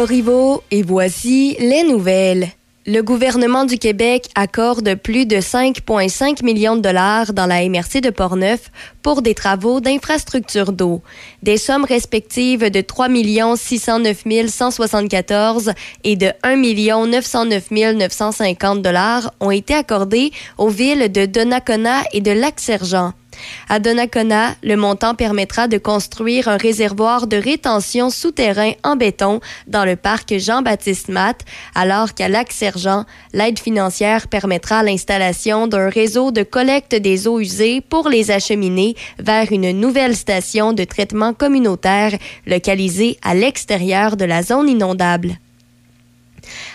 Corriveau et voici les nouvelles. Le gouvernement du Québec accorde plus de 5,5 millions de dollars dans la MRC de Portneuf pour des travaux d'infrastructure d'eau. Des sommes respectives de 3 609 174 et de 1 909 950 dollars ont été accordées aux villes de Donnacona et de Lac-Sergent. À Donnacona, le montant permettra de construire un réservoir de rétention souterrain en béton dans le parc Jean-Baptiste Matt, alors qu'à Lac-Sergent, l'aide financière permettra l'installation d'un réseau de collecte des eaux usées pour les acheminer vers une nouvelle station de traitement communautaire localisée à l'extérieur de la zone inondable.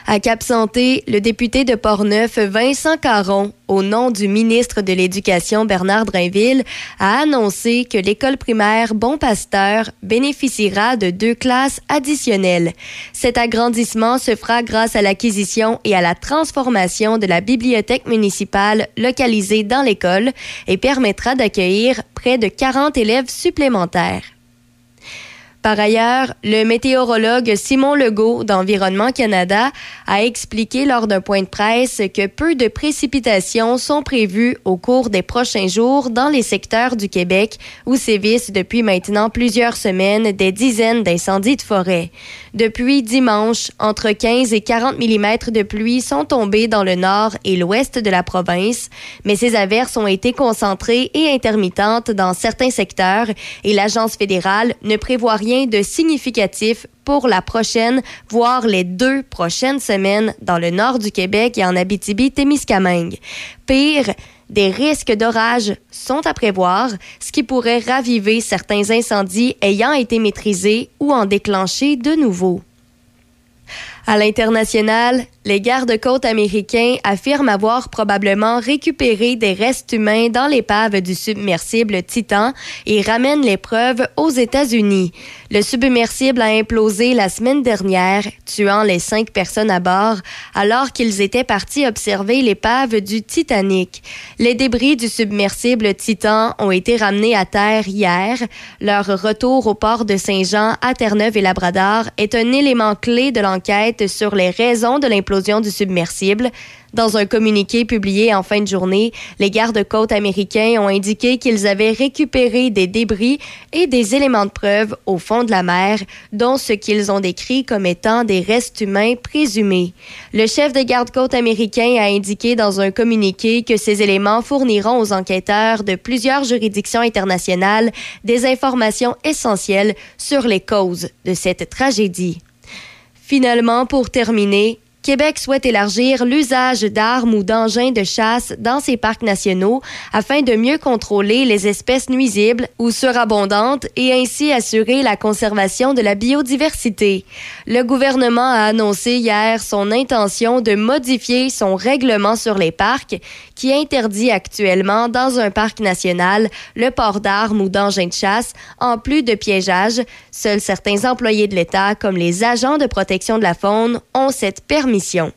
À Cap Santé, le député de Portneuf, Vincent Caron, au nom du ministre de l'Éducation Bernard Drainville, a annoncé que l'école primaire Bon Pasteur bénéficiera de deux classes additionnelles. Cet agrandissement se fera grâce à l'acquisition et à la transformation de la bibliothèque municipale localisée dans l'école et permettra d'accueillir près de 40 élèves supplémentaires. Par ailleurs, le météorologue Simon Legault d'Environnement Canada a expliqué lors d'un point de presse que peu de précipitations sont prévues au cours des prochains jours dans les secteurs du Québec où sévissent depuis maintenant plusieurs semaines des dizaines d'incendies de forêt. Depuis dimanche, entre 15 et 40 mm de pluie sont tombés dans le nord et l'ouest de la province, mais ces averses ont été concentrées et intermittentes dans certains secteurs et l'Agence fédérale ne prévoit rien de significatif pour la prochaine, voire les deux prochaines semaines dans le nord du Québec et en Abitibi-Témiscamingue. Pire, des risques d'orage sont à prévoir, ce qui pourrait raviver certains incendies ayant été maîtrisés ou en déclencher de nouveaux. À l'international, les gardes-côtes américains affirment avoir probablement récupéré des restes humains dans l'épave du submersible Titan et ramènent les preuves aux États-Unis. Le submersible a implosé la semaine dernière, tuant les cinq personnes à bord, alors qu'ils étaient partis observer l'épave du Titanic. Les débris du submersible Titan ont été ramenés à terre hier. Leur retour au port de Saint-Jean à Terre-Neuve et Labrador est un élément clé de l'enquête sur les raisons de l'implosion du submersible. Dans un communiqué publié en fin de journée, les gardes-côtes américains ont indiqué qu'ils avaient récupéré des débris et des éléments de preuve au fond de la mer, dont ce qu'ils ont décrit comme étant des restes humains présumés. Le chef des gardes-côtes américains a indiqué dans un communiqué que ces éléments fourniront aux enquêteurs de plusieurs juridictions internationales des informations essentielles sur les causes de cette tragédie. Finalement, pour terminer, Québec souhaite élargir l'usage d'armes ou d'engins de chasse dans ses parcs nationaux afin de mieux contrôler les espèces nuisibles ou surabondantes et ainsi assurer la conservation de la biodiversité. Le gouvernement a annoncé hier son intention de modifier son règlement sur les parcs qui interdit actuellement dans un parc national le port d'armes ou d'engins de chasse en plus de piégeage. Seuls certains employés de l'État comme les agents de protection de la faune ont cette permission émission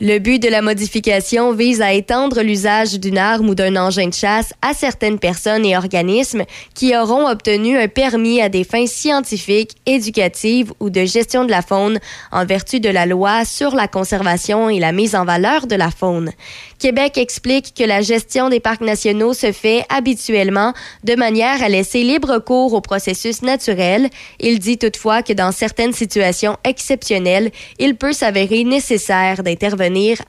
le but de la modification vise à étendre l'usage d'une arme ou d'un engin de chasse à certaines personnes et organismes qui auront obtenu un permis à des fins scientifiques, éducatives ou de gestion de la faune en vertu de la loi sur la conservation et la mise en valeur de la faune. Québec explique que la gestion des parcs nationaux se fait habituellement de manière à laisser libre cours au processus naturel. Il dit toutefois que dans certaines situations exceptionnelles, il peut s'avérer nécessaire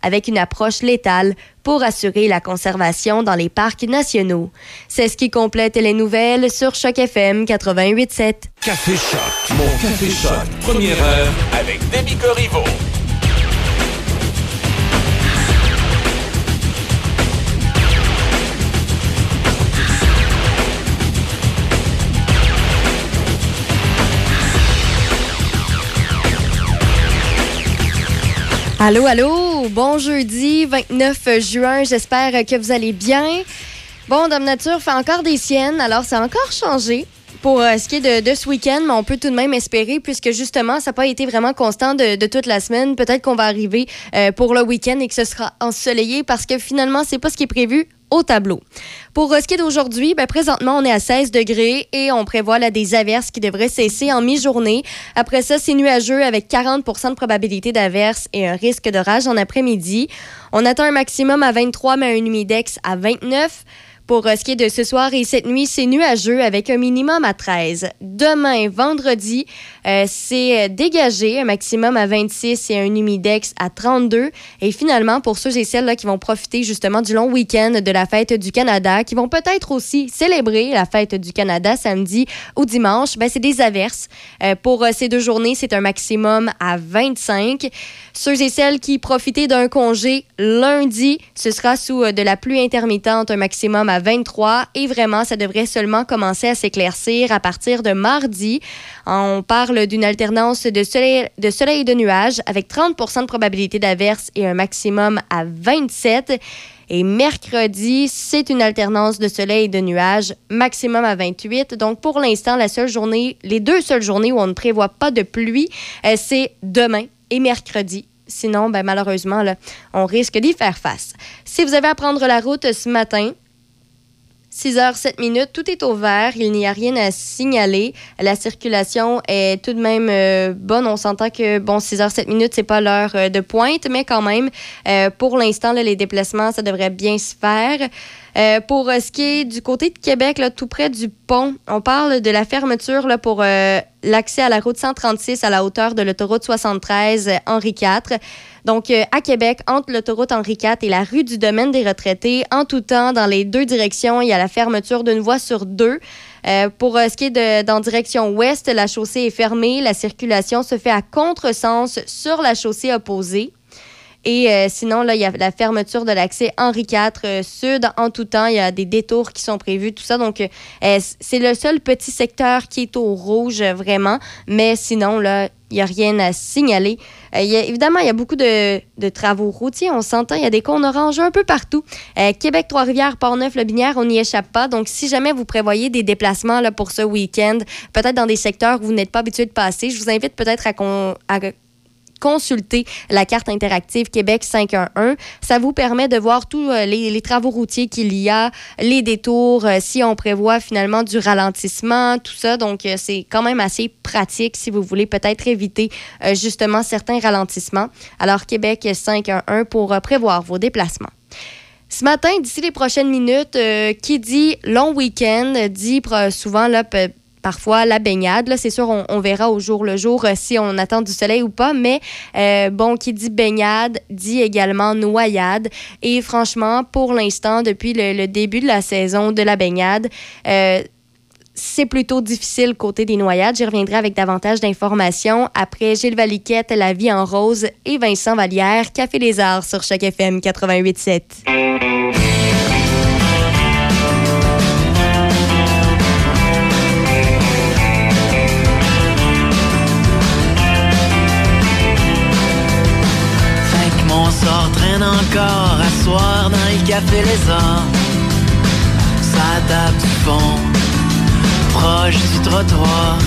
avec une approche létale pour assurer la conservation dans les parcs nationaux. C'est ce qui complète les nouvelles sur Choc FM 88.7. Café Choc, mon Café Choc, première heure avec Demi Corriveau. Allô, allô, bon jeudi 29 juin, j'espère que vous allez bien. Bon, Dame Nature fait encore des siennes, alors ça a encore changé. pour euh, ce qui est de, ce week-end, mais on peut tout de même espérer, puisque justement, ça n'a pas été vraiment constant de, toute la semaine. Peut-être qu'on va arriver euh, pour le week-end et que ce sera ensoleillé parce que finalement, c'est pas ce qui est prévu au tableau. Pour euh, ce qui d'aujourd'hui, ben, présentement, on est à 16 degrés et on prévoit là, des averses qui devraient cesser en mi-journée. Après ça, c'est nuageux avec 40 de probabilité d'averses et un risque d'orage en après-midi. On attend un maximum à 23, mais un humidex à 29. Pour euh, ce qui est de ce soir et cette nuit, c'est nuageux avec un minimum à 13. Demain, vendredi, euh, c'est euh, dégagé, un maximum à 26 et un humidex à 32. Et finalement, pour ceux et celles là, qui vont profiter justement du long week-end de la fête du Canada, qui vont peut-être aussi célébrer la fête du Canada samedi ou dimanche, ben, c'est des averses. pour ces deux journées, c'est un maximum à 25. Ceux et celles qui profitaient d'un congé lundi, ce sera sous de la pluie intermittente, un maximum à 23 et vraiment, ça devrait seulement commencer à s'éclaircir à partir de mardi. On parle d'une alternance de soleil, de soleil et de nuages avec 30 de probabilité d'averse et un maximum à 27. Et mercredi, c'est une alternance de soleil et de nuages, maximum à 28. Donc, pour l'instant, la seule journée, les deux seules journées où on ne prévoit pas de pluie, euh, c'est demain et mercredi. Sinon, ben, malheureusement, on risque d'y faire face. Si vous avez à prendre la route ce matin, 6 h 7 minutes, tout est au vert, il n'y a rien à signaler. La circulation est tout de même euh, bonne. On s'entend que, bon, 6 h 7 minutes, c'est pas l'heure euh, de pointe, mais quand même, euh, pour l'instant, les déplacements, ça devrait bien se faire. Euh, pour euh, ce qui est du côté de Québec, tout près du pont, on parle de la fermeture pour euh, l'accès à la route 136 à la hauteur de l'autoroute 73 Henri IV. Donc, à Québec, entre l'autoroute Henri IV et la rue du domaine des retraités, en tout temps, dans les deux directions, il y a la fermeture d'une voie sur deux. pour ce qui est de, dans direction ouest, la chaussée est fermée. La circulation se fait à contresens sur la chaussée opposée. Et euh, sinon, là, il y a la fermeture de l'accès Henri IV euh, Sud en tout temps. Il y a des détours qui sont prévus, tout ça. Donc, euh, c'est le seul petit secteur qui est au rouge, vraiment. Mais sinon, là, il n'y a rien à signaler. évidemment, il y a beaucoup de, travaux routiers. On s'entend, il y a des cônes oranges un peu partout. Québec, Trois-Rivières, Port-Neuf, Le Binière, on n'y échappe pas. Donc, si jamais vous prévoyez des déplacements là, pour ce week-end, peut-être dans des secteurs où vous n'êtes pas habitué de passer, je vous invite peut-être à, à consulter la carte interactive Québec 511. Ça vous permet de voir tous euh, les, travaux routiers qu'il y a, les détours, euh, si on prévoit finalement du ralentissement, tout ça. Donc, euh, c'est quand même assez pratique si vous voulez peut-être éviter justement certains ralentissements. Alors, Québec 511 pour prévoir vos déplacements. Ce matin, d'ici les prochaines minutes, qui dit long week-end dit souvent là, parfois la baignade. c'est sûr, on, verra au jour le jour euh, si on attend du soleil ou pas, mais euh, bon, qui dit baignade dit également noyade. Et franchement, pour l'instant, depuis le, début de la saison de la baignade, euh, c'est plutôt difficile côté des noyades. J'y reviendrai avec davantage d'informations après Gilles Valiquette, La vie en rose et Vincent Vallière, Café des Arts sur chaque FM 88.7. encore à soir dans le café Les Arts. Ça tape du fond, proche du trottoir.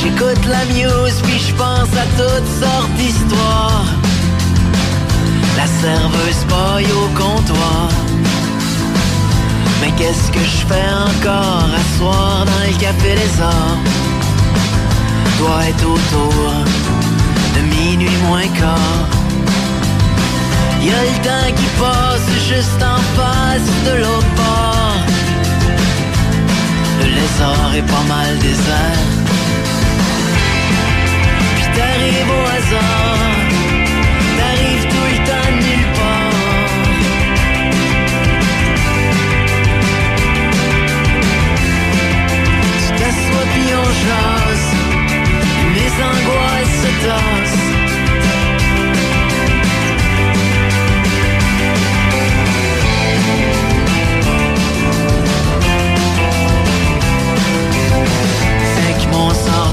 J'écoute la muse puis je pense à toutes sortes d'histoires. La serveuse paille au comptoir. Mais qu'est-ce que je fais encore à soir dans le café Les Arts? Doit être autour de minuit moins quart. Y'a le temps qui passe juste en face de l'autre bord. Le lézard est pas mal désert. Puis t'arrives au hasard, t'arrives tout le temps nulle part. Tu t'assois puis on jase, mes angoisses se tassent.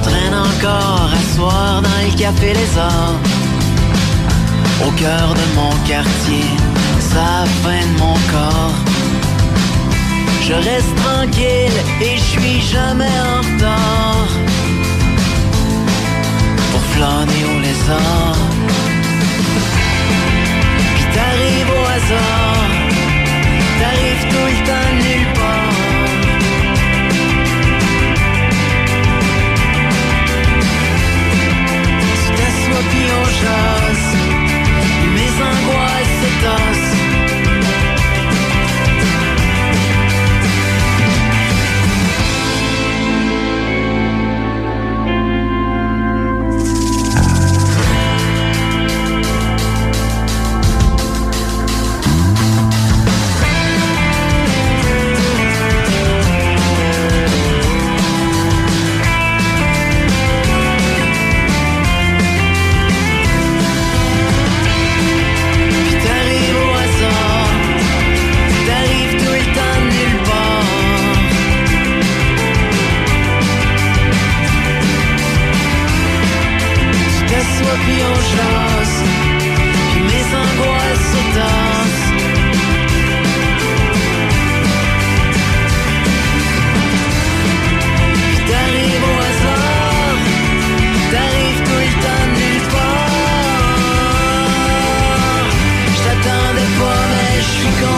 traîne encore à soir dans le café Les Arts. Au cœur de mon quartier, ça fin de mon corps. Je reste tranquille et je suis jamais en retard. Pour flâner au lézard. Puis t'arrives au hasard, t'arrives tout le temps nulle part. chance. copie en chasse, puis mes angoisses se tassent. Puis t'arrives au hasard, t'arrives tout le temps nulle part. Je t'attendais pas, mais je suis.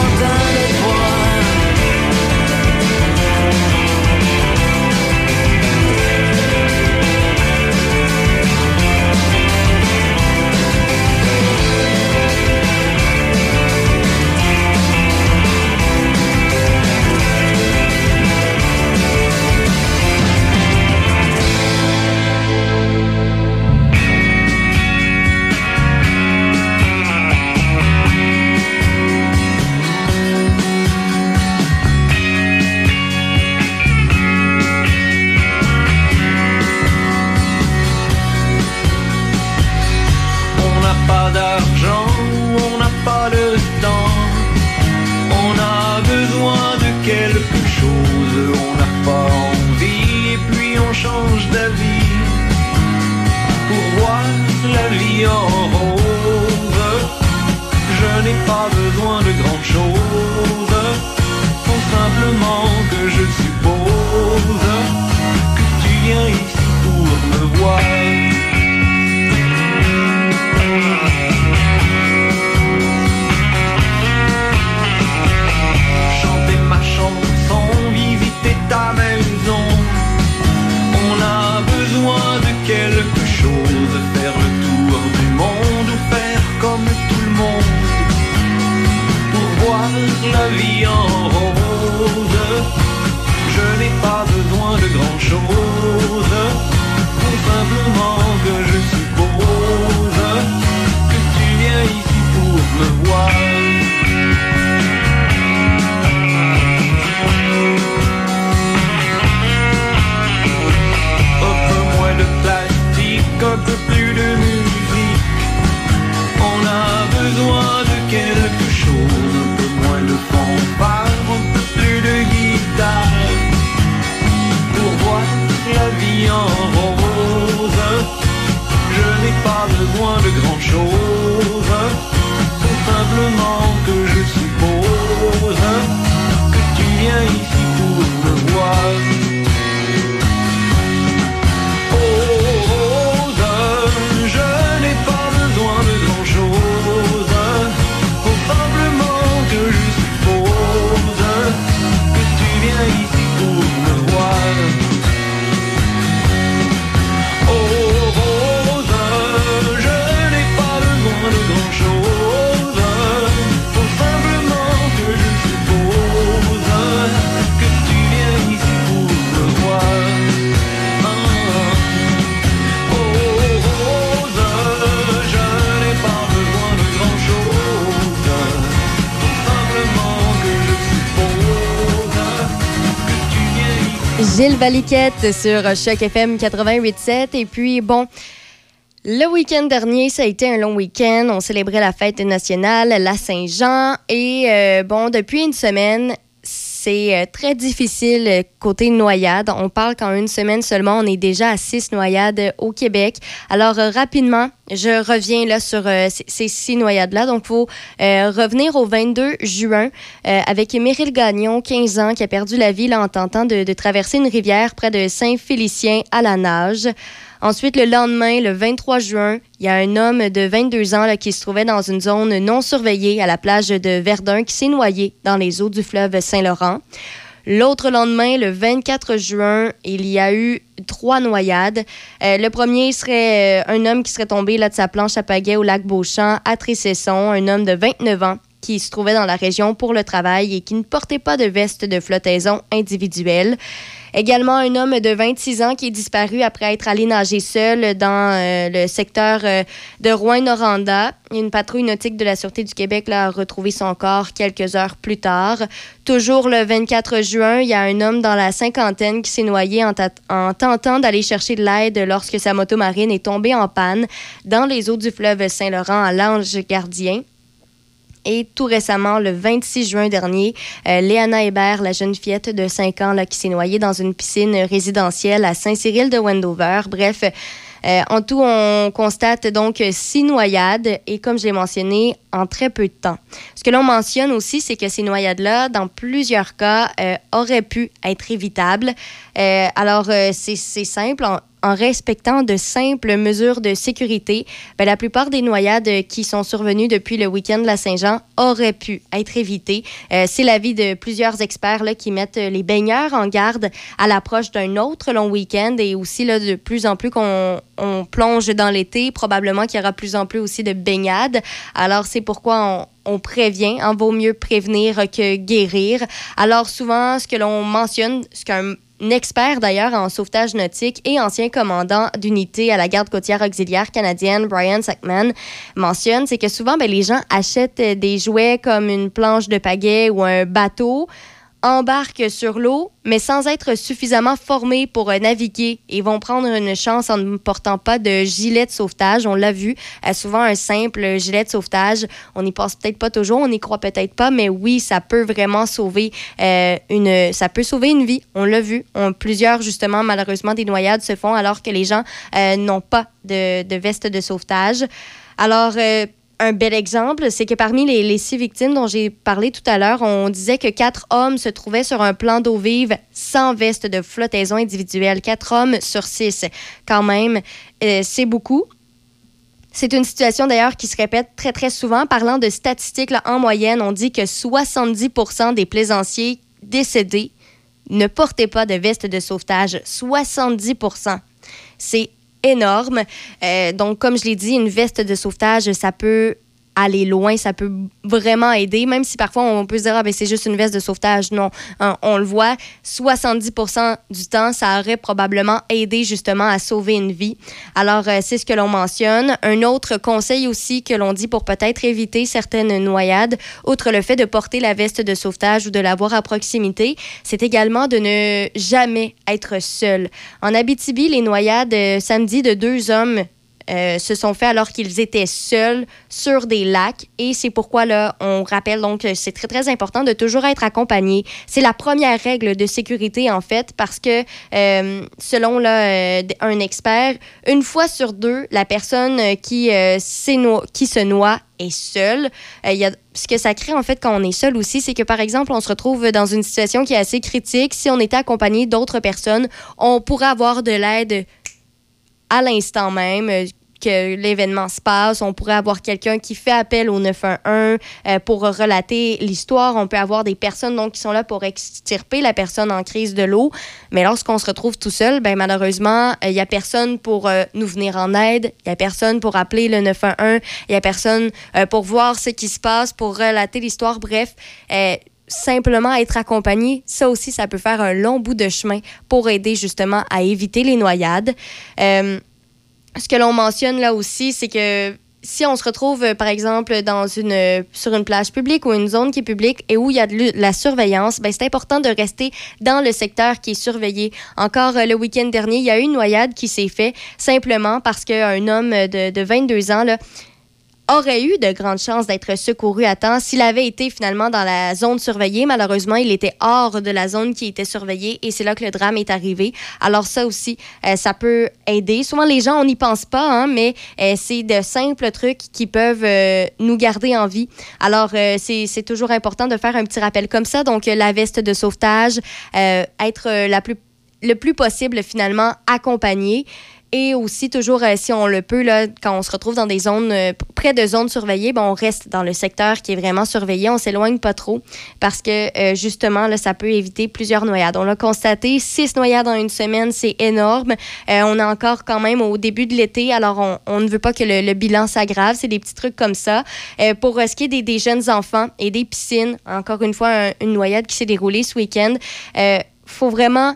Valiquette sur Choc FM 88.7. Et puis, bon, le week-end dernier, ça a été un long week-end. On célébrait la fête nationale, la Saint-Jean. Et euh, bon, depuis une semaine, c'est très difficile côté noyade. On parle qu'en une semaine seulement, on est déjà à six noyades au Québec. Alors, rapidement, je reviens là sur ces six noyades-là. Donc, il faut revenir au 22 juin avec Meryl Gagnon, 15 ans, qui a perdu la vie en tentant de traverser une rivière près de Saint-Félicien à la nage. Ensuite, le lendemain, le 23 juin, il y a un homme de 22 ans qui se trouvait dans une zone non surveillée à la plage de Verdun qui s'est noyé dans les eaux du fleuve Saint-Laurent. L'autre lendemain, le 24 juin, il y a eu trois noyades. Euh, le premier serait euh, un homme qui serait tombé là, de sa planche à pagaie au lac Beauchamp à Tressesson, un homme de 29 ans qui se trouvait dans la région pour le travail et qui ne portait pas de veste de flottaison individuelle. Également, un homme de 26 ans qui est disparu après être allé nager seul dans euh, le secteur euh, de Rouen-Noranda. Une patrouille nautique de la Sûreté du Québec a retrouvé son corps quelques heures plus tard. Toujours le 24 juin, il y a un homme dans la cinquantaine qui s'est noyé en, en tentant d'aller chercher de l'aide lorsque sa moto marine est tombée en panne dans les eaux du fleuve Saint-Laurent à l'Ange-Gardien. Et tout récemment, le 26 juin dernier, euh, Léana Hébert, la jeune fillette de 5 ans là, qui s'est noyée dans une piscine résidentielle à Saint-Cyril de Wendover. Bref, euh, en tout, on constate donc six noyades et comme je l'ai mentionné, en très peu de temps. Ce que l'on mentionne aussi, c'est que ces noyades-là, dans plusieurs cas, euh, auraient pu être évitables. alors, c'est simple respectant de simples mesures de sécurité, ben, la plupart des noyades qui sont survenues depuis le week-end de la Saint-Jean auraient pu être évitées. Euh, c'est l'avis de plusieurs experts là, qui mettent les baigneurs en garde à l'approche d'un autre long week-end et aussi là, de plus en plus qu'on on plonge dans l'été, probablement qu'il y aura plus en plus aussi de baignades. Alors c'est pourquoi on, prévient. En vaut mieux prévenir que guérir. Alors souvent, ce que l'on mentionne, ce qu'un expert d'ailleurs en sauvetage nautique et ancien commandant d'unité à la garde côtière auxiliaire canadienne, Brian Sackman, mentionne, c'est que souvent, ben, les gens achètent des jouets comme une planche de pagaie ou un bateau embarquent sur l'eau, mais sans être suffisamment formés pour euh, naviguer et vont prendre une chance en ne portant pas de gilet de sauvetage. On l'a vu, euh, souvent un simple gilet de sauvetage, on n'y pense peut-être pas toujours, on n'y croit peut-être pas, mais oui, ça peut vraiment sauver euh, une, ça peut sauver une vie. On l'a vu. On, plusieurs justement, malheureusement, des noyades se font alors que les gens n'ont pas de, de, veste de sauvetage. Alors un bel exemple, c'est que parmi les, six victimes dont j'ai parlé tout à l'heure, on disait que quatre hommes se trouvaient sur un plan d'eau vive sans veste de flottaison individuelle. Quatre hommes sur six, quand même, euh, c'est beaucoup. C'est une situation d'ailleurs qui se répète très très souvent. Parlant de statistiques, en moyenne, on dit que 70% des plaisanciers décédés ne portaient pas de veste de sauvetage. 70 C'est énorme. Euh, donc, comme je l'ai dit, une veste de sauvetage, ça peut aller loin, ça peut vraiment aider, même si parfois on peut se dire, ah, ben, c'est juste une veste de sauvetage. Non, hein, on, le voit, 70% du temps, ça aurait probablement aidé justement à sauver une vie. Alors, euh, c'est ce que l'on mentionne. Un autre conseil aussi que l'on dit pour peut-être éviter certaines noyades, outre le fait de porter la veste de sauvetage ou de l'avoir à proximité, c'est également de ne jamais être seul. En Abitibi, les noyades euh, samedi de deux hommes euh, se sont faits alors qu'ils étaient seuls sur des lacs. Et c'est pourquoi là, on rappelle donc que c'est très, très important de toujours être accompagné. C'est la première règle de sécurité, en fait, parce que euh, selon là, euh, un expert, une fois sur deux, la personne qui, qui se noie est seule. Y a ce que ça crée en fait quand on est seul aussi, c'est que par exemple, on se retrouve dans une situation qui est assez critique. Si on était accompagné d'autres personnes, on pourrait avoir de l'aide à l'instant même, que l'événement se passe. On pourrait avoir quelqu'un qui fait appel au 911 euh, pour relater l'histoire. On peut avoir des personnes donc, qui sont là pour extirper la personne en crise de l'eau. Mais lorsqu'on se retrouve tout seul, ben, malheureusement, il n'y a personne pour euh, nous venir en aide. Il n'y a personne pour appeler le 911. Il n'y a personne euh, pour voir ce qui se passe, pour relater l'histoire. Bref, simplement être accompagné, ça aussi, ça peut faire un long bout de chemin pour aider justement à éviter les noyades ce que l'on mentionne là aussi, c'est que si on se retrouve, euh, par exemple, dans une, euh, sur une plage publique ou une zone qui est publique et où il y a de la surveillance, ben, c'est important de rester dans le secteur qui est surveillé. Encore euh, le week-end dernier, il y a eu une noyade qui s'est faite simplement parce qu'un homme de, de 22 ans là, aurait eu de grandes chances d'être secouru à temps s'il avait été finalement dans la zone surveillée. Malheureusement, il était hors de la zone qui était surveillée et c'est là que le drame est arrivé. Alors ça aussi, euh, ça peut aider. Souvent, les gens, on n'y pense pas, hein, mais euh, c'est de simples trucs qui peuvent euh, nous garder en vie. Alors, c'est toujours important de faire un petit rappel comme ça. Donc, la veste de sauvetage, être la plus, le plus possible finalement accompagné et aussi toujours euh, si on le peut là quand on se retrouve dans des zones euh, près de zones surveillées ben, on reste dans le secteur qui est vraiment surveillé. On s'éloigne pas trop parce que euh, justement là ça peut éviter plusieurs noyades. On l'a constaté six noyades en une semaine c'est énorme. On est encore quand même au début de l'été alors on, ne veut pas que le, bilan s'aggrave. C'est des petits trucs comme ça. Pour ce qui est des, jeunes enfants et des piscines encore une fois une noyade qui s'est déroulée ce week-end faut vraiment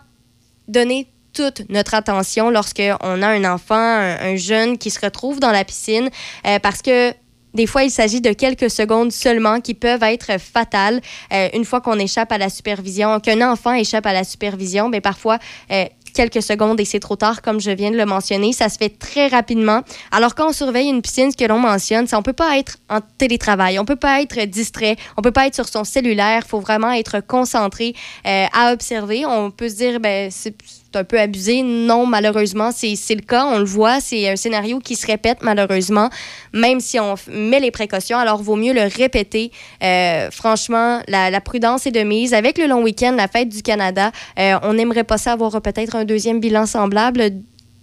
donner toute notre attention lorsqu'on a un enfant, un, jeune qui se retrouve dans la piscine euh, parce que des fois, il s'agit de quelques secondes seulement qui peuvent être fatales euh, une fois qu'on échappe à la supervision, qu'un enfant échappe à la supervision. Mais parfois, euh, quelques secondes et c'est trop tard, comme je viens de le mentionner. Ça se fait très rapidement. Alors, quand on surveille une piscine, ce que l'on mentionne, c'est on peut pas être en télétravail, on peut pas être distrait, on peut pas être sur son cellulaire. Il faut vraiment être concentré à observer. On peut se dire, ben, c'est un peu abusé. Non, malheureusement, c'est le cas. On le voit. C'est un scénario qui se répète, malheureusement, même si on met les précautions. Alors, vaut mieux le répéter. Euh, franchement, la, prudence est de mise. Avec le long week-end, la fête du Canada, euh, on n'aimerait pas ça avoir peut-être un deuxième bilan semblable.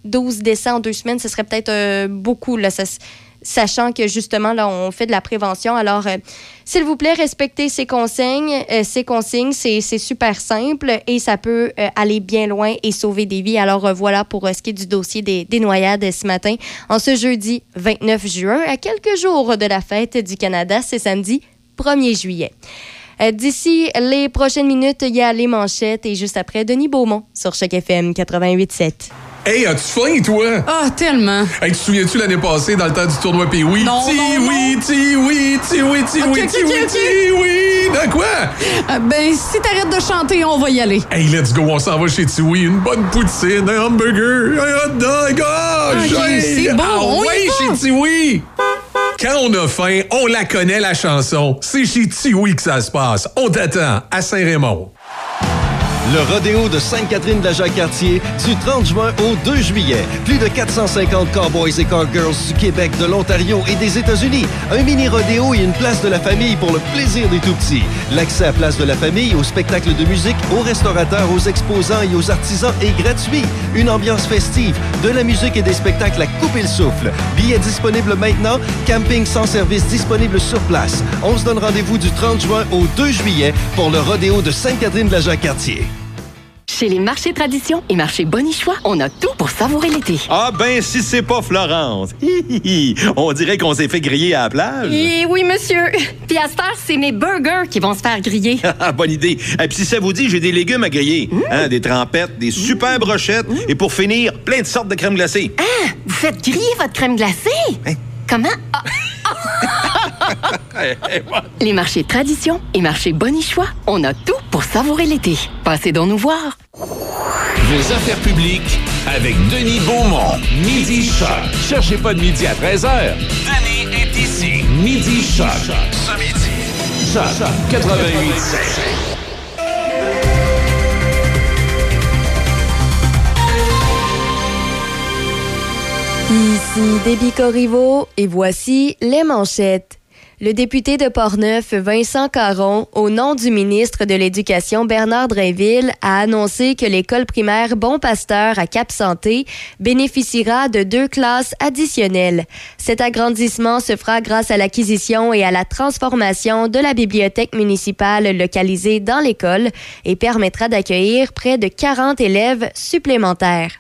12 décès en deux semaines, ce serait peut-être euh, beaucoup. Sachant que justement, là, on fait de la prévention. Alors, euh, s'il vous plaît, respectez ces consignes. Euh, ces consignes, c'est super simple et ça peut euh, aller bien loin et sauver des vies. Alors, voilà pour ce qui est du dossier des, des, noyades ce matin. En ce jeudi 29 juin, à quelques jours de la fête du Canada, c'est samedi 1er juillet. D'ici les prochaines minutes, il y a les manchettes et juste après, Denis Beaumont sur Choc FM 88.7. Hey, as-tu faim, toi? Ah, tellement. Hey, tu te souviens-tu l'année passée, dans le temps du tournoi Pee oui? Non, ti oui, ti oui, ti oui, ti oui, ti oui, ti oui. Dans quoi? Euh, ben, si t'arrêtes de chanter, on va y aller. Hey, let's go, on s'en va chez Tiwi. Une bonne poutine, un hamburger, un hot dog. Oh, okay, c'est bon, ah, on ouais, chez Tiwi. Quand on a faim, on la connaît, la chanson. C'est chez Tiwi que ça se passe. On t'attend à Saint-Raymond. Le rodéo de Sainte-Catherine de la Jacques-Cartier du 30 juin au 2 juillet. Plus de 450 cowboys et cowgirls du Québec, de l'Ontario et des États-Unis. Un mini rodéo et une place de la famille pour le plaisir des tout-petits. L'accès à place de la famille, aux spectacles de musique, aux restaurateurs, aux exposants et aux artisans est gratuit. Une ambiance festive, de la musique et des spectacles à couper le souffle. Billets disponibles maintenant. Camping sans service disponible sur place. On se donne rendez-vous du 30 juin au 2 juillet pour le rodéo de Sainte-Catherine de la Jacques-Cartier. Chez les marchés tradition et marchés Bonichois, on a tout pour savourer l'été. Ah ben, si c'est pas Florence. on dirait qu'on s'est fait griller à la plage. Et oui, monsieur. Puis à cette heure, c'est mes burgers qui vont se faire griller. Ah, bonne idée. Et puis si ça vous dit, j'ai des légumes à griller. Mmh. Hein, des trempettes, des super brochettes. Mmh. Et pour finir, plein de sortes de crème glacée. Ah, vous faites griller votre crème glacée? Hein? Comment? Ah. Les marchés tradition et marchés Bonichois, on a tout pour savourer l'été. Passez donc nous voir. Vos affaires publiques avec Denis Beaumont. Midi Choc. Cherchez pas de midi à 13h. Denis est ici. Midi Choc. Ce midi. Choc 88 Ici Déby Corriveau et voici les manchettes. Le député de Portneuf, Vincent Caron, au nom du ministre de l'Éducation Bernard Drainville, a annoncé que l'école primaire Bon Pasteur à Cap-Santé bénéficiera de deux classes additionnelles. Cet agrandissement se fera grâce à l'acquisition et à la transformation de la bibliothèque municipale localisée dans l'école et permettra d'accueillir près de 40 élèves supplémentaires.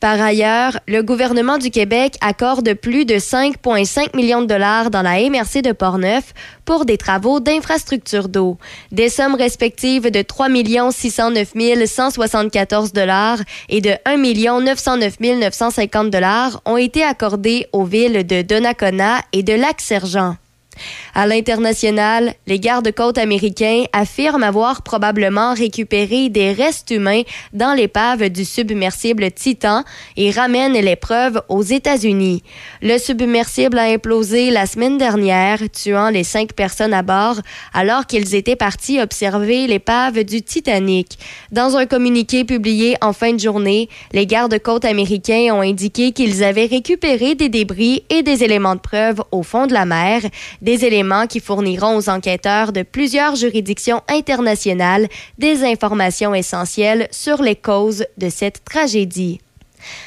Par ailleurs, le gouvernement du Québec accorde plus de 5,5 millions de dollars dans la MRC de Portneuf pour des travaux d'infrastructure d'eau. Des sommes respectives de 3 609 174 dollars et de 1 909 950 dollars ont été accordées aux villes de Donnacona et de Lac-Sergent. À l'international, les gardes-côtes américains affirment avoir probablement récupéré des restes humains dans l'épave du submersible Titan et ramènent les preuves aux États-Unis. Le submersible a implosé la semaine dernière, tuant les cinq personnes à bord alors qu'ils étaient partis observer l'épave du Titanic. Dans un communiqué publié en fin de journée, les gardes-côtes américains ont indiqué qu'ils avaient récupéré des débris et des éléments de preuve au fond de la mer, éléments qui fourniront aux enquêteurs de plusieurs juridictions internationales des informations essentielles sur les causes de cette tragédie.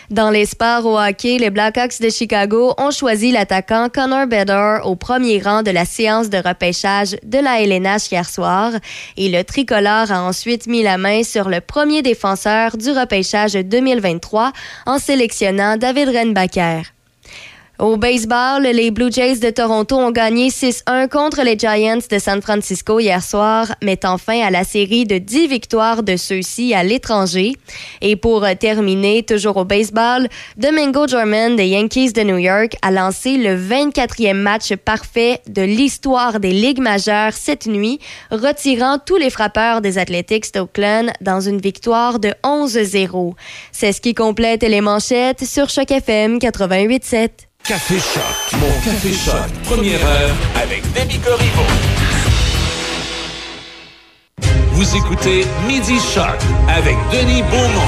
Dans les sports au hockey, les Blackhawks de Chicago ont choisi l'attaquant Connor Bedard au premier rang de la séance de repêchage de la LNH hier soir et le tricolore a ensuite mis la main sur le premier défenseur du repêchage 2023 en sélectionnant David Renbacker. Au baseball, les Blue Jays de Toronto ont gagné 6-1 contre les Giants de San Francisco hier soir, mettant fin à la série de 10 victoires de ceux-ci à l'étranger. Et pour terminer, toujours au baseball, Domingo German des Yankees de New York a lancé le 24e match parfait de l'histoire des Ligues majeures cette nuit, retirant tous les frappeurs des Athletics d'Oakland dans une victoire de 11-0. C'est ce qui complète les manchettes sur Choc FM 88.7. Café Choc. Mon Café Choc. Première heure avec Demi Corriveau. Vous écoutez Midi Choc avec Denis Beaumont.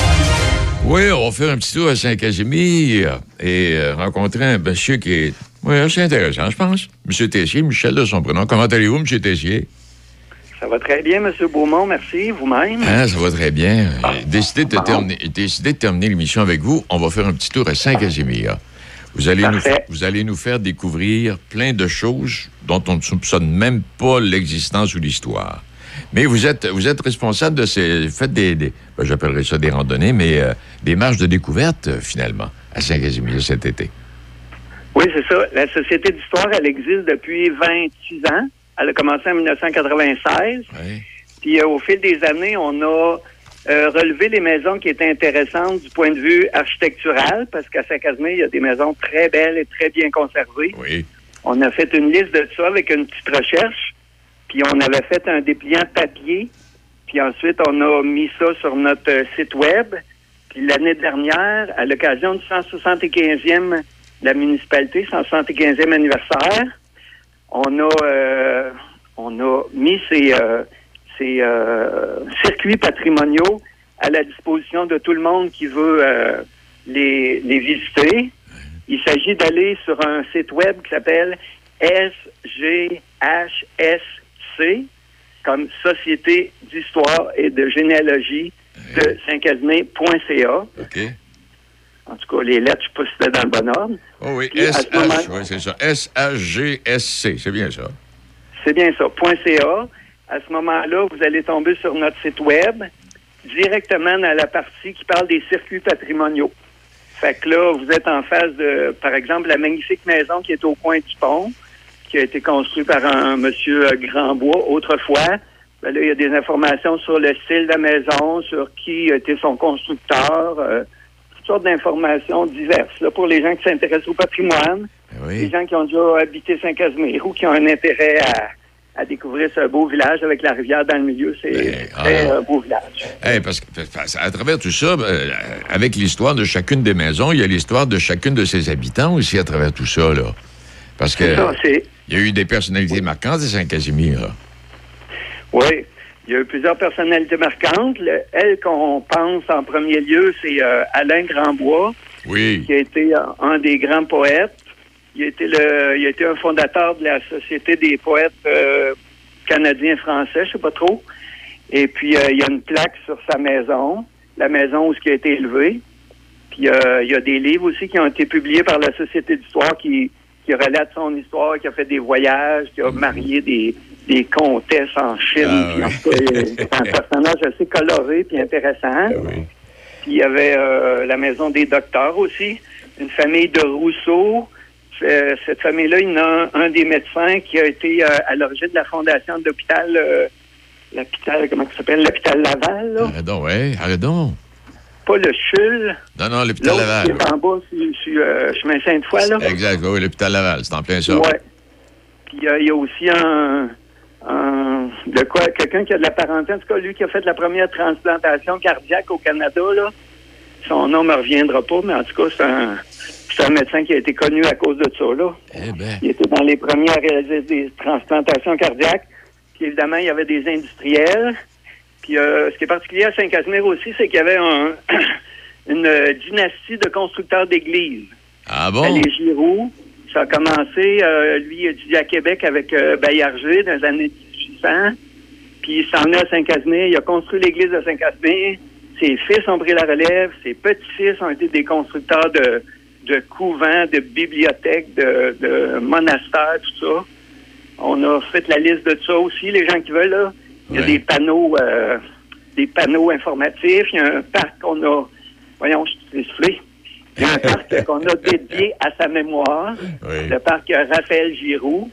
Oui, on va faire un petit tour à Saint-Casimir et euh, rencontrer un monsieur qui est oui, assez intéressant, je pense. Monsieur Tessier, Michel de son prénom. Comment allez-vous, Monsieur Tessier? Ça va très bien, M. Beaumont, merci. Vous-même? Ah, ça va très bien. J'ai décidé de, terminer, décidé de terminer l'émission avec vous. On va faire un petit tour à Saint-Casimir. Vous allez, nous, vous allez nous faire découvrir plein de choses dont on ne soupçonne même pas l'existence ou l'histoire. Mais vous êtes, vous êtes responsable de ces. Faites des. des- ben, J'appellerais ça des randonnées, mais euh, des marches de découverte, euh, finalement, à Saint-Casimir cet été. Oui, c'est ça. La Société d'histoire, elle existe depuis 26 ans. Elle a commencé en 1996. Oui. Puis euh, au fil des années, on a euh, relevé les maisons qui étaient intéressantes du point de vue architectural, parce qu'à Saint-Casimir, il y a des maisons très belles et très bien conservées. Oui. On a fait une liste de ça avec une petite recherche. Puis on avait fait un dépliant papier. Puis ensuite, on a mis ça sur notre euh, site web. Puis l'année dernière, à l'occasion du 175e de la municipalité, 175e anniversaire, on a euh, on a mis ces, euh, ces euh, circuits patrimoniaux à la disposition de tout le monde qui veut euh, les, les visiter. Il s'agit d'aller sur un site web qui s'appelle SGHSC, comme Société d'histoire et de généalogie de Saint-Casimir.ca. OK. En tout cas, les lettres, je ne sais pas si c'était dans le bon ordre. Oh oui, ce SH, moment- oui, c'est ça. S-H-G-S-C, c'est bien ça. C'est bien ça, .ca. À ce moment-là, vous allez tomber sur notre site web, directement dans la partie qui parle des circuits patrimoniaux. Fait que là, vous êtes en face de, par exemple, la magnifique maison qui est au coin du pont, qui a été construite par un monsieur euh, Grandbois autrefois. Ben là, il y a des informations sur le style de la maison, sur qui était son constructeur, euh, toutes sortes d'informations diverses là, pour les gens qui s'intéressent au patrimoine Ben les gens qui ont déjà habité Saint-Casimir ou qui ont un intérêt à, à découvrir ce beau village avec la rivière dans le milieu. C'est Ben, très ah. euh, beau village. Hey, parce que à travers tout ça, euh, avec l'histoire de chacune des maisons, il y a l'histoire de chacune de ses habitants aussi à travers tout ça, là. Parce que il y a eu des personnalités marquantes à Saint-Casimir. Oui, il y a eu plusieurs personnalités marquantes. Le- elle qu'on pense en premier lieu, c'est euh, Alain Grandbois, Oui. qui a été un, un des grands poètes. Il a été le, il a été un fondateur de la Société des poètes euh, canadiens français, je sais pas trop. Et puis euh, il y a une plaque sur sa maison, la maison où ce qui a été élevé. Puis euh, il y a des livres aussi qui ont été publiés par la Société d'histoire qui qui relate son histoire, qui a fait des voyages, qui a marié des, des comtesses en Chine. Ah oui. tout cas, il- c'est un personnage assez coloré puis intéressant. Oui. Puis il y avait euh, la maison des docteurs aussi, une famille de Rousseau. Euh, cette famille-là, il y en a un, un des médecins qui a été euh, à l'origine de la fondation de l'hôpital, euh, l'hôpital, comment ça s'appelle, l'hôpital Laval, là. Ouais, arrête donc. Pas le CHUL, Non, non, l'hôpital l'autre qui Laval. est en bas sur, sur, euh, chemin Sainte-Foy, là. Exact, oui, l'hôpital Laval, c'est en plein ça. Ouais. Puis il y a aussi un, un- de quoi quelqu'un qui a de la parenté, en tout cas lui qui a fait la première transplantation cardiaque au Canada là. Son nom me reviendra pas, mais en tout cas c'est un c'est un médecin qui a été connu à cause de ça là. Eh ben, Il était dans les premiers à réaliser des transplantations cardiaques. Puis évidemment, il y avait des industriels. Puis euh, ce qui est particulier à Saint-Casimir aussi, c'est qu'il y avait un- une dynastie de constructeurs d'églises. ah bon? Les Giroux. Ça a commencé, euh, lui, il étudié à Québec avec euh, Bayarger dans les années 1800. Puis il s'en est à Saint-Casimir. Il a construit l'église de Saint-Casimir. Ses fils ont pris la relève. Ses petits-fils ont été des constructeurs de, de couvents, de bibliothèques, de, de monastères, tout ça. On a fait la liste de ça aussi, les gens qui veulent. Là. Il y a Ouais. des panneaux euh, des panneaux informatifs. Il y a un parc qu'on a... Voyons, je suis soufflé. Il y a un parc qu'on a dédié à sa mémoire, Oui. le parc Raphaël Giroux.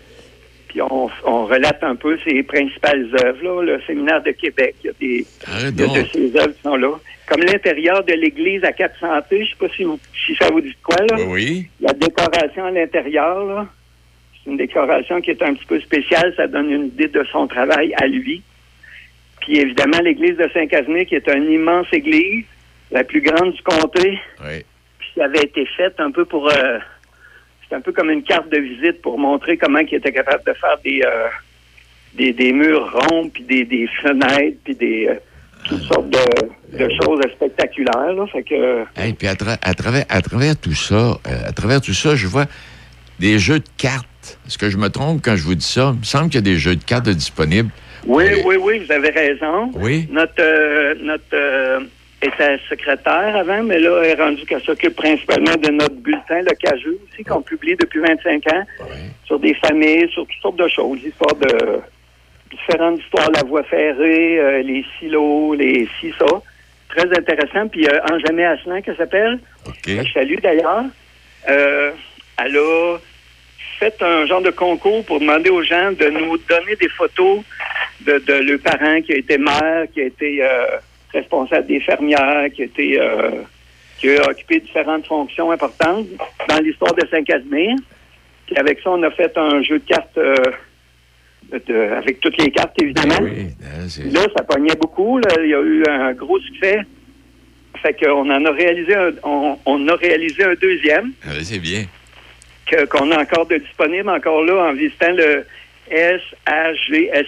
Puis on, on relate un peu ses principales œuvres, là, le séminaire de Québec. Il y a des, de ses œuvres qui sont là. Comme l'intérieur de l'église à Cap Santé, je sais pas si, vous- si ça vous dit quoi, là. Oui. La décoration à l'intérieur, là, c'est une décoration qui est un petit peu spéciale. Ça donne une idée de son travail à lui. Puis évidemment, l'église de Saint-Casimir, qui est une immense église, la plus grande du comté, Oui. puis ça avait été faite un peu pour... euh, c'est un peu comme une carte de visite pour montrer comment il était capable de faire des, euh, des, des murs ronds, puis des, des fenêtres, puis des... euh, toutes sortes de, de choses spectaculaires. Là. Fait que, Hey, puis à, tra- à travers, à travers tout ça, euh, à travers tout ça, je vois des jeux de cartes. Est-ce que je me trompe quand je vous dis ça? Il me semble qu'il y a des jeux de cartes disponibles. Oui, Oui. oui, vous avez raison. Oui. Notre, euh, notre euh, était secrétaire avant, mais là, elle est rendue qu'elle s'occupe principalement de notre bulletin, le Cajou aussi, qu'on publie depuis 25 ans, sur des familles, sur toutes sortes de choses, histoire de différentes histoires, la voie ferrée, euh, les silos, les ci, ça. Très intéressant. Puis euh, Anjamé Asselin, qu'elle s'appelle, OK. que je salue d'ailleurs, euh, elle a fait un genre de concours pour demander aux gens de nous donner des photos de, de leurs parents qui a été maire, qui a été euh, responsable des fermières, qui a été euh, qui a occupé différentes fonctions importantes dans l'histoire de Saint-Casimir. Puis avec ça, on a fait un jeu de cartes euh, de- avec toutes les cartes, évidemment. Oui, hein, c'est- Là, ça pognait beaucoup. là. Il y a eu un gros succès. Fait qu'on en a réalisé un, on, on a réalisé un deuxième ah, c'est bien. qu'on a encore de disponible encore là en visitant le sagsc.ca.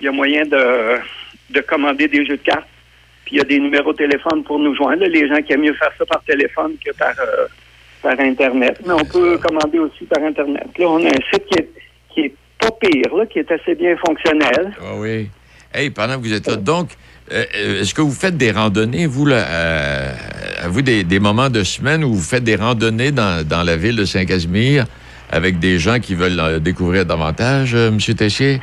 Il y a moyen de, de commander des jeux de cartes. Puis il y a des numéros de téléphone pour nous joindre. Les gens qui aiment mieux faire ça par téléphone que par, euh, par Internet. Mais on peut commander aussi par Internet. Là, on a un site qui est, qui est pas pire, là, qui est assez bien fonctionnel. Ah oui. Hey, pendant que vous êtes là, donc, euh, euh, est-ce que vous faites des randonnées, vous, là, avez-vous des, moments de semaine où vous faites des randonnées dans, dans la ville de Saint-Casimir avec des gens qui veulent découvrir davantage, M. Tessier?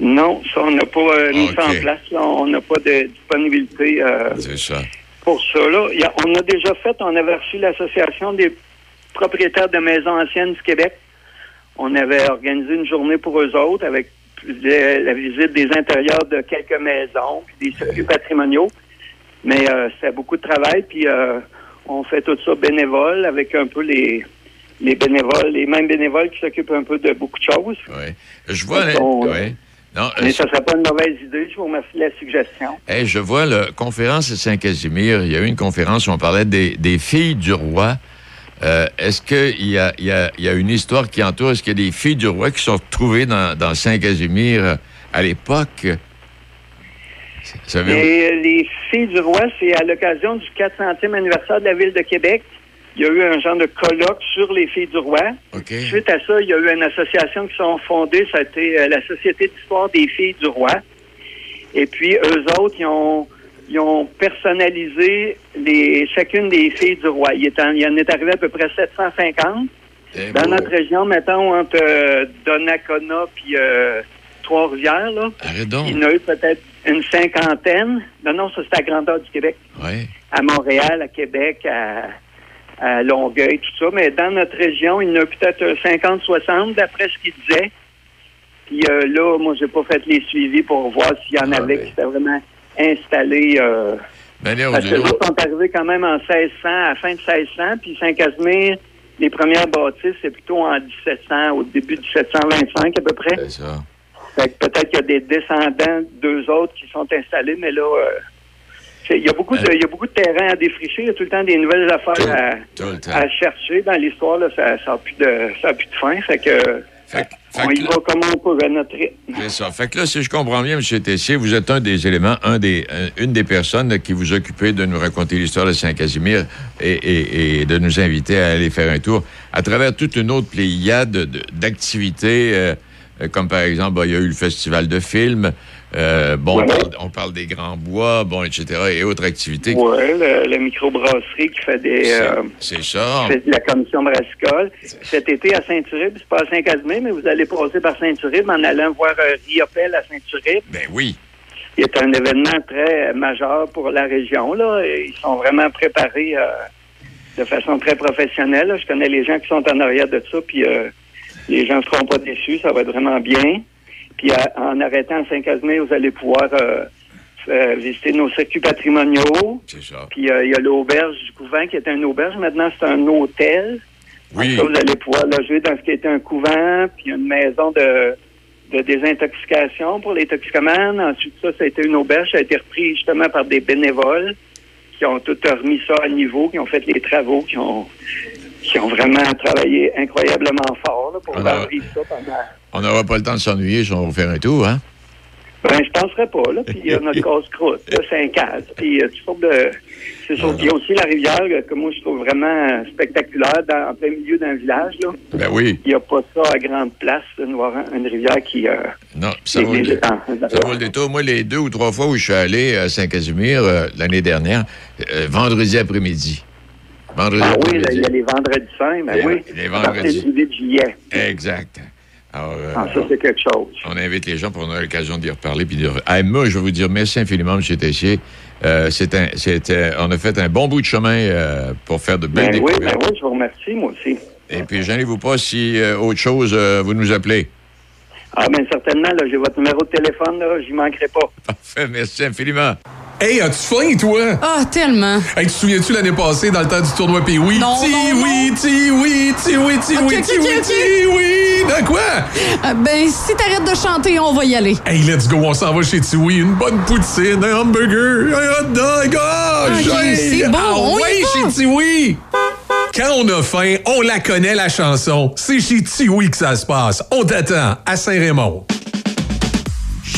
Non, ça, on n'a pas euh, mis ça OK. en place. là. On n'a pas de disponibilité euh, C'est ça. pour ça. Là. Il y a- on a déjà fait, on avait reçu l'Association des propriétaires de maisons anciennes du Québec. On avait organisé une journée pour eux autres avec la visite des intérieurs de quelques maisons, puis des circuits patrimoniaux. Mais euh, c'était beaucoup de travail, puis euh, on fait tout ça bénévole avec un peu les, les bénévoles, les mêmes bénévoles qui s'occupent un peu de beaucoup de choses. Oui. Je vois... Donc, là- on- ouais. Non, euh, Mais ça serait pas une mauvaise idée. Je vous remercie de la suggestion. Hey, je vois la conférence de Saint-Casimir. Il y a eu une conférence où on parlait des, des filles du roi. Euh, Est-ce qu'il y a, il y, a, il y a une histoire qui entoure? Est-ce qu'il y a des filles du roi qui sont retrouvées dans, dans Saint-Casimir euh, à l'époque? Et les filles du roi, c'est à l'occasion du 400e anniversaire de la ville de Québec. Il y a eu un genre de colloque sur les filles du roi. Suite à ça, il y a eu une association qui sont fondées. Ça a été euh, la Société d'histoire des filles du roi. Et puis, eux autres, ils ont, ils ont personnalisé les, chacune des filles du roi. Il, est en, il en est arrivé à peu près 750. Eh, Dans beau. notre région, mettons, entre euh, Donnacona puis euh, Trois-Rivières, là, Arrête donc. il y en a eu peut-être une cinquantaine. Non, non, ça c'est à grandeur du Québec. Ouais. À Montréal, à Québec, à, à Longueuil, tout ça. Mais dans notre région, il y en a peut-être un 50-60, d'après ce qu'il disait. Puis euh, là, moi, j'ai pas fait les suivis pour voir s'il y en Ah, avait ben. qui étaient vraiment installés. Euh, ou parce que sont arrivés quand même en 1600, à la fin de 1600, puis Saint-Casimir, les premières bâtisses, c'est plutôt en 1700, au début de 1725 à peu près. C'est ça. Fait que peut-être qu'il y a des descendants d'eux autres qui sont installés, mais là, euh, il y a beaucoup de, il y a beaucoup de terrain à défricher. Il y a tout le temps des nouvelles affaires à, Tout chercher dans l'histoire. Là, ça, ça a plus de, ça a plus de fin. Fait que, Fait, que- fait on y là- va comme on peut à notre rythme. C'est ça. Fait que là, si je comprends bien, M. Tessier, vous êtes un des éléments, un des, un- une des personnes qui vous occupez de nous raconter l'histoire de Saint-Casimir et, et- et de nous inviter à aller faire un tour à travers toute une autre pléiade de- d'activités, euh, euh, comme par exemple, ben, il y a eu le festival de films, euh, bon, on, parle, on parle des Grands Bois, bon, etc., et autres activités. Oui, le, le microbrasserie qui fait des... C'est- euh, C'est ça. fait la commission brassicole. Cet été à Saint-Uribe, c'est pas à Saint-Casimir, mais vous allez passer par Saint-Uribe en allant voir euh, Riopel à Saint-Uribe. Ben oui. qui est un événement très majeur pour la région. Là. Ils sont vraiment préparés euh, de façon très professionnelle. là. Je connais les gens qui sont en arrière de ça, puis les gens ne seront pas déçus. Ça va être vraiment bien. Puis à- en arrêtant à Saint-Casimir, vous allez pouvoir euh, euh, visiter nos circuits patrimoniaux. C'est ça. Puis euh, il y a l'auberge du couvent qui est un auberge. Maintenant, c'est un hôtel. Oui. Vous allez pouvoir loger dans ce qui était un couvent, puis une maison de, de désintoxication pour les toxicomanes. Ensuite, ça, ça a été une auberge. Ça a été repris justement par des bénévoles qui ont tout remis ça à niveau, qui ont fait les travaux, qui ont, qui ont vraiment travaillé incroyablement fort là, pour faire non. vivre ça pendant... On n'aura pas le temps de s'ennuyer si on va faire un tour, hein? Ben, je penserais pas, là. Puis il y a notre casse-croûte, là, Saint-Caz. Puis euh, toutes sortes de... C'est sûr qu'il y a aussi la rivière euh, que moi, je trouve vraiment spectaculaire dans, en plein milieu d'un village, là. Ben oui. Il n'y a pas ça à grande place, une, une rivière qui... euh, Non, ça vaut, le, ça vaut le détour. Moi, les deux ou trois fois où je suis allé à Saint-Casimir euh, l'année dernière, euh, vendredi après-midi. Vendredi Ah oui, il y a les vendredis saints, ben oui. les À partir vendredis. du 8 juillet. Exact. Alors, euh, Ah, ça, c'est quelque chose. on invite les gens pour ait l'occasion d'y reparler. Puis de... Ah, moi, je vais vous dire merci infiniment, M. Tessier. Euh, c'est un, euh, on a fait un bon bout de chemin pour faire de belles Ben oui, ben oui, je vous remercie, moi aussi. Et puis, gênez-vous pas si autre chose, vous nous appelez. Ah, ben certainement, là, j'ai votre numéro de téléphone, là, j'y manquerai pas. Parfait, merci infiniment. Hey, as-tu faim, toi? Ah, tellement. Hey, tu te souviens-tu l'année passée, dans le temps du tournoi Pee oui? Non, Ti non, oui, ti oui, ti oui, ti oui, ti oui, ti oui. De quoi? Ah, ben, si t'arrêtes de chanter, on va y aller. Hey, let's go, on s'en va chez Tiwi. Une bonne poutine, un hamburger, un hot dog. Ah, Ok, j'ai- c'est bon, Ah on y va. chez Tiwi. Quand on a faim, on la connaît, la chanson. C'est chez Tiwi que ça se passe. On t'attend à Saint-Raymond.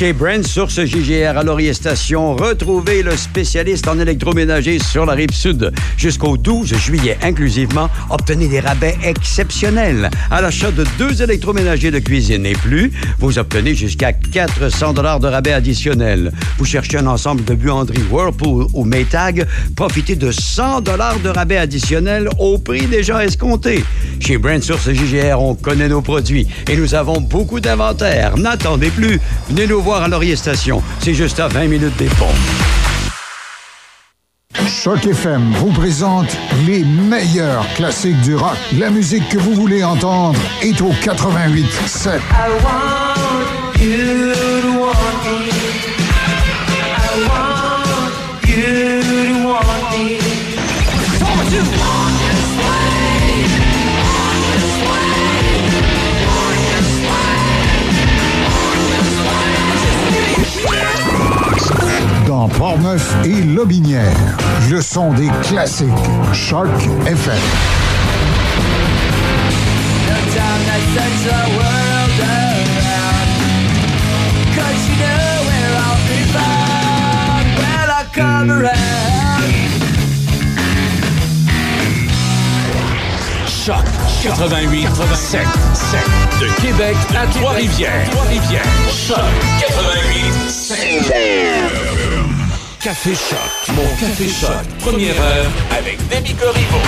Chez Brand Source JGR à Laurier Station, retrouvez le spécialiste en électroménager sur la rive sud. Jusqu'au 12 juillet inclusivement, obtenez des rabais exceptionnels. À l'achat de deux électroménagers de cuisine et plus, vous obtenez jusqu'à 400 dollars de rabais additionnels. Vous cherchez un ensemble de buanderies Whirlpool ou Maytag, profitez de 100 dollars de rabais additionnels au prix déjà escompté. Chez Brand Source JGR, on connaît nos produits et nous avons beaucoup d'inventaire. N'attendez plus. Venez nous voir à Laurier Station. C'est juste à 20 minutes des ponts. Choc FM vous présente les meilleurs classiques du rock. La musique que vous voulez entendre est au 88 7. Dans Portneuf et Lobinière, le son des classiques. Choc FM. Choc 88 7 7 de Québec à Trois-Rivières. Trois-Rivières. Choc 88 7 Café Choc. Mon Café Choc. Première heure avec Demi Corriveau.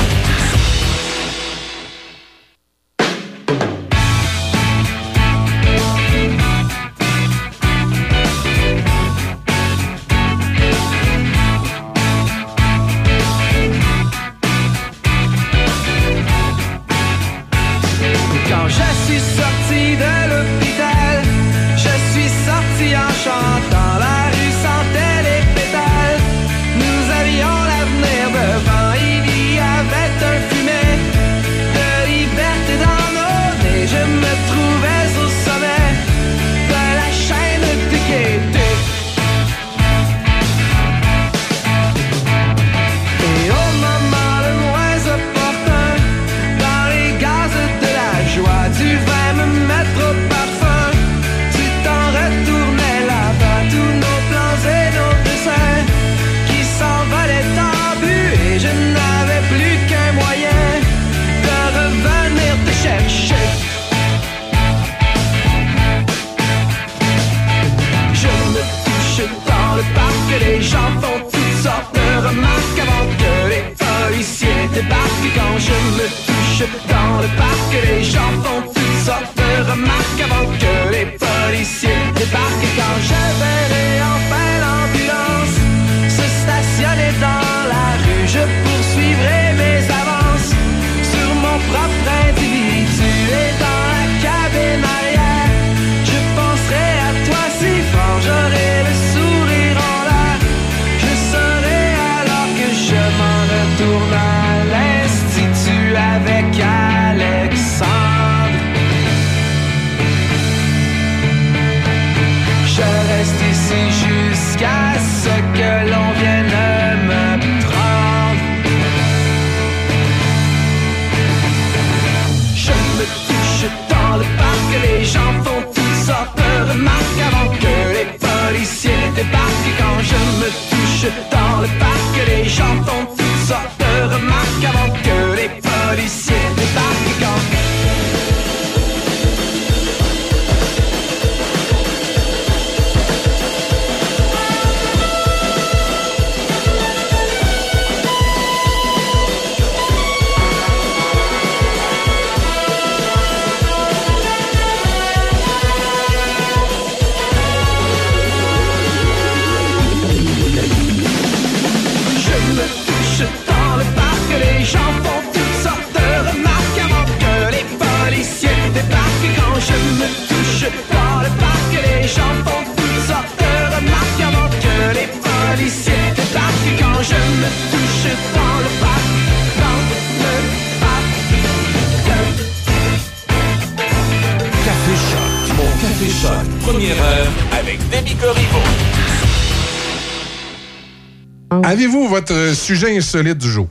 Sujet insolite du jour?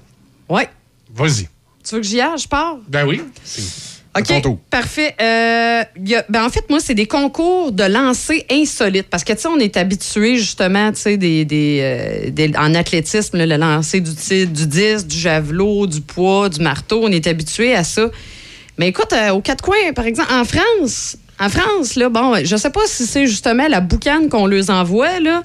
Ouais. Vas-y. Tu veux que j'y aille? Je pars? Ben oui. OK, parfait. Euh, y a- ben en fait, moi, c'est des concours de lancer insolites. Parce que, tu sais, on est habitué, justement, tu sais, des, des, euh, des- en athlétisme, là, le lancer du, du disque, du javelot, du poids, du marteau, on est habitué à ça. Mais écoute, euh, aux quatre coins, par exemple, en France, en France, là, bon, je sais pas si c'est justement la boucane qu'on leur envoie, là,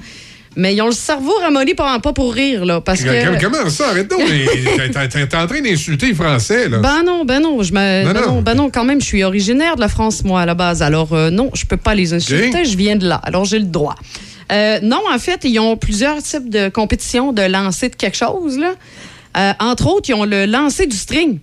mais ils ont le cerveau ramolli pas, pas pour rire, là. Parce que. Comment ça? Arrête donc. mais T'es en train d'insulter les Français, là. Ben non, ben non, je me, ben non. ben non, quand même, je suis originaire de la France, moi, à la base. Alors, euh, non, je peux pas les insulter, je viens de là. Alors, j'ai le droit. Euh, non, en fait, ils ont plusieurs types de compétitions de lancer de quelque chose, là. Euh, entre autres, ils ont le lancer du string.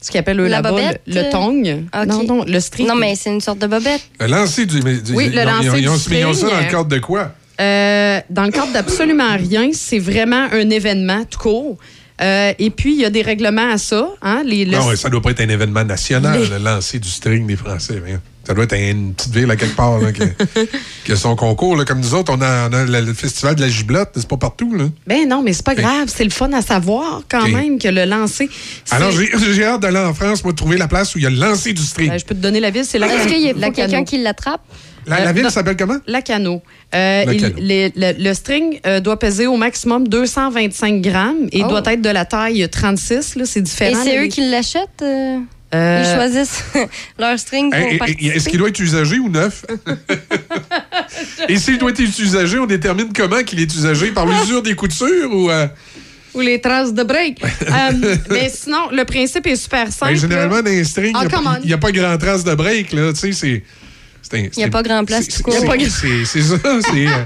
Ce qu'ils appellent eux, La là-bas le, bobette, le tong. Non, non, le string. Non, mais c'est une sorte de bobette. Le lancer du. du- Oui, le ils ont- lancer ils ont- ils ont- du Ils ont ça dans string. le cadre de quoi? Euh, dans le cadre d'absolument rien, c'est vraiment un événement tout court. Euh, et puis, il y a des règlements à ça. Hein, les, le- Non, ça doit pas être un événement national, Les- le lancer du string des Français. Ça doit être une petite ville à quelque part là, qui, qui a son concours. là. Comme nous autres, on a, on a le, festival de la giblotte, c'est pas partout. Là. Ben non, mais c'est pas grave. C'est le fun à savoir quand même que le lancer. Alors, j'ai j'ai hâte d'aller en France, moi, trouver la place où il y a le lancer du string. Ben, je peux te donner la ville, c'est la Est-ce qu'il y a quelqu'un qui l'attrape? La, la euh, ville s'appelle comment? Lacano. Euh, Lacano. il- les- le, le string euh, doit peser au maximum 225 grammes et Oh. doit être de la taille 36. là, C'est Et différent. c'est là, eux les- qui l'achètent? euh, Euh, Ils choisissent leur string pour Hey, hey, hey, participer? Est-ce qu'il doit être usagé ou neuf? Et s'il doit être usagé, on détermine comment qu'il est usagé? Par l'usure des coutures ou... euh, Ou les traces de break. Euh, mais sinon, le principe est super simple. ben, généralement, là. dans les strings, Ah, il n'y a, pas grand trace de break. Là, tu sais, c'est... c'est Il n'y a pas grand place c'est- tout c'est- court. c'est- C'est ça, c'est... euh,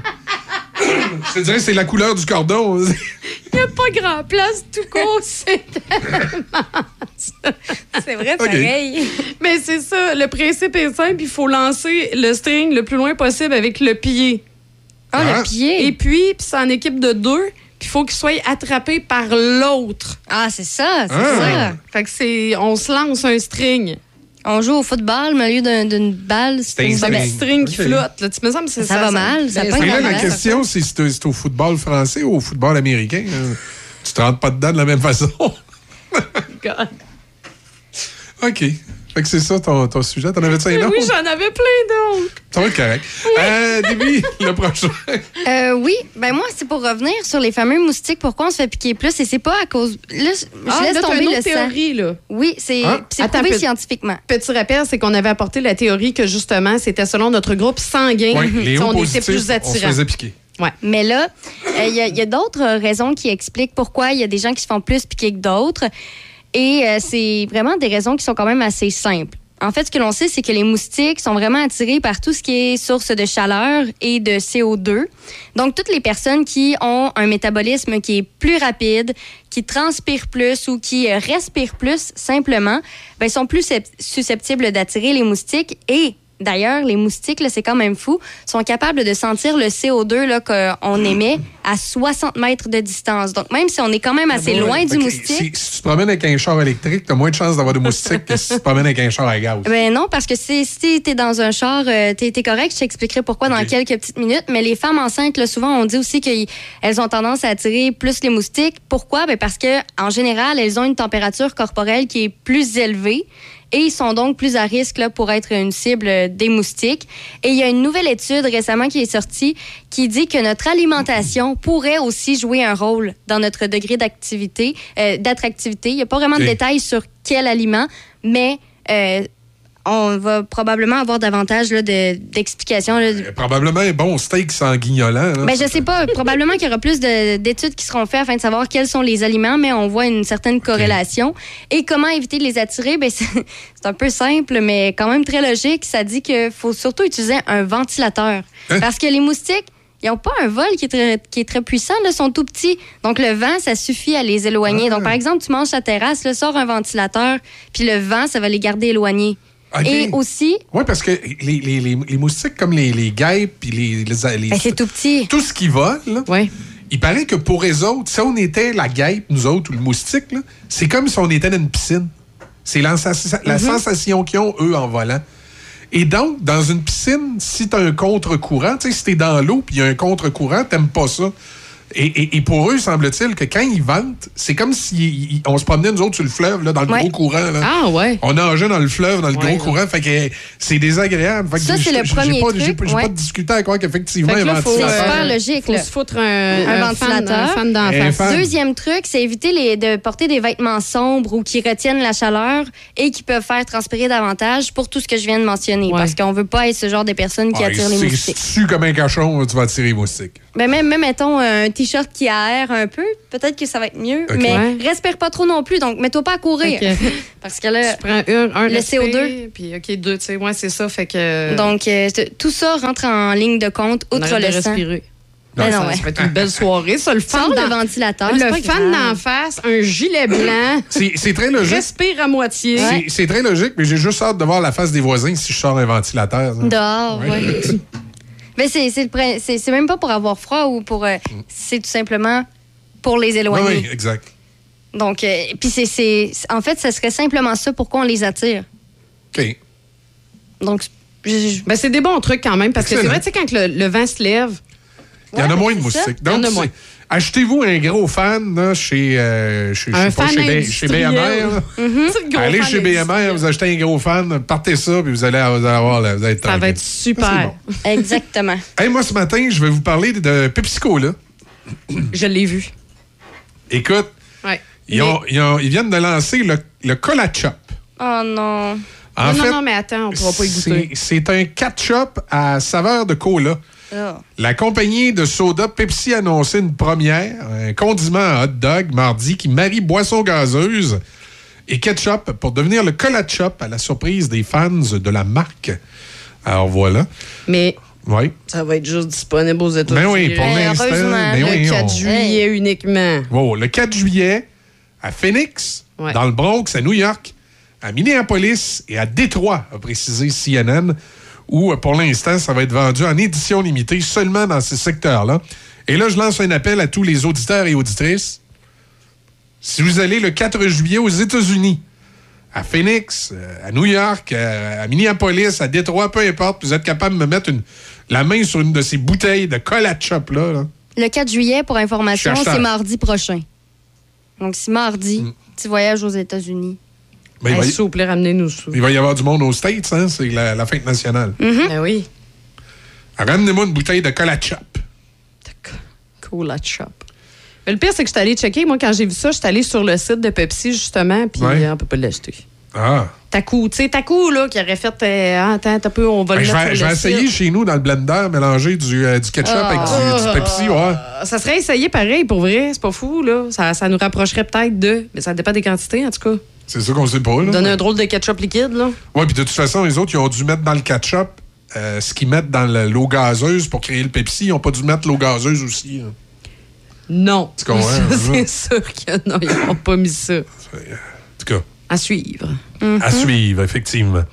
Je te dirais, c'est la couleur du cordon. Il n'y a pas grand place tout court. C'est C'est vrai, pareil. Mais c'est ça, le principe est simple, il faut lancer le string le plus loin possible avec le pied. Ah, Ah. le pied. Et puis, puis c'est en équipe de deux, puis il faut qu'il soit attrapé par l'autre. Ah, c'est ça, c'est Ah. ça. Fait que c'est on se lance un string. On joue au football, mais au lieu d'un- d'une balle, c'est un une petit string qui flotte. Là. Tu me semble que c'est Ça va mal, ça là, la question, c'est si c'est c'est au football français ou au football américain. hein. Tu te rentres pas dedans de la même façon. God. OK. Fait que c'est ça ton, ton sujet. T'en avais-tu un autre? oui, j'en avais plein d'autres. Ça va être correct. Euh, Déby, le prochain. Euh, oui, ben moi, c'est pour revenir sur les fameux moustiques. Pourquoi on se fait piquer plus? Et c'est pas à cause. Là, je Ah, laisse là, tomber une le autre sang. théorie, là. Oui, c'est c'est Attends, prouvé scientifiquement. Petit rappel, c'est qu'on avait apporté la théorie que justement, c'était selon notre groupe sanguin. Oui, les on était plus on se attirants. faisait piquer. Mais là, euh, il y a, il y a d'autres raisons qui expliquent pourquoi il y a des gens qui se font plus piquer que d'autres. Et euh, c'est vraiment des raisons qui sont quand même assez simples. En fait, ce que l'on sait, c'est que les moustiques sont vraiment attirés par tout ce qui est source de chaleur et de CO2. Donc, toutes les personnes qui ont un métabolisme qui est plus rapide, qui transpirent plus ou qui euh, respirent plus, simplement, ben, sont plus susceptibles d'attirer les moustiques et D'ailleurs, les moustiques, c'est quand même fou, sont capables de sentir le CO2 là, qu'on émet à 60 mètres de distance. Donc, même si on est quand même assez Ah, loin du que moustique, Si, si tu te promènes avec un char électrique, t'as moins de chances d'avoir de moustiques que si tu te promènes avec un char à gaz. Ben non, parce que si, si t'es dans un char, euh, t'es t'es correct. Je t'expliquerai pourquoi dans quelques petites minutes. Mais les femmes enceintes, là, souvent, on dit aussi qu'elles ont tendance à attirer plus les moustiques. Pourquoi? Ben parce que en général, elles ont une température corporelle qui est plus élevée. Et ils sont donc plus à risque là, pour être une cible euh, des moustiques. Et il y a une nouvelle étude récemment qui est sortie qui dit que notre alimentation pourrait aussi jouer un rôle dans notre degré d'activité, euh, d'attractivité. Il n'y a pas vraiment de détails sur quel aliment, mais euh, on va probablement avoir davantage de- d'explications. là. Probablement un bon steak sans guignolant. là. Ben, je sais pas. Probablement qu'il y aura plus de- d'études qui seront faites afin de savoir quels sont les aliments, mais on voit une certaine corrélation. Et comment éviter de les attirer? Ben, c'est un peu simple, mais quand même très logique. Ça dit qu'il faut surtout utiliser un ventilateur. Hein? Parce que les moustiques, ils n'ont pas un vol qui est très, qui est très puissant, ils sont tout petits. Donc, le vent, ça suffit à les éloigner. Ah. Donc, par exemple, tu manges ta terrasse, là, sors un ventilateur, puis le vent, ça va les garder éloignés. Et aussi, Oui, parce que les, les- les- les moustiques comme les, les guêpes puis les, les, les- ben, c'est tout petit. tout ce qui vole, là, Oui. il paraît que pour eux autres, si on était la guêpe, nous autres, ou le moustique, c'est comme si on était dans une piscine. C'est la, la sensation qu'ils ont, eux, en volant. Et donc, dans une piscine, si tu as un contre-courant, tu sais, si tu es dans l'eau puis il y a un contre-courant, t'aimes pas ça. Et, et- et pour eux, semble-t-il que quand ils ventent, c'est comme si on se promenait, nous autres, sur le fleuve, là, dans le Ouais. gros courant. Là. Ah, ouais. On nageait dans le fleuve, dans le Ouais, gros courant. Fait que euh, c'est désagréable. Fait que Ça, c'est le premier pas- truc, j'ai ouais. pas discuté à quoi qu'effectivement, Fait que là, un faut, C'est super logique. Faut là. se foutre un, Un un fan, ventilateur. un fan Un fan. Deuxième truc, c'est éviter les, de porter des vêtements sombres ou qui retiennent la chaleur et qui peuvent faire transpirer davantage pour tout ce que je viens de mentionner. Ouais. Parce qu'on veut pas être ce genre de personnes qui Ouais, attirent les moustiques. Si tu comme un cochon, tu vas attirer les moustiques. Ben même, même, mettons, un t-shirt qui aère un peu, peut-être que ça va être mieux. Mais Ouais. respire pas trop non plus. Donc, mets-toi pas à courir. Parce que là. Tu prends un, un Le respire, CO2. Puis, OK, deux, tu sais, ouais, c'est ça. Fait que. Donc, euh, tout ça rentre en ligne de compte, outre le de sang. respirer. Ben non, ça, ouais. ça va être une belle soirée, ça. Le fan Sors le d'en- ventilateur. Le fan d'en face, un gilet blanc, C'est très logique. respire à moitié. C'est- très logique, mais j'ai juste hâte de voir la face des voisins si je sors un ventilateur. ça. Dehors, ouais. Mais c'est c'est le prin- c'est c'est même pas pour avoir froid ou pour. euh, c'est tout simplement pour les éloigner. oui, exact. Donc, euh, puis c'est- c'est. En fait, ce serait simplement ça pourquoi on les attire. OK. Donc, je- je- Ben, c'est des bons trucs quand même, parce que c'est vrai, tu sais, quand le, le vent se lève, Il y en a moins de moustiques. Il y en Donc, a moins. c'est- achetez-vous un gros fan là, chez, euh, chez, Un je sais pas, fan chez. BMR. là? gros Allez chez BMR, vous achetez un gros fan, partez ça, puis vous allez, vous allez avoir la- vous allez être Ça va être super. Exactement. Hey, moi, ce matin, je vais vous parler de PepsiCo. Là. Je l'ai vu. Écoute, Ouais. ils, ont- ils ont- ils viennent de lancer le, le Cola Chop. Oh non. En non, fait, non, non, mais attends, on pourra pas y goûter. c'est un ketchup à saveur de cola. Oh. La compagnie de soda Pepsi a annoncé une première, un condiment à hot dog mardi qui marie boisson gazeuse et ketchup pour devenir le Cola Chop à la surprise des fans de la marque. Alors voilà. Mais Oui. ça va être juste disponible aux États-Unis. Ben oui, pour l'instant. heureusement. ben Le oui, 4 on- juillet uniquement. Wow, le 4 juillet, à Phoenix, Ouais. dans le Bronx, à New York, à Minneapolis et à Détroit, a précisé CNN, où euh, pour l'instant, ça va être vendu en édition limitée seulement dans ces secteurs-là. Et là, je lance un appel à tous les auditeurs et auditrices. Si vous allez le 4 juillet aux États-Unis, à Phoenix, euh, à New York, euh, à Minneapolis, à Détroit, peu importe, vous êtes capable de me mettre une- la main sur une de ces bouteilles de cola chop là, là. Le 4 juillet, pour information, c'est mardi prochain. Donc, si mardi, tu voyages aux États-Unis. Ben, il, va Hey, y, S'il vous plaît, ramenez-nous ça. il va y avoir du monde aux States, hein? c'est la, la fête nationale. Ben oui. Ramenez-moi une bouteille de cola chop. Cool, la chop. Mais le pire, c'est que je suis allée checker. Moi, quand j'ai vu ça, je suis allée sur le site de Pepsi, justement, puis Ouais. euh, on peut pas l'acheter. Ah. Taku, tu sais, Taku, là, qui aurait fait. euh, ah, attends, un peu, on va Ben, le je vais, je vais essayer chez nous dans le blender, mélanger du, euh, du ketchup avec du, du Pepsi. Ouais. Ah, Ça serait essayé pareil, pour vrai. C'est pas fou, là. Ça, ça nous rapprocherait peut-être de. Mais ça dépend des quantités, en tout cas. C'est ça qu'on sait pas. Là. Donner un drôle de ketchup liquide, là. Ouais, puis de toute façon, les autres, ils ont dû mettre dans le ketchup euh, ce qu'ils mettent dans le- l'eau gazeuse pour créer le Pepsi. Ils n'ont pas dû mettre l'eau gazeuse aussi. hein. Non. Tu comprends, Ça? C'est sûr que non, ils n'ont pas mis ça. En tout cas, À suivre. à suivre, effectivement.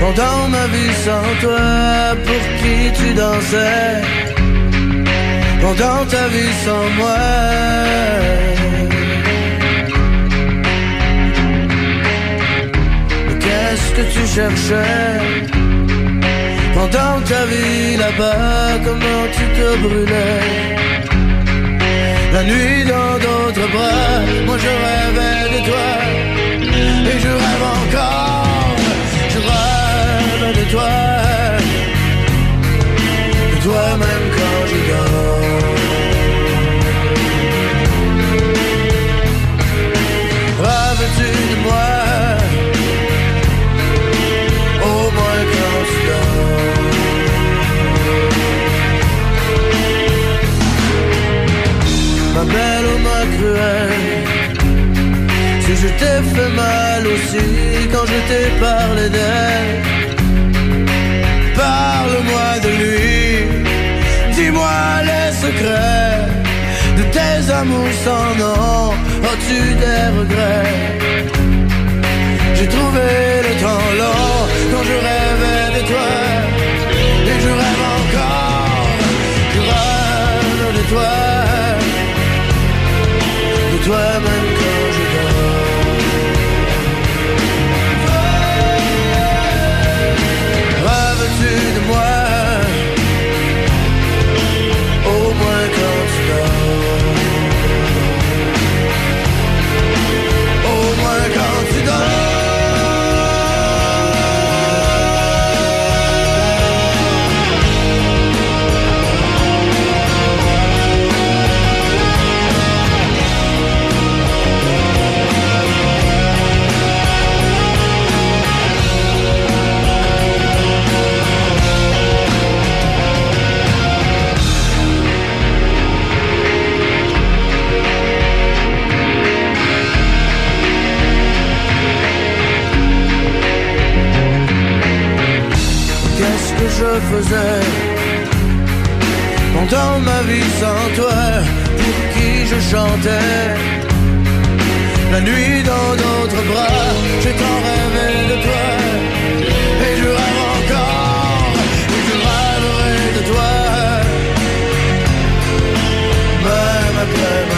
Pendant ma vie sans toi Pour qui tu dansais pendant ta vie sans moi. Qu'est-ce que tu cherchais pendant ta vie là-bas? Comment tu te brûlais? La nuit dans d'autres bras, moi je rêvais de toi Et je rêve encore, je rêve de toi. De toi même quand je dors. Rêves-tu de moi? Je t'ai fait mal aussi Quand je t'ai parlé d'elle. Parle-moi de lui. Dis-moi les secrets De tes amours sans nom. As-tu des regrets? J'ai trouvé le temps long Quand je rêvais je faisais. Pendant ma vie sans toi Pour qui je chantais. La nuit dans d'autres bras J'ai tant rêvé de toi. Et je rêve encore Et je rêverai de toi. Même après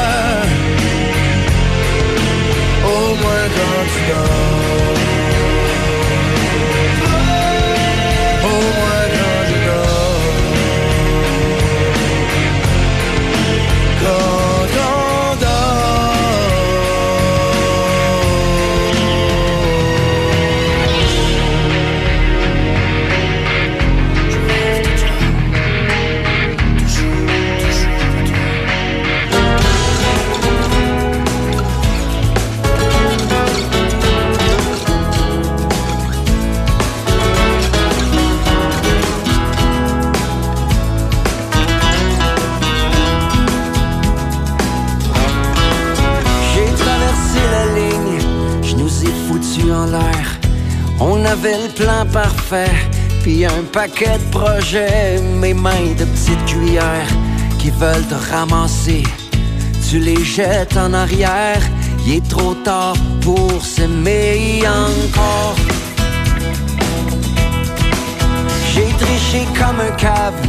avait le plan parfait, puis un paquet de projets, mes mains de petites cuillères qui veulent te ramasser. Tu les jettes en arrière, il est trop tard pour s'aimer encore. J'ai triché comme un cave,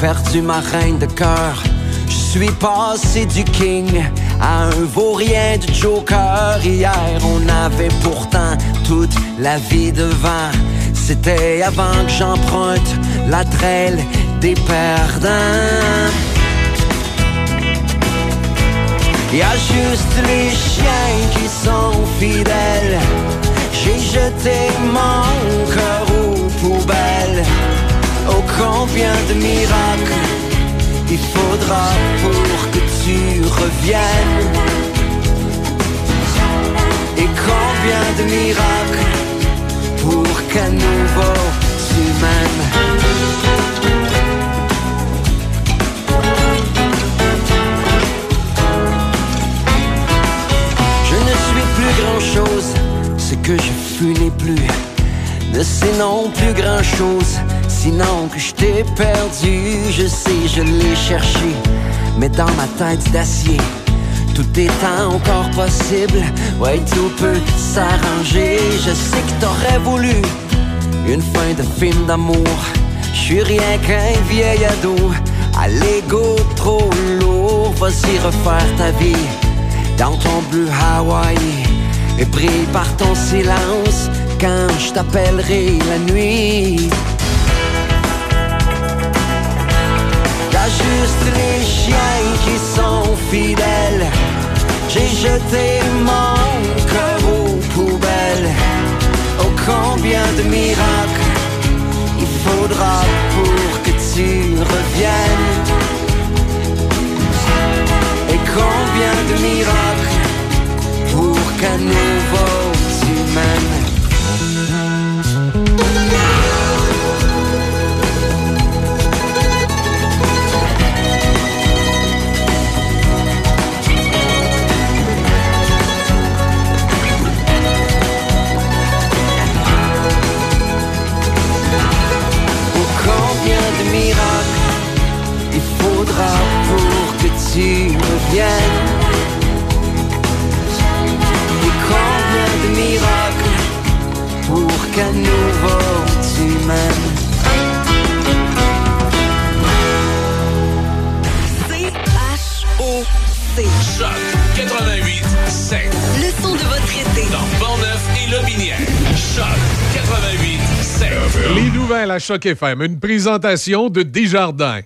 perdu ma reine de cœur. Je suis passé du king à un vaurien du joker. Hier, on avait pourtant toute la vie devant. C'était avant que j'emprunte la traîne des perdants. Y a juste les chiens qui sont fidèles. J'ai jeté mon cœur aux poubelles. Oh combien de miracles il faudra pour que tu reviennes. Et combien de miracles pour qu'à nouveau tu m'aimes. Je ne suis plus grand chose, ce que je fus n'est plus. Ne sais non plus grand chose, sinon que je t'ai perdu. Je sais, je l'ai cherché, mais dans ma tête d'acier. Tout est encore possible, ouais, tout peut s'arranger. Je sais que t'aurais voulu une fin de film d'amour. Je suis rien qu'un vieil ado, à l'ego trop lourd. Vas-y refaire ta vie dans ton bleu Hawaii et brille par ton silence quand je t'appellerai la nuit. Juste les chiens qui sont fidèles. J'ai jeté mon cœur aux poubelles. Oh combien de miracles il faudra pour que tu reviennes. Et combien de miracles pour qu'à nouveau tu m'aimes. Faudra pour que tu reviennes. Et combien de miracles pour qu'à nouveau tu m'aimes. C-H-O-C. Choc 88 7. Le son de votre été. Dans Portneuf et Lobinière. Choc 88 7. Les nouvelles à Choc FM, une présentation de Desjardins.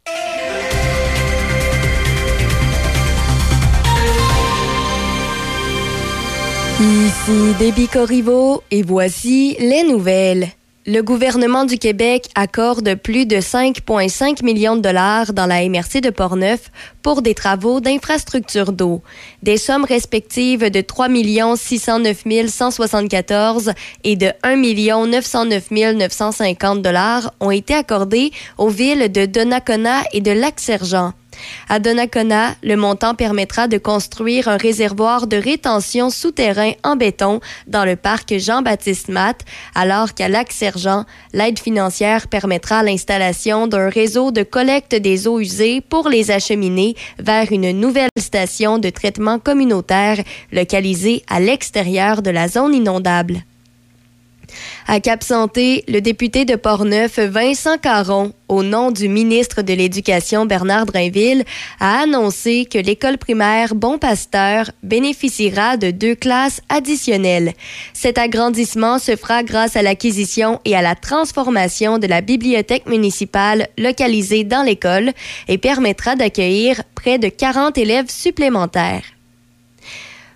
Ici Déby Corriveau et voici les nouvelles. Le gouvernement du Québec accorde plus de 5,5 millions de dollars dans la MRC de Portneuf pour des travaux d'infrastructure d'eau. Des sommes respectives de 3 609 174 et de 1 909 950 dollars ont été accordées aux villes de Donnacona et de Lac-Sergent. À Donnacona, le montant permettra de construire un réservoir de rétention souterrain en béton dans le parc Jean-Baptiste Matt, alors qu'à Lac-Sergent, l'aide financière permettra l'installation d'un réseau de collecte des eaux usées pour les acheminer vers une nouvelle station de traitement communautaire localisée à l'extérieur de la zone inondable. À Cap-Santé, le député de Portneuf, Vincent Caron, au nom du ministre de l'Éducation Bernard Drainville, a annoncé que l'école primaire Bon Pasteur bénéficiera de deux classes additionnelles. Cet agrandissement se fera grâce à l'acquisition et à la transformation de la bibliothèque municipale localisée dans l'école et permettra d'accueillir près de 40 élèves supplémentaires.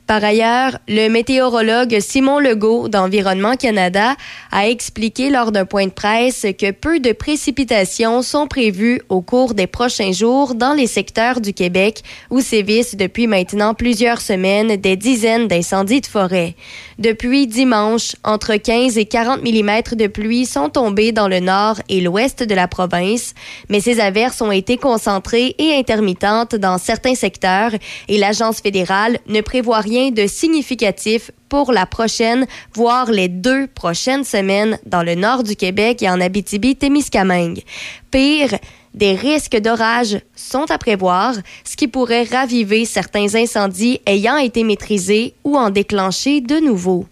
Par ailleurs, le météorologue Simon Legault d'Environnement Canada a expliqué lors d'un point de presse que peu de précipitations sont prévues au cours des prochains jours dans les secteurs du Québec où sévissent depuis maintenant plusieurs semaines des dizaines d'incendies de forêt. Depuis dimanche, entre 15 et 40 mm de pluie sont tombés dans le nord et l'ouest de la province, mais ces averses ont été concentrées et intermittentes dans certains secteurs et l'Agence fédérale ne prévoit rien de significatif pour la prochaine, voire les deux prochaines semaines dans le nord du Québec et en Abitibi-Témiscamingue. Pire, des risques d'orage sont à prévoir, ce qui pourrait raviver certains incendies ayant été maîtrisés ou en déclencher de nouveaux.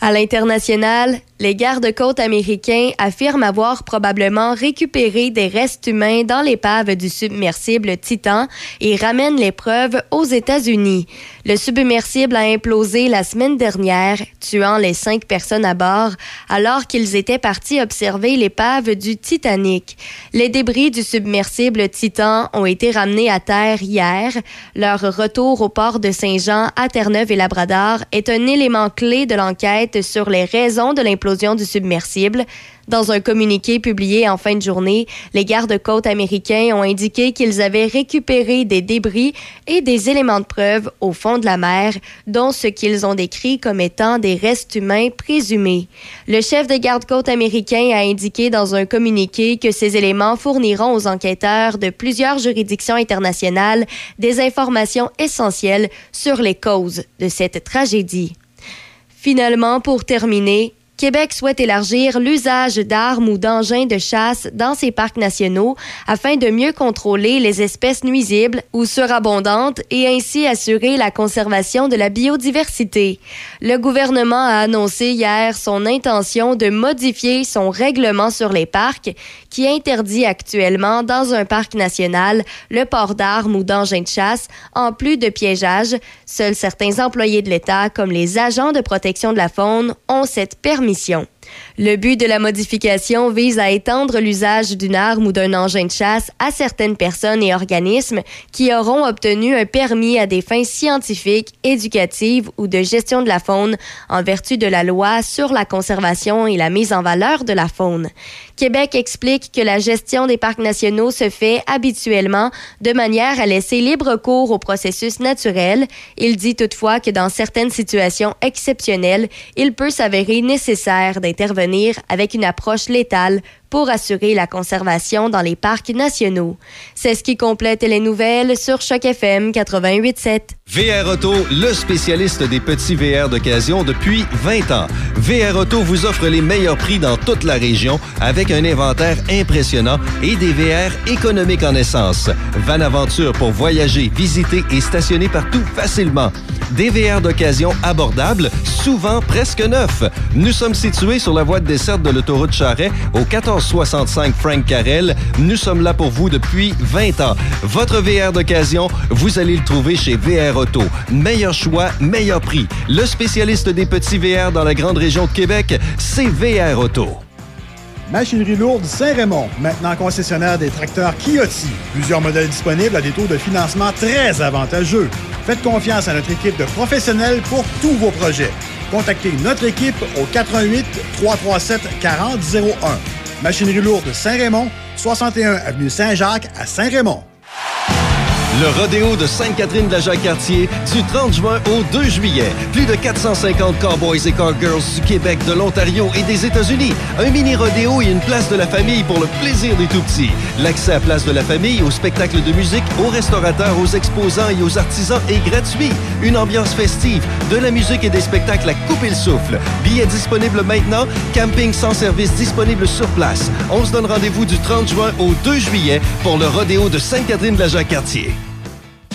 À l'international, les gardes-côtes américains affirment avoir probablement récupéré des restes humains dans l'épave du submersible Titan et ramènent les preuves aux États-Unis. Le submersible a implosé la semaine dernière, tuant les cinq personnes à bord, alors qu'ils étaient partis observer l'épave du Titanic. Les débris du submersible Titan ont été ramenés à terre hier. Leur retour au port de Saint-Jean à Terre-Neuve et Labrador est un élément clé de l'enquête sur les raisons de l'implosion du submersible. Dans un communiqué publié en fin de journée, les gardes-côtes américains ont indiqué qu'ils avaient récupéré des débris et des éléments de preuve au fond de la mer, dont ce qu'ils ont décrit comme étant des restes humains présumés. Le chef des gardes-côtes américains a indiqué dans un communiqué que ces éléments fourniront aux enquêteurs de plusieurs juridictions internationales des informations essentielles sur les causes de cette tragédie. Finalement, pour terminer, Québec souhaite élargir l'usage d'armes ou d'engins de chasse dans ses parcs nationaux afin de mieux contrôler les espèces nuisibles ou surabondantes et ainsi assurer la conservation de la biodiversité. Le gouvernement a annoncé hier son intention de modifier son règlement sur les parcs qui interdit actuellement dans un parc national le port d'armes ou d'engins de chasse en plus de piégeage. Seuls certains employés de l'État comme les agents de protection de la faune ont cette permission émission le but de la modification vise à étendre l'usage d'une arme ou d'un engin de chasse à certaines personnes et organismes qui auront obtenu un permis à des fins scientifiques, éducatives ou de gestion de la faune en vertu de la loi sur la conservation et la mise en valeur de la faune. Québec explique que la gestion des parcs nationaux se fait habituellement de manière à laisser libre cours au processus naturel. Il dit toutefois que dans certaines situations exceptionnelles, il peut s'avérer nécessaire d'intervenir avec une approche létale pour assurer la conservation dans les parcs nationaux. C'est ce qui complète les nouvelles sur Choc FM 88.7. VR Auto, le spécialiste des petits VR d'occasion depuis 20 ans. VR Auto vous offre les meilleurs prix dans toute la région avec un inventaire impressionnant et des VR économiques en essence. Van Aventure pour voyager, visiter et stationner partout facilement. Des VR d'occasion abordables, souvent presque neufs. Nous sommes situés sur la voie de desserte de l'autoroute Charret au 1465 Frank Carrel. Nous sommes là pour vous depuis 20 ans. Votre VR d'occasion, vous allez le trouver chez VR Auto. Meilleur choix, meilleur prix. Le spécialiste des petits VR dans la grande région de Québec, c'est VR Auto. Machinerie lourde Saint-Raymond, maintenant concessionnaire des tracteurs Kioti. Plusieurs modèles disponibles à des taux de financement très avantageux. Faites confiance à notre équipe de professionnels pour tous vos projets. Contactez notre équipe au 88 337 4001. Machinerie lourde Saint-Raymond, 61 avenue Saint-Jacques à Saint-Raymond. Le rodéo de Sainte-Catherine de la Jacques-Cartier du 30 juin au 2 juillet. Plus de 450 cowboys et cowgirls du Québec, de l'Ontario et des États-Unis. Un mini rodéo et une place de la famille pour le plaisir des tout-petits. L'accès à place de la famille, aux spectacles de musique, aux restaurateurs, aux exposants et aux artisans est gratuit. Une ambiance festive, de la musique et des spectacles à couper le souffle. Billets disponibles maintenant. Camping sans service disponible sur place. On se donne rendez-vous du 30 juin au 2 juillet pour le rodéo de Sainte-Catherine de la Jacques-Cartier.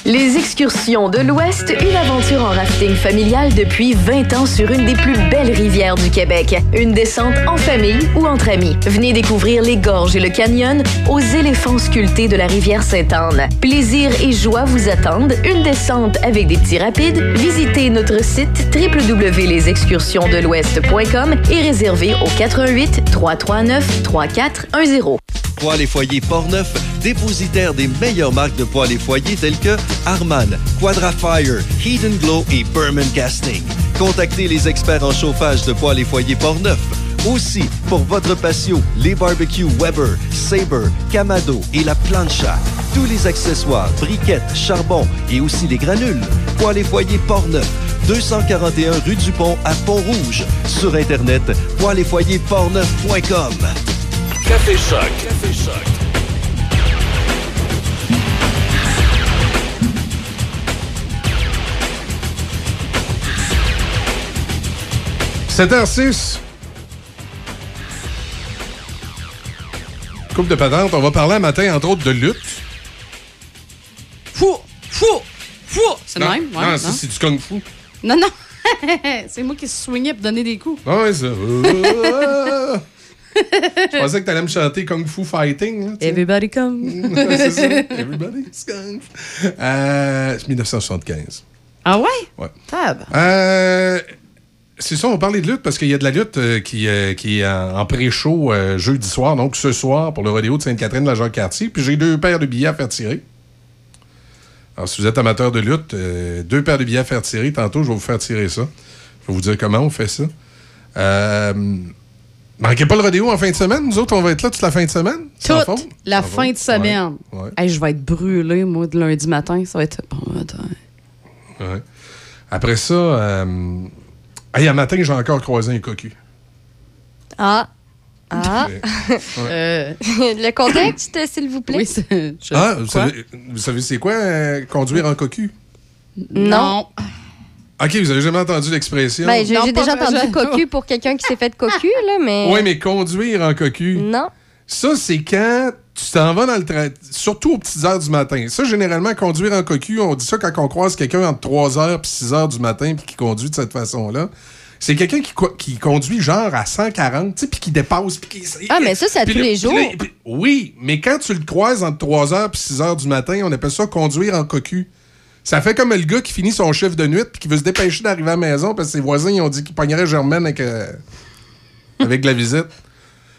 Les excursions de l'Ouest, une aventure en rafting familial depuis 20 ans sur une des plus belles rivières du Québec. Une descente en famille ou entre amis. Venez découvrir les gorges et le canyon aux éléphants sculptés de la rivière Sainte-Anne. Plaisir et joie vous attendent. Une descente avec des petits rapides. Visitez notre site www.lesexcursionsdelouest.com et réservez au 88 339 3410. Poêles et foyers Portneuf, dépositaire des meilleures marques de poêles et foyers telles que Harman, Quadrafire, and Glow et Berman Casting. Contactez les experts en chauffage de poêles et foyers Portneuf. Aussi, pour votre patio, les barbecues Weber, Sabre, Camado et la plancha. Tous les accessoires, briquettes, charbon et aussi les granules. Poêles et foyers Portneuf, 241 rue du Pont à Pont-Rouge. Sur Internet, poêles et foyers portneuf.com. Café Choc. Café Choc. h 6 Coupe de patente, on va parler un matin, entre autres, de lutte. Fou! Fou! Fou! C'est le même? Ouais, non, ça, c'est du kung fu. Non, non! c'est moi qui se soignais pour donner des coups. Ouais, ça. Je pensais que t'allais me chanter Kung Fu Fighting. hein. Everybody come. c'est ça. Everybody's Kung. Euh, c'est 1975. Ah ouais? Ouais. Tab. Euh, c'est ça, on parlait de lutte parce qu'il y a de la lutte euh, qui, euh, qui est en, en pré-show jeudi soir, donc ce soir pour le rodéo de Sainte-Catherine de la Jacques-Cartier. Puis j'ai deux paires de billets à faire tirer. Alors, si vous êtes amateur de lutte, deux paires de billets à faire tirer. Tantôt, je vais vous faire tirer ça. Je vais vous dire comment on fait ça. Euh, manquez pas le rodéo en fin de semaine. Nous autres, on va être là toute la fin de semaine. Toute faute. la Sans fin faute. de semaine. Ouais, ouais. Hey, je vais être brûlé, moi, de lundi matin. Ça va être. Bon. Ouais. Après ça, euh, hey, un matin, j'ai encore croisé un cocu. Ah. Ah. Ouais. Euh, Le contexte, s'il vous plaît. oui, c'est. je- Ah, vous quoi? savez, vous savez c'est quoi euh, conduire en cocu? Non. OK, vous avez jamais entendu l'expression? Ben, j'ai déjà entendu vraiment. cocu pour quelqu'un qui s'est fait cocu, là, mais. Oui, mais conduire en cocu. Non. Ça, c'est quand tu t'en vas dans le train, surtout aux petites heures du matin. Ça, généralement, conduire en cocu, on dit ça quand on croise quelqu'un entre 3h et 6h du matin puis qui conduit de cette façon-là. C'est quelqu'un qui, co- qui conduit genre à 140, tu sais, puis qui dépasse. puis qui- Ah, mais ça, c'est à tous les jours. oui, mais quand tu le croises entre 3h et 6h du matin, on appelle ça conduire en cocu. Ça fait comme le gars qui finit son chiffre de nuit puis qui veut se dépêcher d'arriver à la maison parce que ses voisins ils ont dit qu'il pognerait Germaine avec, euh, avec la visite.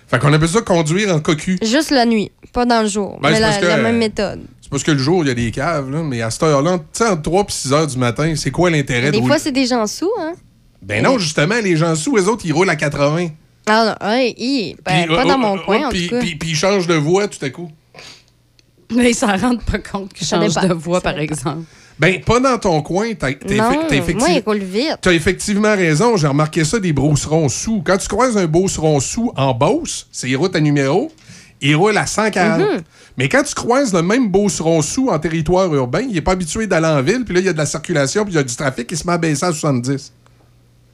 Fait qu'on appelle ça conduire en cocu. Juste la nuit, pas dans le jour. Ben, mais c'est la, que- la même méthode. C'est parce que le jour, il y a des caves, là, mais à cette heure-là, tu sais, entre 3 et 6 heures du matin, c'est quoi l'intérêt de Des fois, c'est des gens sous, hein? Ben non, justement, les gens sous, les autres, ils roulent à 80. Ah, non, ouais, ben, Puis, pas euh, dans euh, mon euh, coin, en puis, tout cas. Puis, ils changent de voie tout à coup. Mais ils s'en rendent pas compte qu'ils changent de voix, par exemple. Ben, pas dans ton coin. T'as, non, effe- moi, il roule vite. t'as effectivement raison. J'ai remarqué ça des brousserons sous. Quand tu croises un beauceron sous en Beauce, c'est les routes à numéro, il roule à 140. Mhm. Mais quand tu croises le même beauceron sous en territoire urbain, il est pas habitué d'aller en ville, puis là, il y a de la circulation, puis il y a du trafic, il se met à baisser à 70.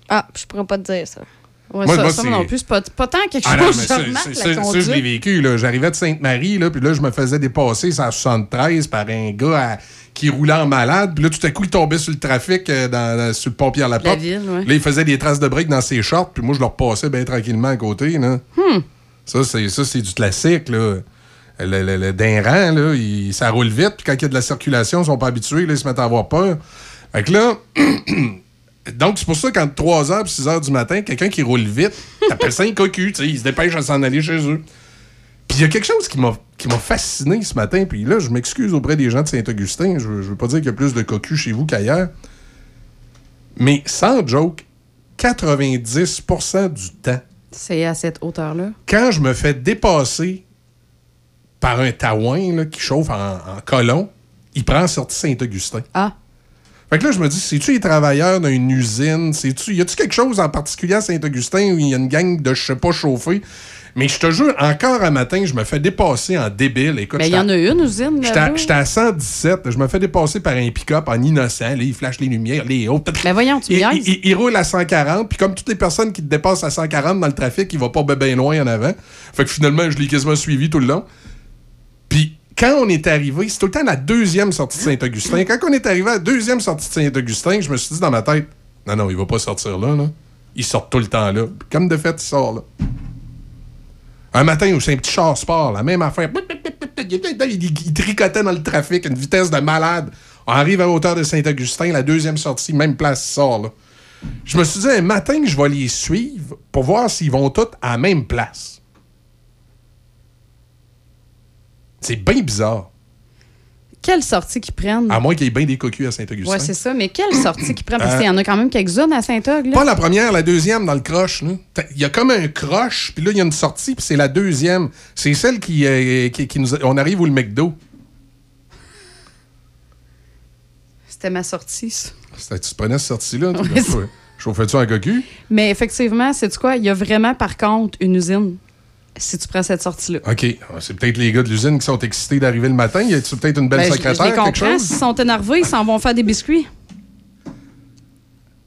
Ah, je pourrais pas te dire ça. Ouais, Moi- ça, moi, ça, c'est- non plus, c'est pas, pas tant quelque Ah chose non, mais ça, remarque, ça, la ça, ça, je l'ai vécu. là. J'arrivais de Sainte-Marie, là, puis là, je me faisais dépasser à 73 par un gars à- qui roulait en malade. Puis là, tout à coup, il tombait sur le trafic euh, dans, dans- sur le pont Pierre-Laporte. La ville, ouais. Là, il faisait des traces de break dans ses shorts, puis moi, je le repassais bien tranquillement à côté. Là. Hmm. Ça, c'est, ça, c'est du classique. Là. Le, le, le- d'un rang, là, il- ça roule vite, puis quand il y a de la circulation, ils sont pas habitués, là, ils se mettent à avoir peur. Fait que là, donc c'est pour ça qu'entre 3h et 6h du matin, quelqu'un qui roule vite, t'appelles ça un cocu, tu sais, il se dépêche à s'en aller chez eux. Puis il y a quelque chose qui m'a, qui m'a fasciné ce matin, puis là, je m'excuse auprès des gens de Saint-Augustin, je, veux- je veux pas dire qu'il y a plus de cocus chez vous qu'ailleurs, mais sans joke, 90% du temps, C'est à cette hauteur-là? quand je me fais dépasser par un taouin là, qui chauffe en, en colon, il prend sortie Saint-Augustin. Ah. Fait que là, je me dis, c'est-tu les travailleurs d'une usine? C'est-tu, y a-tu quelque chose en particulier à Saint-Augustin où il y a une gang de, je sais pas, chauffés? Mais je te jure, encore un matin, je me fais dépasser en débile. Écoute, Mais il y en a une usine J'étais à- là-bas. j'étais à 117. Je me fais dépasser par un pick-up en innocent. Là, il flash les lumières, les hauts. Mais voyons, tu il, il- il- il roule à 140. Puis comme toutes les personnes qui te dépassent à 140 dans le trafic, il va pas bien loin en avant. Fait que finalement, je l'ai quasiment suivi tout le long. Quand on est arrivé, c'est tout le temps la deuxième sortie de Saint-Augustin. Quand on est arrivé à la deuxième sortie de Saint-Augustin, je me suis dit dans ma tête, non, non, il va pas sortir là. Il sort tout le temps là. Comme de fait, il sort là. Un matin où c'est un petit char sport, la même affaire. Il, tricotait dans le trafic, une vitesse de malade. On arrive à hauteur de Saint-Augustin, la deuxième sortie, même place, il sort là. Je me suis dit, un matin, je vais les suivre pour voir s'ils vont tous à la même place. C'est bien bizarre. Quelle sortie qu'ils prennent? À moins qu'il y ait bien des cocus à Saint-Augustin. Ouais, c'est ça. Mais quelle sortie qu'ils prennent? Parce Euh, qu'il y en a quand même quelques-unes à Saint-Og. Pas la première, la deuxième dans le croche. Il y a comme un croche, puis là, il y a une sortie, puis c'est la deuxième. C'est celle qui, euh, qui, qui nous... On arrive où le McDo. C'était ma sortie, ça. Tu prenais cette sortie-là? Ouais. Chauffais-tu en cocu? Mais effectivement, c'est quoi? Il y a vraiment, par contre, une usine si tu prends cette sortie-là. OK. C'est peut-être les gars de l'usine qui sont excités d'arriver le matin. Y a-tu peut-être une belle Ben, je- secrétaire, je les quelque chose? S'ils sont énervés, ils s'en vont faire des biscuits.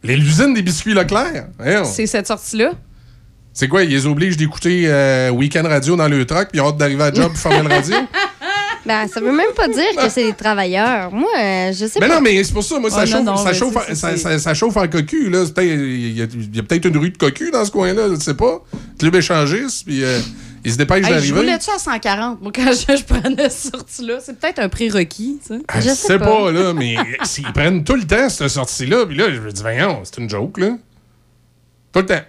Les- L'usine des biscuits Leclerc? C'est cette sortie-là? C'est quoi, ils les obligent d'écouter euh, Weekend Radio dans le truck, puis ils ont hâte d'arriver à job pour fermer le radio? Ben, ça veut même pas dire que c'est des travailleurs. Moi, euh, je sais Mais pas. non, mais c'est pour ça, moi, ça, Oh, non, chauffe, non, ça, mais chauffe, c'est- ça, c'est- ça- ça chauffe en cocu. là. Il y a, peut-être une rue de cocu dans ce coin-là, je ne sais pas. Club échangiste, puis euh, ils se dépêchent Hey, je d'arriver. roulais-tu à 140, moi, quand je, je prenais cette sortie-là? C'est peut-être un prérequis, tu sais. Ah, je sais pas, là, mais s'ils prennent tout le temps cette sortie-là, puis là, je me dis, voyons, c'est une joke, là. Tout le temps.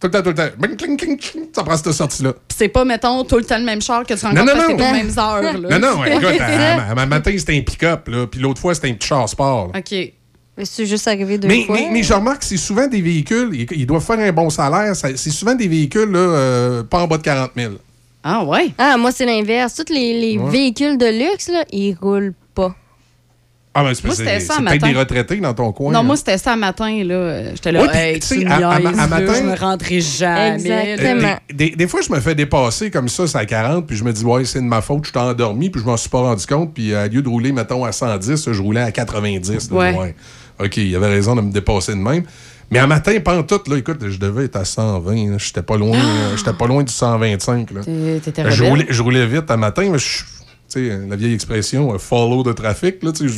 Tout le temps, tout le temps. Bing, cling, cling, cling, ça prend cette sortie-là. Puis c'est pas, metton, tout le temps le même char que tu rencontres Non, non, parce que non. aux mêmes heures. Là. Non, non, écoute, à, à- à- matin, c'était un pick-up, là, puis l'autre fois, c'était un petit char sport. là. OK. Mais c'est juste arrivé deux Mais, fois. mais, mais je remarque que c'est souvent des véhicules, ils, ils doivent faire un bon salaire, ça- c'est souvent des véhicules là, euh, pas en bas de 40 000. Ah ouais? Ah, moi, c'est l'inverse. Tous les, les Ouais. véhicules de luxe, là, ils roulent pas. Ah, ben, c'est peut-être des retraités dans ton coin. Non, moi, c'était ça à matin, là. J'étais là, Ouais, hey, tu me à- à- à matin- je me rentrerai jamais. Euh, Des, des- des fois, je me fais dépasser comme ça, c'est à 40, puis je me dis, ouais, c'est de ma faute, je suis endormi, puis je m'en suis pas rendu compte, puis euh, au lieu de rouler, mettons, à 110, je roulais à 90. là, Ouais. OK, il avait raison de me dépasser de même. Mais un matin, pas tout, là, écoute, je devais être à 120, là, j'étais pas loin, euh, j'étais pas loin du 125. Là. T'es- T'étais je, roulais, je roulais vite un matin, mais je- la vieille expression, euh, follow de trafic, là, le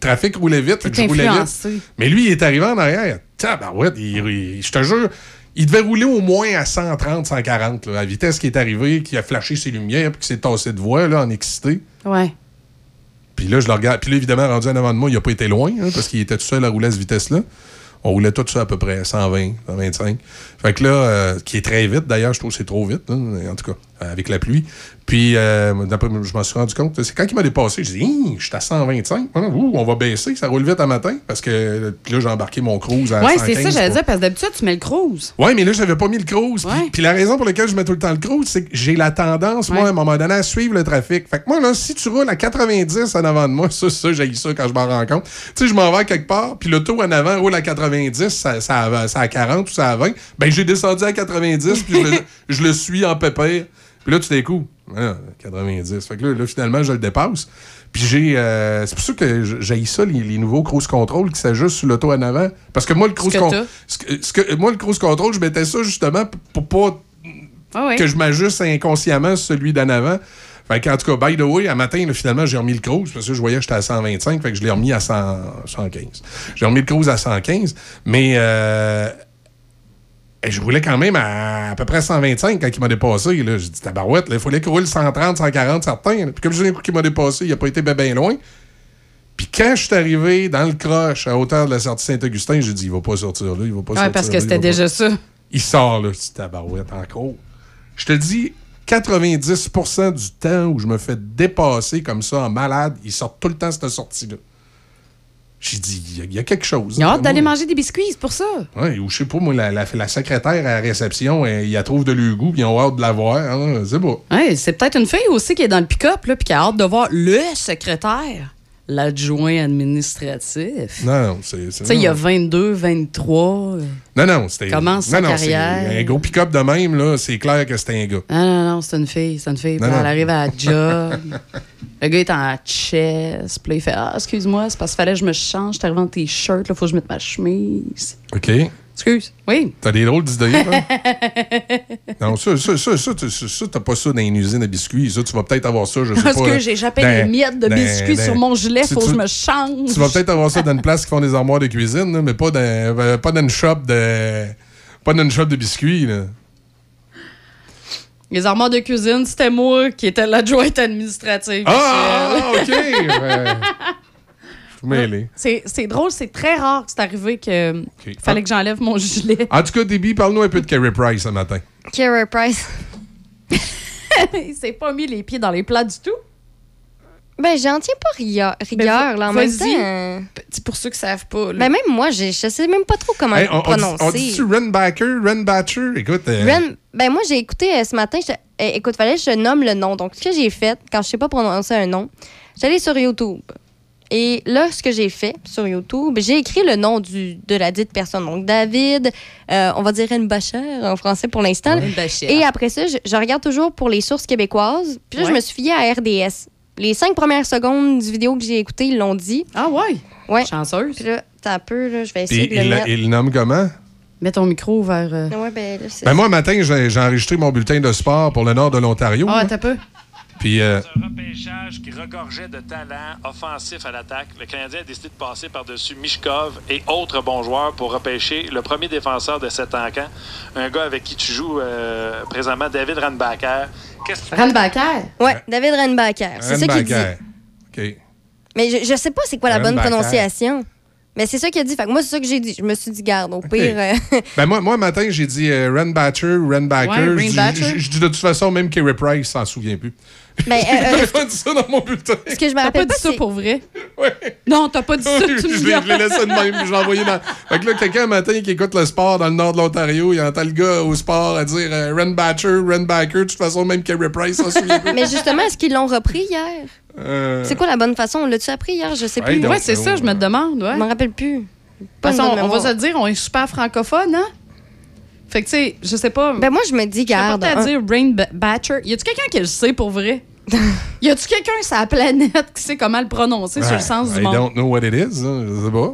trafic roulait vite, fait que je roulais vite. Mais lui, il est arrivé en arrière. Tabarouette, je te jure, il devait rouler au moins à 130, 140, là, à la vitesse qui est arrivé, qui a flashé ses lumières, puis qui s'est tassé de voix, là, en excité. Ouais. Puis là, je le regarde. Puis là, évidemment, rendu en avant de moi, il n'a pas été loin, hein, parce qu'il était tout seul à rouler à cette vitesse-là. On roulait tout ça à peu près 120, 125. Fait que là, euh, qui est très vite, d'ailleurs, je trouve que c'est trop vite, hein, en tout cas, avec la pluie. Puis, euh, d'après- je m'en suis rendu compte. C'est quand il m'a dépassé, je dis, je suis à 125. Ah, ouh, on va baisser, ça roule vite à matin. Parce que là, j'ai embarqué mon cruise à Ouais, 115. c'est ça, j'allais dire, parce que d'habitude, tu mets le cruise. oui, mais là, j'avais pas mis le cruise. Puis- Puis la raison pour laquelle je mets tout le temps le cruise, c'est que j'ai la tendance, moi, à un moment donné, à suivre le trafic. Fait que moi, là, si tu roules à 90 en avant de moi, ça, ça, j'ai ça quand je m'en rends compte. Tu sais, je m'en vais quelque part, puis l'auto en avant roule à 90, ça, ça, a 40 ou ça a 20. Ben, j'ai descendu à 90, puis je le, je le suis en pépère. Puis là, tout d'un coup, ah, 90. Fait que là, là, finalement, je le dépasse. Puis j'ai. euh, c'est pour ça que j'ai ça, les, les nouveaux cruise control qui s'ajustent sur l'auto en avant. Parce que moi, le cruise que con- t'as. ce que- ce que- moi, le cruise control, je mettais ça justement pour pas Ah que je m'ajuste inconsciemment sur celui d'en avant. Fait qu'en tout cas, by the way, à matin, là, finalement, j'ai remis le cruise parce que je voyais que j'étais à 125, fait que je l'ai remis à 100 115. J'ai remis le cruise à 115, mais euh, et je roulais quand même à à peu près 125 quand il m'a dépassé. Là. J'ai dit, tabarouette, il fallait qu'il roule 130, 140 certains. là. Puis comme je dis, un coup qu'il m'a dépassé, il n'a pas été bien ben loin. Puis quand je suis arrivé dans le croche à hauteur de la sortie Saint-Augustin, j'ai dit, il va pas sortir là, il va pas Ouais, sortir parce que là, c'était pas- déjà ça. il sort, là. C'est tabarouette encore. Je te dis, 90% du temps où je me fais dépasser comme ça en malade, il sort tout le temps cette sortie-là. J'ai dit, il y a- il y, a quelque chose. Il a hâte d'aller manger des biscuits, c'est pour ça. Ouais, ou je sais pas, moi, la, la- la secrétaire à la réception, elle, il la trouve de leur goût, puis ils ont hâte de la voir. hein, c'est beau. Ouais, c'est peut-être une fille aussi qui est dans le pick-up, puis qui a hâte de voir le secrétaire, l'adjoint administratif. Non, non, c'est. Tu sais, il y a non. 22, 23. euh. Non, non, c'était. Commence non, sa non, carrière. Un gros pick-up de même, là, c'est clair que c'était un gars. Ah non, non, c'est une fille, c'est une fille. Puis Non, elle non. arrive à la job. le gars est en chest. Puis là, il fait Ah, excuse-moi, c'est parce qu'il fallait que je me change. T'es arrivé en t-shirt, là, faut que je mette ma chemise. OK. Excuse. Oui. T'as des drôles d'idées, hein? Non, ça, ça, ça, ça, ça, ça, t'as pas ça dans une usine à biscuits. Ça, tu vas peut-être avoir ça, je sais Parce pas. que j'ai échappé dans- les miettes de biscuits dans- sur mon gilet, faut que je me change. Tu vas peut-être avoir ça dans une place qui font des armoires de cuisine, mais pas dans, euh, pas dans une shop de. Pas dans une shop de biscuits, là. Les armoires de cuisine, c'était moi qui étais l'adjointe administrative. Ah. OK! Je mêlé. C'est c'est drôle, c'est très rare que c'est arrivé que fallait que j'enlève mon gilet. En tout cas, Déby, parle-nous un peu de Carey Price ce matin. Kara Price. Il s'est pas mis les pieds dans les plats du tout. Ben, j'en tiens pas rigueur, rigueur là, en même temps. euh, C'est pour ceux qui savent pas. là. Ben, même moi, j'ai- je sais même pas trop comment Hey, on, prononcer. on dit-tu Renbacker, Renbatcher? Écoute. euh, Ren- ben moi, j'ai écouté euh, ce matin. je- euh, écoute, fallait que je nomme le nom. Donc, ce que j'ai fait, quand je sais pas prononcer un nom, j'allais sur YouTube. Et là, ce que j'ai fait sur YouTube, j'ai écrit le nom du, de la dite personne. Donc, David, euh, on va dire Bacher en français pour l'instant. Ouais, Bacher. Et après ça, je, je regarde toujours pour les sources québécoises. Puis là, je me suis fiée à RDS. Les cinq premières secondes du vidéo que j'ai écouté, ils l'ont dit. Ah ouais? Ouais. Chanceuse. Puis là, t'as un peu, là, je vais Puis essayer de le il, mettre. il le nomme comment? Mets ton micro vers. euh, Ouais, ben là, Ben moi, matin, j'ai enregistré mon bulletin de sport pour le nord de l'Ontario. Ah, là. t'as peu. Puis, euh, Un repêchage qui regorgeait de talent offensif à l'attaque. Le Canadien a décidé de passer par-dessus Mishkov et autres bons joueurs pour repêcher le premier défenseur de cet encamp, un gars avec qui tu joues euh, présentement, David Ranbacker. Qu'est-ce que Ranbacker? Ouais, David Renbacker. C'est ça qu'il dit. OK. Mais je, je sais pas c'est quoi la bonne prononciation. Mais c'est ça qu'il a dit. Fait que moi, c'est ça que j'ai dit. Je me suis dit, garde, au pire. euh, Ben moi, moi, un matin, j'ai dit euh, Renbatcher, Renbacker. Ouais, Je dis- Renbacher. je- je dis de toute façon, même Kerry Price s'en souvient plus. Ben, euh, euh, pas dit ça dans mon bulletin. ce que je me rappelle pas pas, dit ça pour vrai? Non, t'as pas dit ça, tu je l'ai laissé de même, je l'ai envoyé dans. Fait que là, quelqu'un un matin qui écoute le sport dans le nord de l'Ontario, il entend le gars au sport à dire euh, Renbatcher, Renbacker. De toute façon, même Kerry Price s'en souvient plus. Mais justement, est-ce qu'ils l'ont repris hier? Euh, C'est quoi la bonne façon? L'as-tu appris hier? Je sais Ouais, plus. Ouais, c'est ça, je me demande. Ouais. Je m'en rappelle plus. De Pas façon, bonne on va se dire, on est super francophone, hein? Fait que, tu sais, je sais pas. Ben, moi, je me dis, Je garde. à un- dire Brain Ba- Batcher. Y a-tu quelqu'un qui le sait pour vrai? y a-tu quelqu'un sur la planète qui sait comment le prononcer sur le sens I du monde? don't know what it is. hein, je sais pas.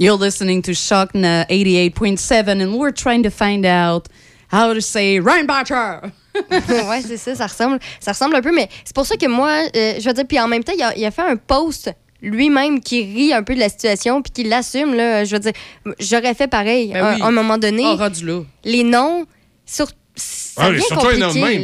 You're listening to Shock na 88.7 and we're trying to find out how to say Rainbatcher. ouais, c'est ça, ça ressemble, ça ressemble un peu, mais c'est pour ça que moi, euh, je veux dire, puis en même temps, il a, il a fait un post lui-même qui rit un peu de la situation puis qui l'assume, là. Je veux dire, j'aurais fait pareil Ben à, oui. à un moment donné. Rendu là. Les noms, sur, ça Ah, mais devient surtout un nom de compliqué, même.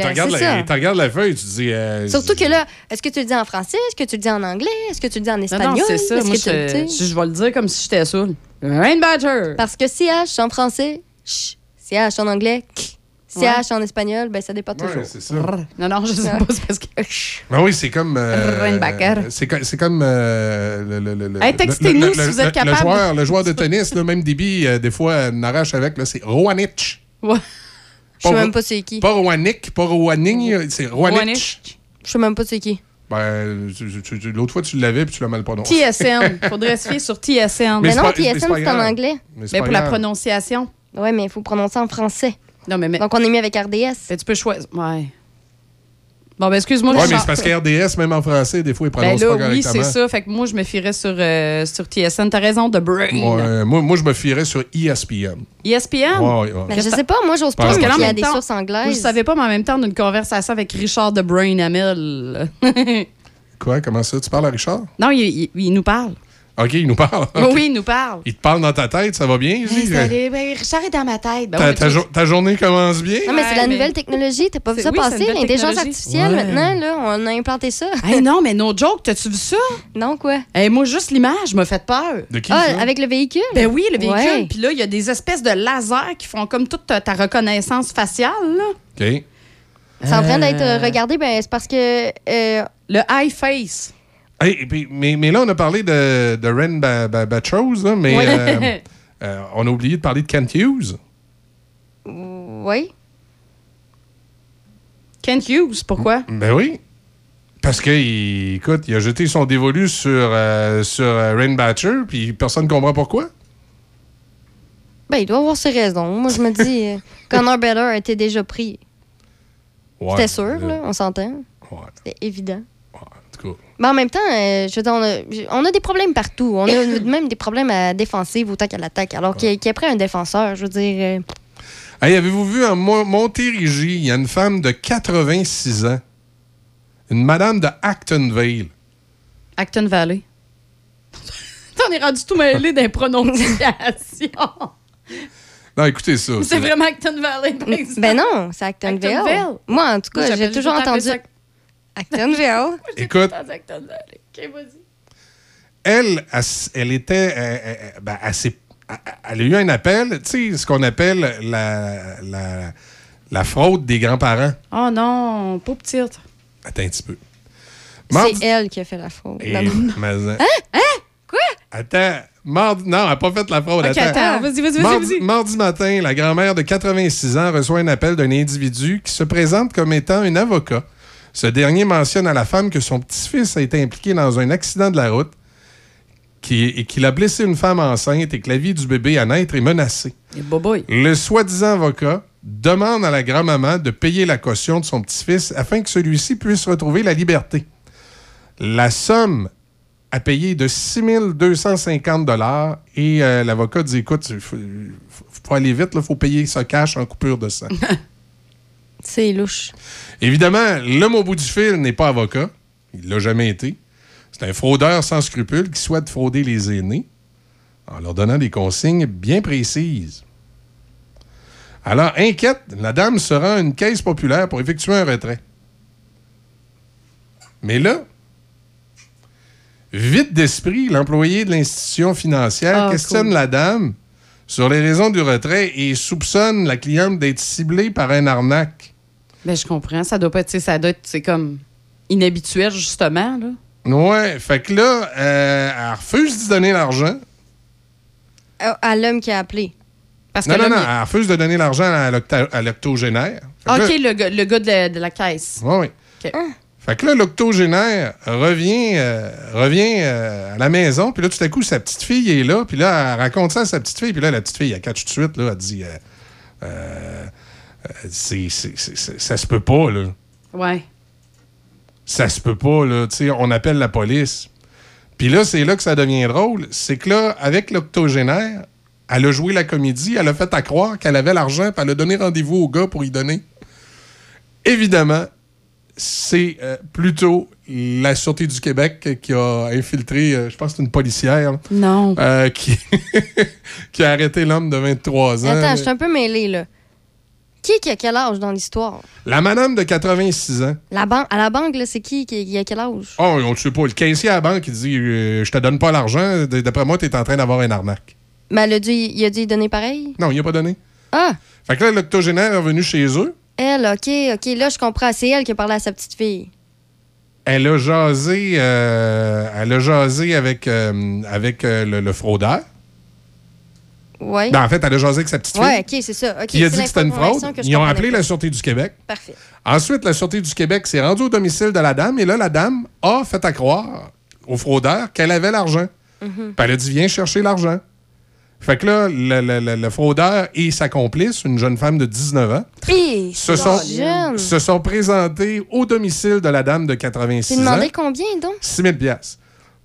Tu regardes, la, feuille, tu dis. euh, Surtout que là, est-ce que tu le dis en français? Est-ce que tu le dis en anglais? Est-ce que tu le dis en Non, espagnol? non, c'est ça. Est-ce Moi, que tu le je, dis? je vais le dire comme si j'étais saoul. Rainbatcher. Parce que CH en français, ch, CH en anglais, k, CH en espagnol, ben ça dépend toujours. C'est ça. Non, non, je sais pas, c'est parce que. Ben oui, c'est comme. euh, c'est co- c'est comme. euh, le, le- le- le- Hey, textez-nous le- si le- vous êtes le- capable? Le joueur, le joueur de tennis, là, même Déby, euh, des fois, euh, n'arrache avec, là, c'est Roanich. Ouais. Je sais même pas c'est qui. Pas Roanic, pas Roaning, c'est Roanich. Je sais même pas c'est qui. Ben, tu- tu- tu- l'autre fois, tu l'avais puis tu l'as mal prononcé. TSN. Faudrait se fier sur TSN. Mais Mais c'est non, pas- mais TSN, c'est en grave. anglais. Mais c'est pas pour la grave. prononciation. Ouais, mais il faut prononcer en français. Non, mais, mais, Donc, on est mis avec RDS. mais tu peux choisir. Ouais. Bon, ben, excuse-moi. Ouais, je mais c'est parce qu'RDS, même en français, des fois, il Ben prononce là, pas oui, correctement. c'est ça. Fait que moi, je me fierais sur, euh, sur TSN. T'as raison, de Brain. Ouais, moi, moi, je me fierais sur ESPN. ESPN? Ouais, ouais. Ben, je sais pas, moi, j'ose pas Parce que là, fier à même des sources anglaises. Vous le savez pas, mais en même temps, on a une conversation avec Richard de Brain Hamel. Quoi? Comment ça? Tu parles à Richard? non, il, il- il nous parle. OK, il nous parle. Oui, Oui, il nous parle. Il te parle dans ta tête, ça va bien? lui? Salut, ben, Richard est dans ma tête. Ben Ta, ouais, ta tu- jour- ta journée commence bien? Non, mais c'est la mais- nouvelle technologie. T'as pas vu ça oui, passer? L'intelligence artificielle, Ouais. maintenant, là, on a implanté ça. Hey, non, mais no joke, t'as-tu vu ça? Non, quoi? Hey, moi, juste l'image m'a fait peur. De qui, Ah, ça? avec le véhicule? Ben oui, le véhicule. Ouais. Puis là, il y a des espèces de lasers qui font comme toute ta, ta reconnaissance faciale. Là. OK. C'est en train d'être euh, regardé, ben, c'est parce que. euh, Le high face. Hey, et puis, mais, mais là, on a parlé de, de Ren ba, ba, Batchose, là, mais Ouais. euh, euh, on a oublié de parler de Kent Hughes. oui. Kent Hughes, pourquoi? Ben oui. Parce que, il, écoute, il a jeté son dévolu sur, euh, sur euh, Rain Batcher, puis personne ne comprend pourquoi. Ben, il doit avoir ses raisons. Moi, je me dis, Connor Beller a été déjà pris. Ouais, C'était sûr, là, on s'entend. Ouais, C'était évident. En tout cas. Mais en même temps, euh, je veux dire, on a, on a des problèmes partout. On a même des problèmes à défensive autant qu'à l'attaque. Alors qu'il y a pris un défenseur, je veux dire. euh, Hey, avez-vous vu en Mo- Montérégie, il y a une femme de 86 ans, une madame de Actonville? Acton Valley. On est rendu tout mêlé des prononciations. Non, écoutez ça. C'est vraiment Acton Valley. Ben non, c'est Actonville. Actonville. Moi, en tout cas, j'ai toujours entendu ça- Actonville. Écoute, elle, elle, elle était. euh, euh, ben, elle, a eu un appel, tu sais, ce qu'on appelle la, la, la fraude des grands-parents. Oh non, pas petite. Attends un petit peu. Mardi- C'est elle qui a fait la faute. Et- Non, non. mais- Hein? Hein? Quoi? Attends. Mardi- non, elle n'a pas fait la fraude. OK, attends. attends, vas-y, vas-y, vas-y, Mardi, vas-y. mardi matin, la grand-mère de 86 ans reçoit un appel d'un individu qui se présente comme étant un avocat. Ce dernier mentionne à la femme que son petit-fils a été impliqué dans un accident de la route qui- et qu'il a blessé une femme enceinte et que la vie du bébé à naître est menacée. Le soi-disant avocat demande à la grand-maman de payer la caution de son petit-fils afin que celui-ci puisse retrouver la liberté. La somme à payer de 6 250 et euh, l'avocat dit écoute, il faut, aller vite, il faut payer ça cash en coupure de sang. C'est louche. Évidemment, l'homme au bout du fil n'est pas avocat. Il l'a jamais été. C'est un fraudeur sans scrupules qui souhaite frauder les aînés en leur donnant des consignes bien précises. Alors, inquiète, la dame se rend à une caisse populaire pour effectuer un retrait. Mais là, vite d'esprit, l'employé de l'institution financière Ah, questionne cool. la dame sur les raisons du retrait et soupçonne la cliente d'être ciblée par un arnaque. Ben, je comprends. Ça doit pas être, tu sais, ça doit être, c'est comme inhabituel, justement, là. Ouais, fait que là, euh, elle refuse de donner l'argent. À, à l'homme qui a appelé. Parce Non, que non, non, il- elle refuse de donner l'argent à l'octogénaire. Que OK, là- le gars, le gars de, la, de la caisse. Ouais, ouais. OK. Fait que là, l'octogénaire revient, euh, revient euh, à la maison, puis là, tout à coup, sa petite fille est là, puis là, elle raconte ça à sa petite fille, puis là, la petite fille, elle catch tout de suite, là, elle dit, euh, euh, euh, c'est- c'est- ça se peut pas, là. Ouais. Ça se peut pas, là. Tu sais, on appelle la police. Puis là, c'est là que ça devient drôle. C'est que là, avec l'octogénaire, elle a joué la comédie, elle a fait à croire qu'elle avait l'argent, puis elle a donné rendez-vous au gars pour y donner. Évidemment, c'est euh, plutôt la Sûreté du Québec qui a infiltré, euh, je pense que c'est une policière, Non. euh, qui, qui a arrêté l'homme de 23 ans. Attends, je suis un peu mêlée, là. Qui qui a quel âge dans l'histoire? La madame de 86 ans. La ban- à la banque, là, c'est qui qui a quel âge? Oh, on ne sait pas. Le caissier à la banque, il dit euh, Je te donne pas l'argent. D'après moi, tu es en train d'avoir un arnaque. Mais elle a dit, il a dit donner pareil? Non, il a pas donné. Ah! Fait que là, l'octogénaire est revenu chez eux. Elle, OK, OK. Là, je comprends. C'est elle qui a parlé à sa petite fille. Elle a jasé, euh, elle a jasé avec, euh, avec euh, le, le fraudeur. Ben, en fait, elle a jasé avec sa petite fille. OK, c'est ça. Qui a dit que c'était une fraude. Ils ont appelé la Sûreté du Québec. Parfait. Ensuite, la Sûreté du Québec s'est rendue au domicile de la dame et là, la dame a fait à croire au fraudeur qu'elle avait l'argent. Mhm. Puis elle a dit Viens chercher l'argent. Fait que là, le, le- le- le fraudeur et sa complice, une jeune femme de 19 ans, se sont, jeune. se sont présentés au domicile de la dame de 86 T'es ans. demandé combien, donc? 6 000 piastres,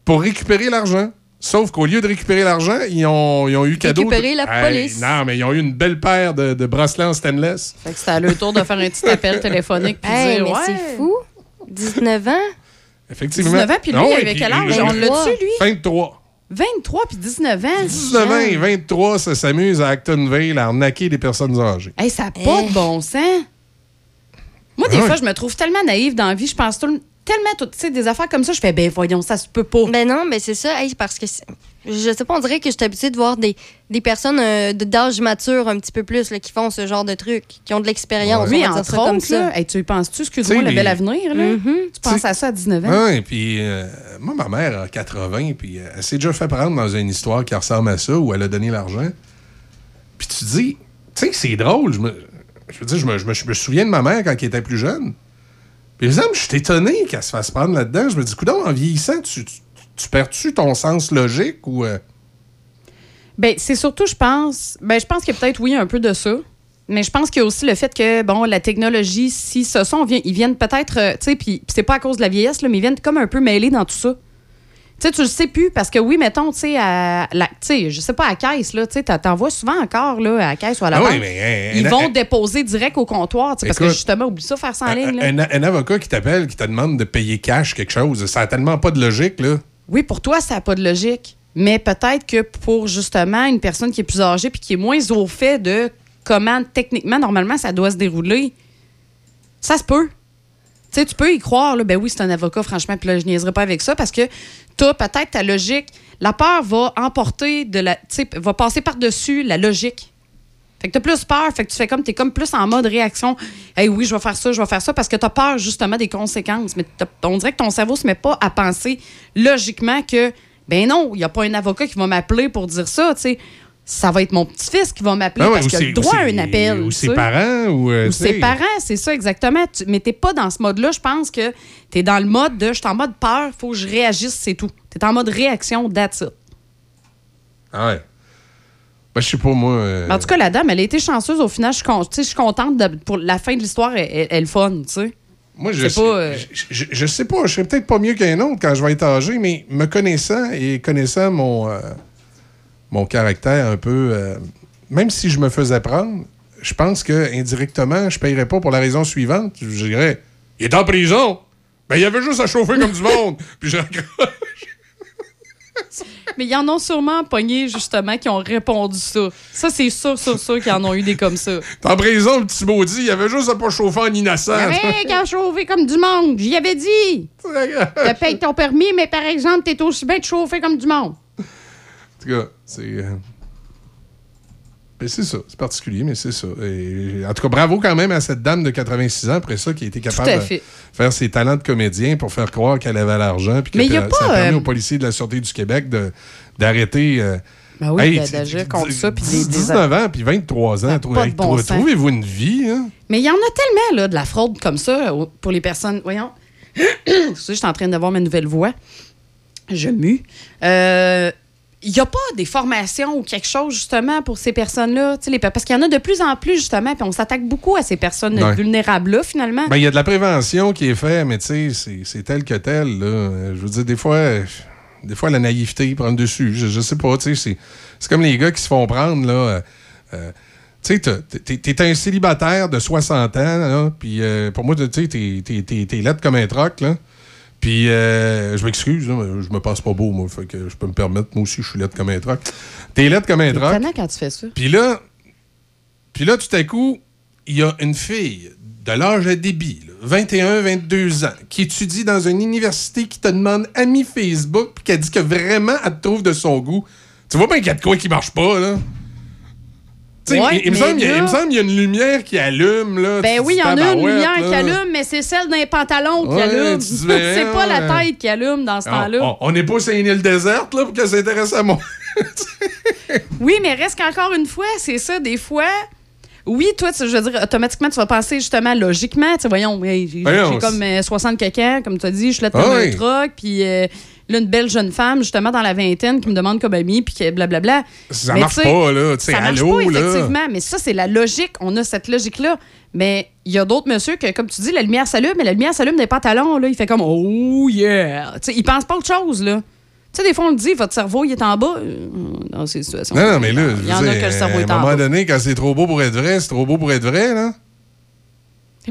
pour récupérer l'argent. Sauf qu'au lieu de récupérer l'argent, ils ont, ils ont eu cadeau. de- Récupérer la Hey, police. non, mais ils ont eu une belle paire de, de bracelets en stainless. Fait que c'était à leur tour de faire un petit appel téléphonique puis Hey, dire mais ouais. c'est fou. 19 ans? Effectivement. 19 ans, puis lui, Ah il avait puis quel âge? On l'a-tu, lui? 23. 23 puis 19 ans. 19 ans et 23, ça s'amuse à Actonville à arnaquer des personnes âgées. Hey, ça n'a pas de bon sens. Moi, des Ah ouais. fois, je me trouve tellement naïve dans la vie. Je pense tout le- tellement, tout- tu sais, des affaires comme ça. Je fais, ben voyons, ça se peut pas. Ben non, mais c'est ça. hey, parce que c'est- je sais pas, on dirait que je suis habituée de voir des, des personnes euh, de- d'âge mature un petit peu plus là, qui font ce genre de trucs, qui ont de l'expérience. Oui, entre ça comme autres, ça. là. Hey, tu y penses-tu, excuse-moi, Tu sais, le bel avenir, là? Tu penses à ça à 19 ans? Oui, puis euh, moi, ma mère a 80, puis euh, elle s'est déjà fait prendre dans une histoire qui ressemble à ça, où elle a donné l'argent. Puis tu dis, tu sais, c'est drôle. Je, me, je veux dire, je me, je me- je me souviens de ma mère quand elle était plus jeune. Puis, exemple, je suis étonné qu'elle se fasse prendre là-dedans. Je me dis, coudonc, en vieillissant, tu, tu, tu perds-tu ton sens logique ou. euh, Ben, c'est surtout, je pense, ben, je pense qu'il y a peut-être, oui, un peu de ça. Mais je pense qu'il y a aussi le fait que, bon, la technologie, si ce sont, ils viennent peut-être, euh, tu sais, puis c'est pas à cause de la vieillesse, mais ils viennent comme un peu mêlés dans tout ça. Tu sais, tu le sais plus, parce que oui, mettons, tu sais, à la, tu sais, je sais pas, à la caisse, là, tu sais, t'en- t'en vois souvent encore, là, à la caisse ou à la Ah oui, banque. mais, hein, ils un- vont un- déposer direct au comptoir, tu sais, parce que justement, oublie ça, faire ça en ligne, là. un, un avocat qui t'appelle, qui te demande de payer cash quelque chose, ça a tellement pas de logique, là. Oui, pour toi, ça n'a pas de logique. Mais peut-être que pour justement une personne qui est plus âgée puis qui est moins au fait de comment techniquement, normalement, ça doit se dérouler, ça se peut. Tu sais, tu peux y croire, là, ben oui, c'est un avocat, franchement, puis là, je niaiserai pas avec ça parce que as peut-être ta logique. La peur va emporter de la. Va passer par-dessus la logique. Fait que t'as plus peur, fait que tu fais comme, t'es comme plus en mode réaction. Hey, oui, je vais faire ça, je vais faire ça, parce que t'as peur justement des conséquences. Mais on dirait que ton cerveau se met pas à penser logiquement que, ben non, il y a pas un avocat qui va m'appeler pour dire ça, tu sais. Ça va être mon petit-fils qui va m'appeler Ah ouais, parce qu'il a le droit à un appel. Ou tu ses parents, ou. euh, Ou tu ses parents, c'est ça exactement. Tu- mais t'es pas dans ce mode-là. Je pense que t'es dans le mode de, je suis en mode peur, faut que je réagisse, c'est tout. T'es en mode réaction, that's it. Ah ouais. Ben, je sais pas, moi. euh, En tout cas, la dame, elle a été chanceuse au final. Je suis con- tu sais, je suis contente de- pour la fin de l'histoire, elle, elle- fun, tu sais. Moi, je sais, pas, euh, je, je- je sais pas, je serais peut-être pas mieux qu'un autre quand je vais être âgé, mais me connaissant et connaissant mon, mon caractère un peu, euh, même si je me faisais prendre, je pense que indirectement, je paierais pas pour la raison suivante. Je dirais, il est en prison. Ben, il y avait juste à chauffer comme du monde. Puis Mais il y en a sûrement pogné, justement, qui ont répondu ça. Ça, c'est sûr, sûr, sûr qu'ils en ont eu des comme ça. T'es en prison, le petit maudit, il y avait juste à pas chauffer en innocent. qui a chauffé comme du monde. J'y avais dit. Tu payes ton permis, mais par exemple, t'es aussi bien de chauffer comme du monde. En tout cas, c'est. euh, ben, c'est ça. C'est particulier, mais c'est ça. Et, en tout cas, bravo quand même à cette dame de 86 ans, après ça, qui a été capable de faire ses talents de comédien pour faire croire qu'elle avait l'argent. Puis que Mais y a ça pas, a permis euh, aux policiers de la Sûreté du Québec de- d'arrêter. euh, Ben oui, hey, d'a- d'agir contre ça, puis des- des- 19 ans, puis 23 ans. Trou- bon. Trouvez-vous une vie, hein? Mais il y en a tellement, là, de la fraude comme ça pour les personnes. Voyons. je suis en train d'avoir ma nouvelle voix. Je mue. Euh, Il n'y a pas des formations ou quelque chose, justement, pour ces personnes-là. Les Parce qu'il y en a de plus en plus, justement, puis on s'attaque beaucoup à ces personnes Ouais. vulnérables-là, finalement. Ben, il y a de la prévention qui est faite, mais tu sais, c'est- tel que tel. Là. Je veux dire, des fois, des fois la naïveté prend le dessus. Je, je sais pas, tu sais, c'est- c'est comme les gars qui se font prendre, là. euh, euh, tu sais, t'es t'es un célibataire de 60 ans, là, puis euh, pour moi, tu sais, t'es- t'es t'es- t'es laide comme un troc, là. Puis, euh, je m'excuse, mais je me passe pas beau, moi, fait que je peux me permettre, moi aussi, je suis laide comme un troc. T'es laide comme un C'est troc. étonnant quand tu fais ça. Puis là, puis là, tout à coup, il y a une fille de l'âge à débit, là, 21, 22 ans, qui étudie dans une université qui te demande ami Facebook, puis qui a dit que vraiment, elle te trouve de son goût. Tu vois bien qu'il y a de quoi qui marche pas, là. Ouais, il, me semble qu'il y a- là- il me semble qu'il y a une lumière qui allume, là. Ben oui, il y en a une lumière qui allume, mais c'est celle d'un pantalon qui allume. c'est pas la tête qui allume dans ce temps-là. on- n'est pas sur une île déserte, là, pour qu'elle s'intéresse à moi. Oui, mais reste qu'encore une fois, c'est ça, des fois. Oui, toi, tu- je veux dire, automatiquement, tu vas penser justement logiquement. Tu sais, voyons, j'ai comme euh, 60 caca, comme tu as dit, je suis là Ah comme oui. un troc, puis euh, là, une belle jeune femme, justement, dans la vingtaine, qui me demande comme amie, puis que blablabla. Ça Mais marche pas, là. Tu sais, Ça marche allô, pas, là. effectivement, mais ça, c'est la logique. On a cette logique-là. Mais il y a d'autres monsieur que, comme tu dis, la lumière s'allume, mais la lumière s'allume des pantalons, là. Il fait comme, oh yeah! Tu sais, il pense pas autre chose, là. Tu sais, des fois, on le dit, votre cerveau, il est en bas euh, dans ces situations. Non, non, mais là, il y en a que le cerveau à est un en moment bas. donné, quand c'est trop beau pour être vrai, c'est trop beau pour être vrai, là.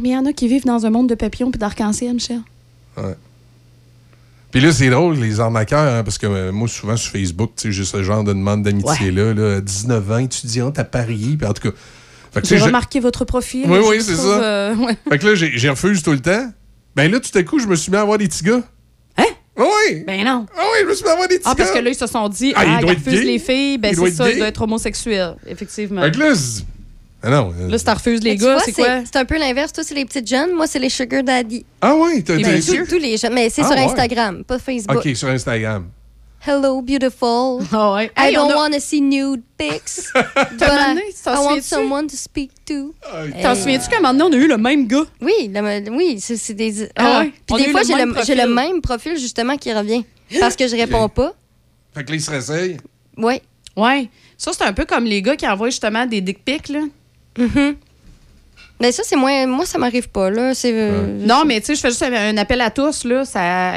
Mais il y en a qui vivent dans un monde de papillons puis d'arc-en-ciel, Michel. Ouais. Puis là, c'est drôle, les arnaqueurs, hein, parce que euh, moi, souvent sur Facebook, j'ai ce genre de demande d'amitié-là, là, 19 ans, étudiante à Paris, puis en tout cas. Fait que, J'ai remarqué votre profil. Oui, oui, c'est trouve, ça. euh, ouais. Fait que là, j'ai j'ai refuse tout le temps. Ben là, tout à coup, je me suis mis à avoir des petits gars. Hein? Oui! Ben non. Ah oui, je me suis mis à avoir des petits Ah, parce gars. que là, ils se sont dit, Ah, ah, il il refuse les filles, ben Il c'est ça, il doit être homosexuel, effectivement. Fait que là, c'est- ah non. euh, Là, si t'as refuse les Mais tu gars, vois, c'est quoi? C'est un peu l'inverse. Toi, c'est les petites jeunes. Moi, c'est les sugar daddy. Ah oui, t'as Ben, tous, tous les jeunes. Mais c'est Ah sur ouais. Instagram, pas Facebook. OK, sur Instagram. Hello, beautiful. ouais. I Hey, on don't a- want to see nude pics. but I, t'en I want souviens-tu? someone to speak to. T'en Hey. souviens-tu qu'à un moment donné, on a eu le même gars? Oui, le- oui, c'est c'est des. Ah Ah. ouais? On Puis a des fois, le j'ai même le, j'ai le profil. même profil justement qui revient. Parce que je réponds pas. Fait que là, ils se réessayent. Oui. Ouais. Ça, c'est un peu comme les gars qui envoient justement des dick pics, là. Mhm. Mais ça, c'est moins. Moi, ça m'arrive pas, là. C'est. euh, Non, mais tu sais, je fais juste un appel à tous, là.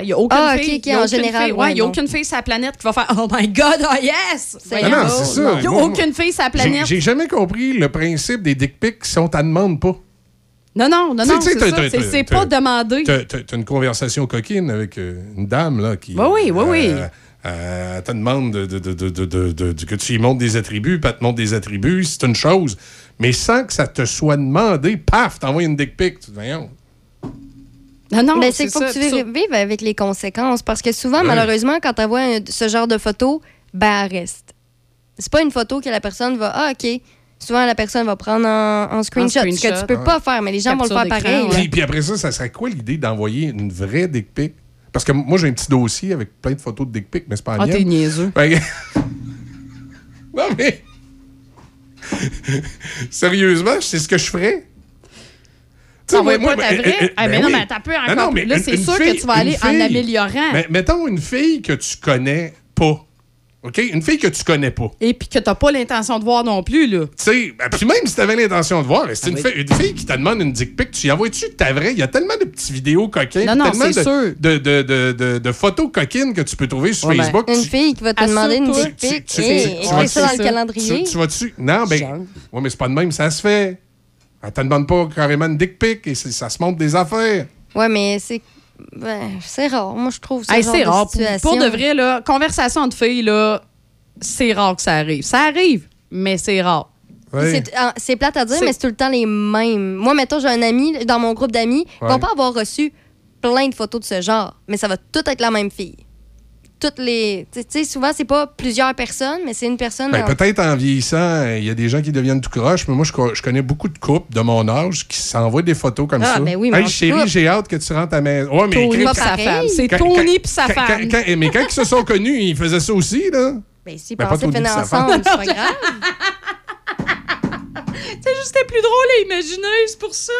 Il n'y a aucune Ah, ok, fille. ok, y a en aucune général, fille- ouais, ouais, il n'y a aucune fille sur la planète qui va faire Oh my God, oh yes! Non, c'est ça. Il n'y a Moi, aucune fille sur la J'ai planète. j'ai jamais compris le principe des dick pics si on t'en demande pas. Non, non, non, non, c'est pas demandé. T'as une conversation coquine avec euh, une dame là, qui. Oui, oui, oui, oui. Euh, elle te demande de, de- de- de- de- de- de- de- que tu lui montres des attributs, puis elle te montre des attributs, c'est une chose. Mais sans que ça te soit demandé, paf, t'envoies une dick pic. Tu te dis, voyons. Non, non, Mais c'est qu'il faut ça, que tu vives avec les conséquences. Parce que souvent, malheureusement, quand tu vois ce genre de photo, ben, elle reste. C'est pas une photo que la personne va. Ah, OK. Souvent, la personne va prendre en, en screenshot, ce que screenshot. tu peux Ouais. pas faire, mais les gens vont le faire pareil. Puis, puis après ça, ça serait quoi l'idée d'envoyer une vraie dick pic? Parce que moi, j'ai un petit dossier avec plein de photos de dick pic, mais c'est pas Ah, mienne. t'es niaiseux. Fait que- non, mais. Sérieusement, c'est ce que je ferais. Tu sais, T'envoies moi- pas ta vraie? euh, Ah, mais ben non, oui. mais t'as peu Non, encore. non, mais là, c'est sûr que tu vas aller en améliorant. Mais mettons une fille que tu connais pas. OK? Une fille que tu connais pas. Et puis que t'as pas l'intention de voir non plus, là. Tu sais, ben, puis même si t'avais l'intention de voir, c'est Ah une, oui. une fille qui te demande une dick pic, tu y envoies-tu ta vraie? Il y a tellement de petites vidéos coquines, Non, non, tellement c'est de, sûr. De, de, de, de- de photos coquines que tu peux trouver sur Ouais, ben, Facebook. Une Tu- fille qui va te demander une dick pic. tu- Hey, tu- tu ça dans le calendrier. Tu, tu vas-tu? Non, ben. Genre. Ouais, mais c'est pas de même, ça se fait. Elle te demande pas carrément une dick pic et ça se montre des affaires. Ouais, mais c'est. Ben, c'est rare. Moi, je trouve ça. Hey, c'est rare. Pour, de vrai, là, conversation de filles, là, c'est rare que ça arrive. Ça arrive, mais c'est rare. C'est ah, C'est plate à dire, mais c'est tout le temps les mêmes. Moi, mettons, j'ai un ami dans mon groupe d'amis qui Ouais. vont pas avoir reçu plein de photos de ce genre, mais ça va tout être la même fille. Toutes les. Tu sais, souvent, c'est pas plusieurs personnes, mais c'est une personne. Ben, en- peut-être en vieillissant, il y a des gens qui deviennent tout croche, mais moi, je, co- je connais beaucoup de couples de mon âge qui s'envoient des photos comme Ah, ça. ben oui, mais hey, chérie, j'ai hâte que tu rentres à la maison. Ouais, mais Tony sa femme. C'est Tony et sa femme. quand- quand- mais quand ils se sont connus, ils faisaient ça aussi, là. Ben, s'ils Ben, pas pensaient finir pis ensemble, c'est pas grave. C'est juste c'était plus drôle à imaginer, c'est pour ça.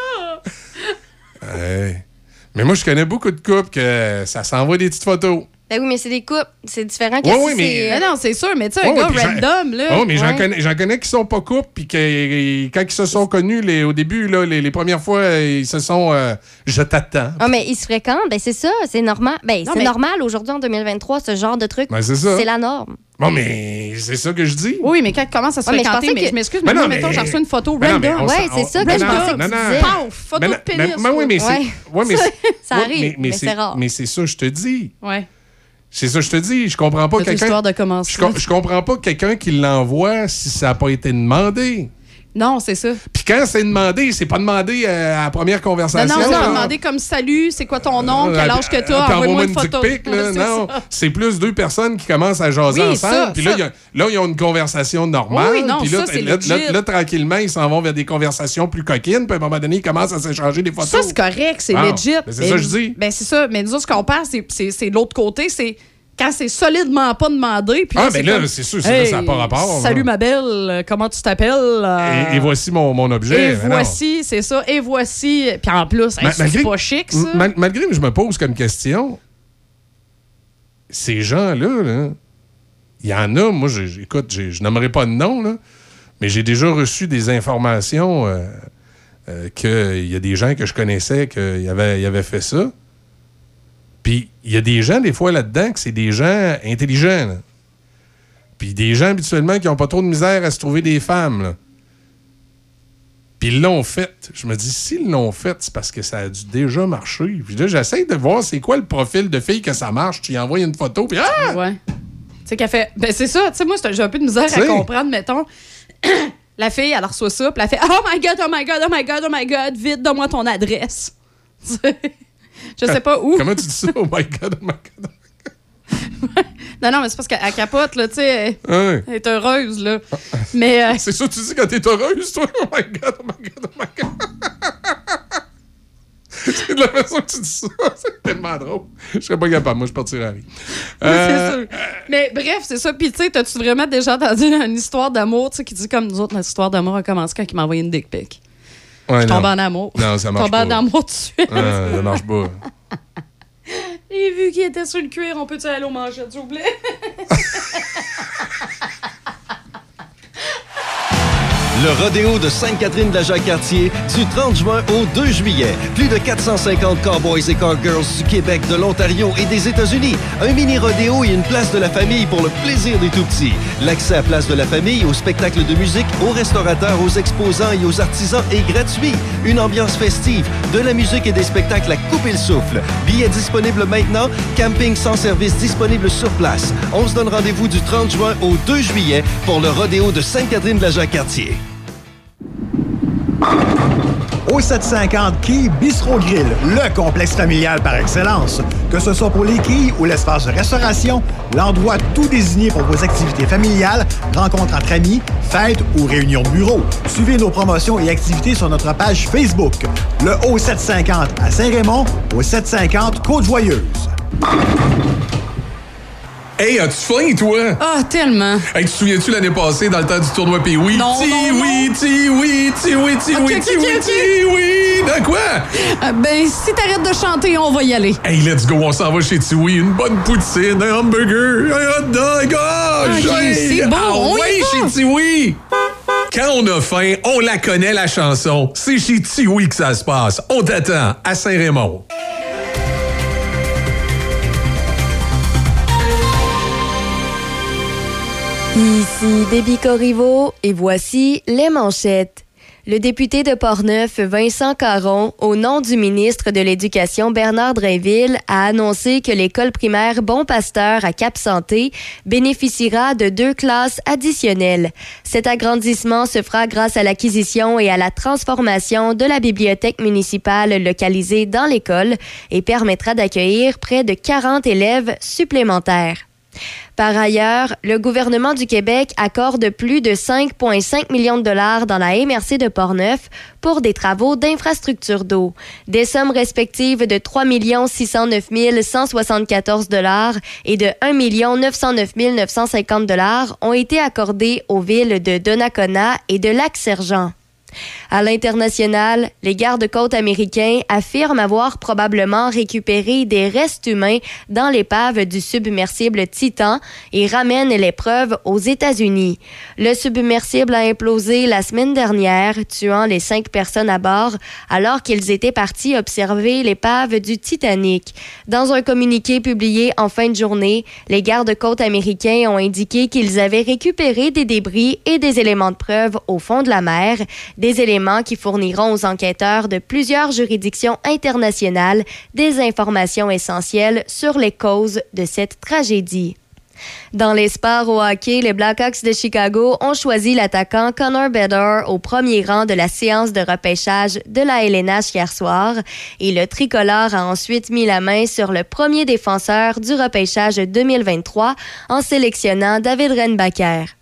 Mais moi, je connais beaucoup de couples que ça s'envoie des petites photos. Ben oui, mais c'est des couples. C'est différent que Ouais, si ouais, mais- c'est, euh, Mais non, c'est sûr, mais tu sais, un Ouais, gars random, là. Oh, mais j'en connais, j'en connais qui sont pas couples, puis que quand ils se sont connus les, au début, là, les, les premières fois, ils se sont euh, je t'attends. Ah, mais ils se fréquentent, ben c'est ça, c'est normal. Ben, Non, c'est mais- normal aujourd'hui en 2023, ce genre de truc. Ben, c'est ça. C'est la norme. Bon, mais c'est ça que je dis. Oui, mais quand tu commences à se Ouais, mais je fréquenter, mais, que- je m'excuse, Mais mais non, moi, mais- mettons, j'ai reçu une photo non, random. s'en- c'est ça que je non, pensais que non, tu non. disais. Paf, photo Mais de non, pénis. mais- mais oui, mais c'est. Ouais. ouais, mais c'est- Ça arrive, mais c'est rare. Mais c'est ça, je te dis. Ouais. C'est ça, je te dis. Je comprends pas quelqu'un. histoire de commencer. Je, je comprends pas quelqu'un qui l'envoie si ça n'a pas été demandé. Non, c'est ça. Puis quand c'est demandé, c'est pas demandé euh, à la première conversation. non, non, là. demander comme salut, c'est quoi ton nom, Euh, quel euh, âge que t'as, envoie-moi une photo. c'est non, c'est plus deux personnes qui commencent à jaser Oui, ensemble. Puis là, ils ont une conversation normale. Oui, oui, non, puis là, c'est tranquillement, ils s'en vont vers des conversations plus coquines. Puis à un moment donné, ils commencent à s'échanger des photos. Ça, c'est correct, c'est Ah, legit. ben, c'est ça que je dis. Ben, c'est ça. Mais nous autres, ce qu'on parle, c'est- c'est c'est l'autre côté, c'est quand c'est solidement pas demandé. Puis Ah, ben là, c'est sûr, ça n'a pas rapport, Salut, là. ma belle, comment tu t'appelles? euh, Et, et voici mon, mon objet. et Mais voici, c'est ça. Et voici. Puis en plus, Ma- c'est pas chic, ça. mal- malgré que je me pose comme question, ces gens-là, là, il y en a, moi, écoute, je n'aimerais pas de nom, là, mais j'ai déjà reçu des informations euh, euh, qu'il y a des gens que je connaissais qui avaient, ils avaient fait ça. Puis il y a des gens, des fois, là-dedans, que c'est des gens intelligents. là. Puis des gens, habituellement, qui n'ont pas trop de misère à se trouver des femmes. là. Puis ils l'ont fait. Je me dis, s'ils l'ont fait, c'est parce que ça a dû déjà marcher. Puis là, j'essaie de voir c'est quoi le profil de fille que ça marche. Tu y envoies une photo, puis ah! Ouais. Tu sais, qu'elle fait. Ben, c'est ça. Tu sais, moi, j'ai un peu de misère à comprendre, mettons. la fille, elle reçoit ça, puis elle fait Oh my god, oh my god, oh my god, oh my god, vite, donne-moi ton adresse. Je sais pas où. Comment tu dis ça? Oh my God, oh my God. Non, non, mais c'est parce qu'elle capote, là, tu sais. Elle, est heureuse, là. Mais. euh, C'est ça que tu dis quand t'es heureuse, toi? Oh my God, oh my God, oh my God. c'est de la façon que tu dis ça. C'est tellement drôle. Je serais pas capable. Moi, je partirais à rire. Euh, c'est sûr. Mais bref, c'est ça. Puis, tu sais, t'as-tu vraiment déjà entendu une histoire d'amour, tu sais, qui dit comme nous autres, notre histoire d'amour a commencé quand il m'a envoyé une dick pic. Ouais, Je tombe non. en amour. Non, ça marche Tombe pas. en amour tout de suite. Ah, ça marche pas. Et vu qu'il était sur le cuir, on peut-tu aller au manchette, s'il vous plaît? Le rodéo de Sainte-Catherine de la Jacques-Cartier du 30 juin au 2 juillet. Plus de 450 cowboys et cowgirls du Québec, de l'Ontario et des États-Unis. Un mini rodéo et une place de la famille pour le plaisir des tout-petits. L'accès à place de la famille, aux spectacles de musique, aux restaurateurs, aux exposants et aux artisans est gratuit. Une ambiance festive, de la musique et des spectacles à couper le souffle. Billets disponibles maintenant, camping sans service disponible sur place. On se donne rendez-vous du 30 juin au 2 juillet pour le rodéo de Sainte-Catherine de la Jacques-Cartier. Au 750 Quai Bistro Grill, le complexe familial par excellence. Que ce soit pour les quilles ou l'espace de restauration, l'endroit tout désigné pour vos activités familiales, rencontres entre amis, fêtes ou réunions de bureau. Suivez nos promotions et activités sur notre page Facebook. Le O750 à Saint-Raymond, au 750 Côte-Joyeuse. Hey, as-tu faim, toi? Ah, tellement. Hey, tu te souviens-tu l'année passée, dans le temps du tournoi Pee oui? Non, non, non. oui, ti oui, ti oui, ti Ok, oui, ok, ti ti oui. Dans quoi? Euh, ben, si t'arrêtes de chanter, on va y aller. Hey, let's go, on s'en va chez Tiwi. Une bonne poutine, un hamburger, un hot dog. Oh, Ok, hey, c'est bon, ah on y ouais, va. chez Tiwi. Quand on a faim, on la connaît, la chanson. C'est chez Tiwi que ça se passe. On t'attend à Saint-Raymond. Ici Déby Corriveau et voici les manchettes. Le député de Portneuf, Vincent Caron, au nom du ministre de l'Éducation Bernard Drainville, a annoncé que l'école primaire Bon Pasteur à Cap-Santé bénéficiera de deux classes additionnelles. Cet agrandissement se fera grâce à l'acquisition et à la transformation de la bibliothèque municipale localisée dans l'école et permettra d'accueillir près de 40 élèves supplémentaires. Par ailleurs, le gouvernement du Québec accorde plus de 5,5 millions de dollars dans la MRC de Portneuf pour des travaux d'infrastructure d'eau. Des sommes respectives de 3 609 174 dollars et de 1 909 950 dollars ont été accordées aux villes de Donnacona et de Lac-Sergent. À l'international, les gardes-côtes américains affirment avoir probablement récupéré des restes humains dans l'épave du submersible Titan et ramènent les preuves aux États-Unis. Le submersible a implosé la semaine dernière, tuant les cinq personnes à bord alors qu'ils étaient partis observer l'épave du Titanic. Dans un communiqué publié en fin de journée, les gardes-côtes américains ont indiqué qu'ils avaient récupéré des débris et des éléments de preuve au fond de la mer, des éléments qui fourniront aux enquêteurs de plusieurs juridictions internationales des informations essentielles sur les causes de cette tragédie. Dans les sports au hockey, les Blackhawks de Chicago ont choisi l'attaquant Connor Bedard au premier rang de la séance de repêchage de la LNH hier soir et le tricolore a ensuite mis la main sur le premier défenseur du repêchage 2023 en sélectionnant David Renbacker.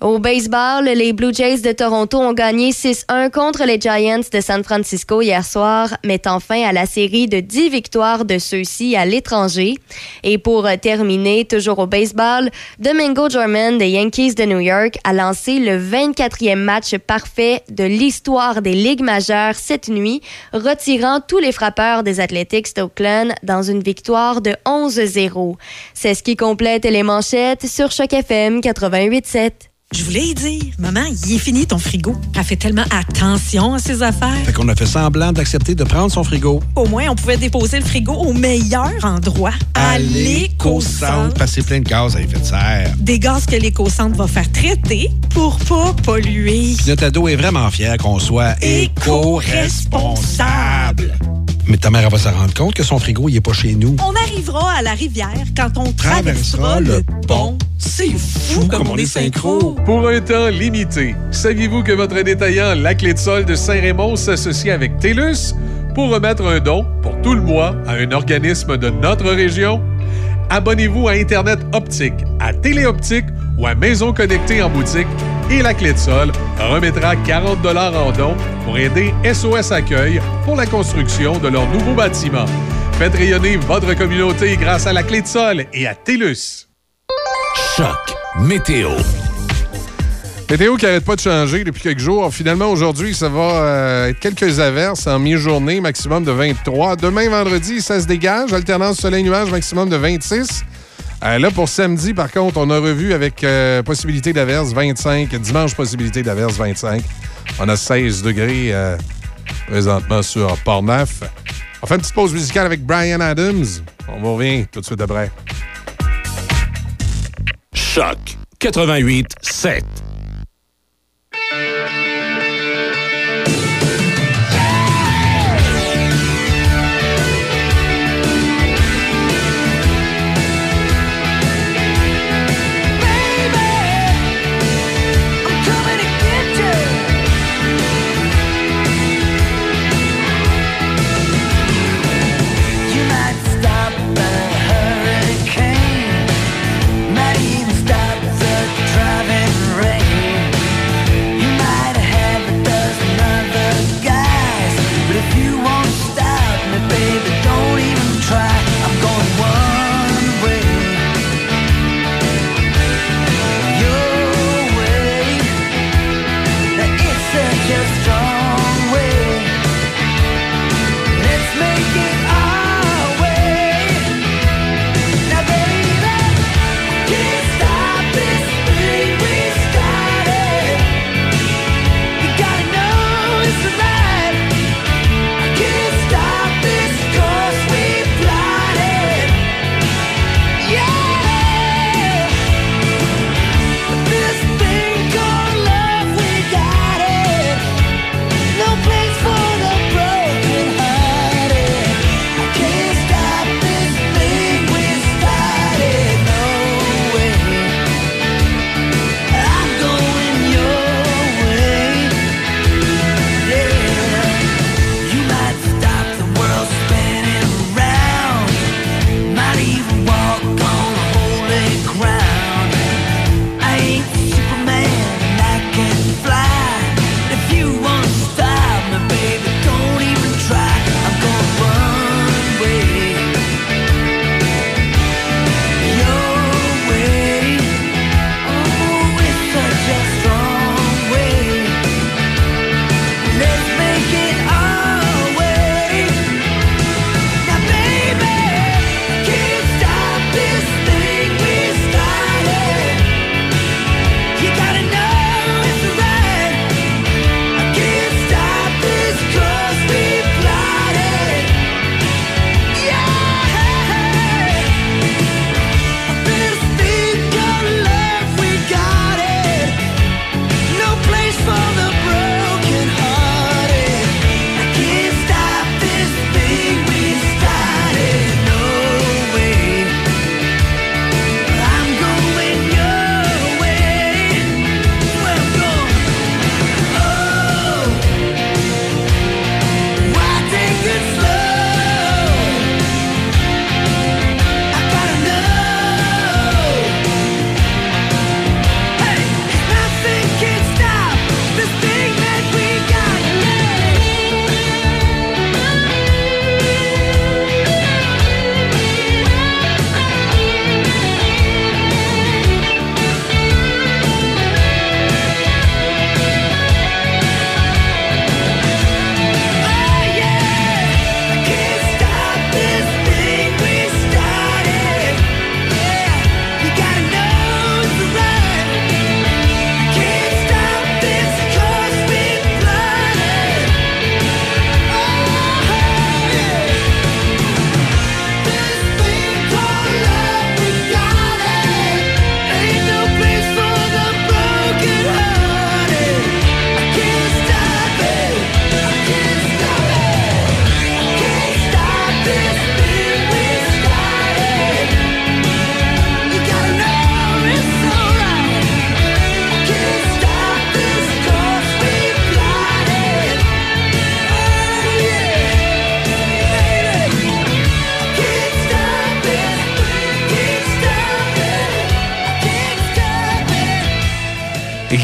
Au baseball, les Blue Jays de Toronto ont gagné 6-1 contre les Giants de San Francisco hier soir, mettant fin à la série de 10 victoires de ceux-ci à l'étranger. Et pour terminer, toujours au baseball, Domingo German des Yankees de New York a lancé le 24e match parfait de l'histoire des Ligues majeures cette nuit, retirant tous les frappeurs des Athletics d'Oakland dans une victoire de 11-0. C'est ce qui complète les manchettes sur Choc FM 88.7. Je voulais y dire, maman, il est fini ton frigo. Elle fait tellement attention à ses affaires. Fait qu'on a fait semblant d'accepter de prendre son frigo. Au moins, on pouvait déposer le frigo au meilleur endroit, à l'éco-centre. Parce que c'est plein de gaz à effet de serre. Des gaz que l'éco-centre va faire traiter pour pas polluer. Puis Notre ado est vraiment fier qu'on soit éco-responsable. Mais ta mère, elle va se rendre compte que son frigo, il est pas chez nous. On arrivera à la rivière quand on traversera le pont. C'est fou comme on est synchro. Pour un temps limité, saviez-vous que votre détaillant La Clé de Sol de Saint-Raymond s'associe avec TELUS pour remettre un don pour tout le mois à un organisme de notre région? Abonnez-vous à Internet Optique, à Téléoptique ou à Maison Connectée en boutique et La Clé de Sol remettra 40 en don pour aider SOS Accueil pour la construction de leur nouveau bâtiment. Faites rayonner votre communauté grâce à La Clé de Sol et à TELUS. Choc météo. Météo qui n'arrête pas de changer depuis quelques jours. Finalement, aujourd'hui, ça va euh, être quelques averses en mi-journée, maximum de 23. Demain, vendredi, ça se dégage. Alternance soleil-nuage, maximum de 26. Euh, là, pour samedi, par contre, on a revu avec euh, possibilité d'averse 25. Dimanche, possibilité d'averse 25. On a 16 degrés euh, présentement sur Port-Neuf. On fait une petite pause musicale avec Brian Adams. On vous revient tout de suite après. Choc 88 7.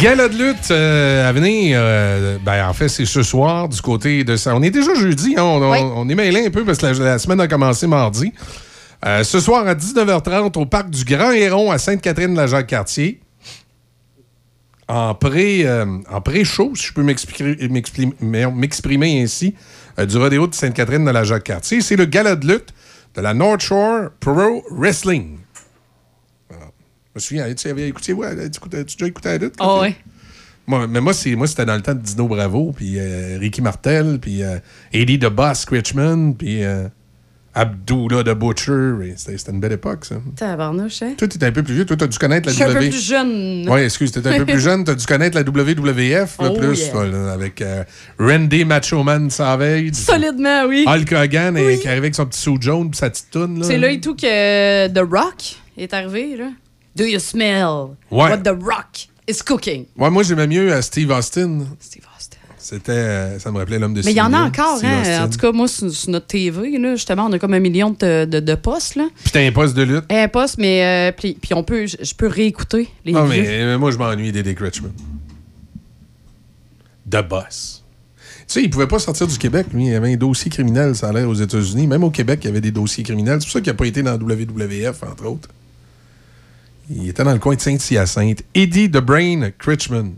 Gala de lutte euh, à venir, euh, ben, en fait, c'est ce soir du côté de ça. On est déjà jeudi, hein, on, on- Oui. on est mêlé un peu parce que la, la semaine a commencé mardi. Euh, ce soir à 19h30 au parc du Grand Héron à Sainte-Catherine-la-Jacques-Cartier. En pré, en pré-show, si je peux m'exprimer ainsi, du rodéo de Sainte-Catherine de la Jacques-Cartier, c'est le gala de lutte de la North Shore Pro Wrestling. Me souviens, tu avais écouté, ouais, tu as déjà écouté la lutte? Ah ouais. Moi, mais moi, c'est, moi, c'était dans le temps de Dino Bravo, puis euh, Ricky Martel, puis euh, Eddie the Boss Richmond, puis euh, Abdullah the Butcher. et C'était, c'était une belle époque, ça. Tabarnouche, hein? Toi, t'étais un peu plus vieux. Toi, t'as dû connaître la suis un peu plus jeune. Oui, excuse, t'étais un peu plus jeune. T'as dû connaître la WWF, Oh, plus, yeah. toi, là, avec euh, Randy Macho Man Savage. Solidement, oui. Hulk Hogan, euh, qui arrivait avec son petit sou jaune puis sa petite toune. C'est là et tout que The Rock est arrivé, là. Do you smell Ouais. what the Rock is cooking? Ouais, moi, j'aimais mieux euh, Steve Austin. Steve Austin. C'était, euh, ça me rappelait l'homme de Mais il y en a encore, Steve hein. Austin. En tout cas, moi, sur, sur notre TV, là, justement, on a comme un million de, de, de postes, là. Puis t'as un poste de lutte. Un poste, mais euh, puis, puis on peut, je peux réécouter les Non, vieux. mais moi, je m'ennuie d'Eddie Critchman. The Boss. Tu sais, il pouvait pas sortir du Québec, lui. Il avait un dossier criminel, ça a l'air, aux États-Unis. Même au Québec, il y avait des dossiers criminels. C'est pour ça qu'il n'a pas été dans WWF, entre autres. Il était dans le coin de Saint-Hyacinthe. Eddie The Brain Critchman.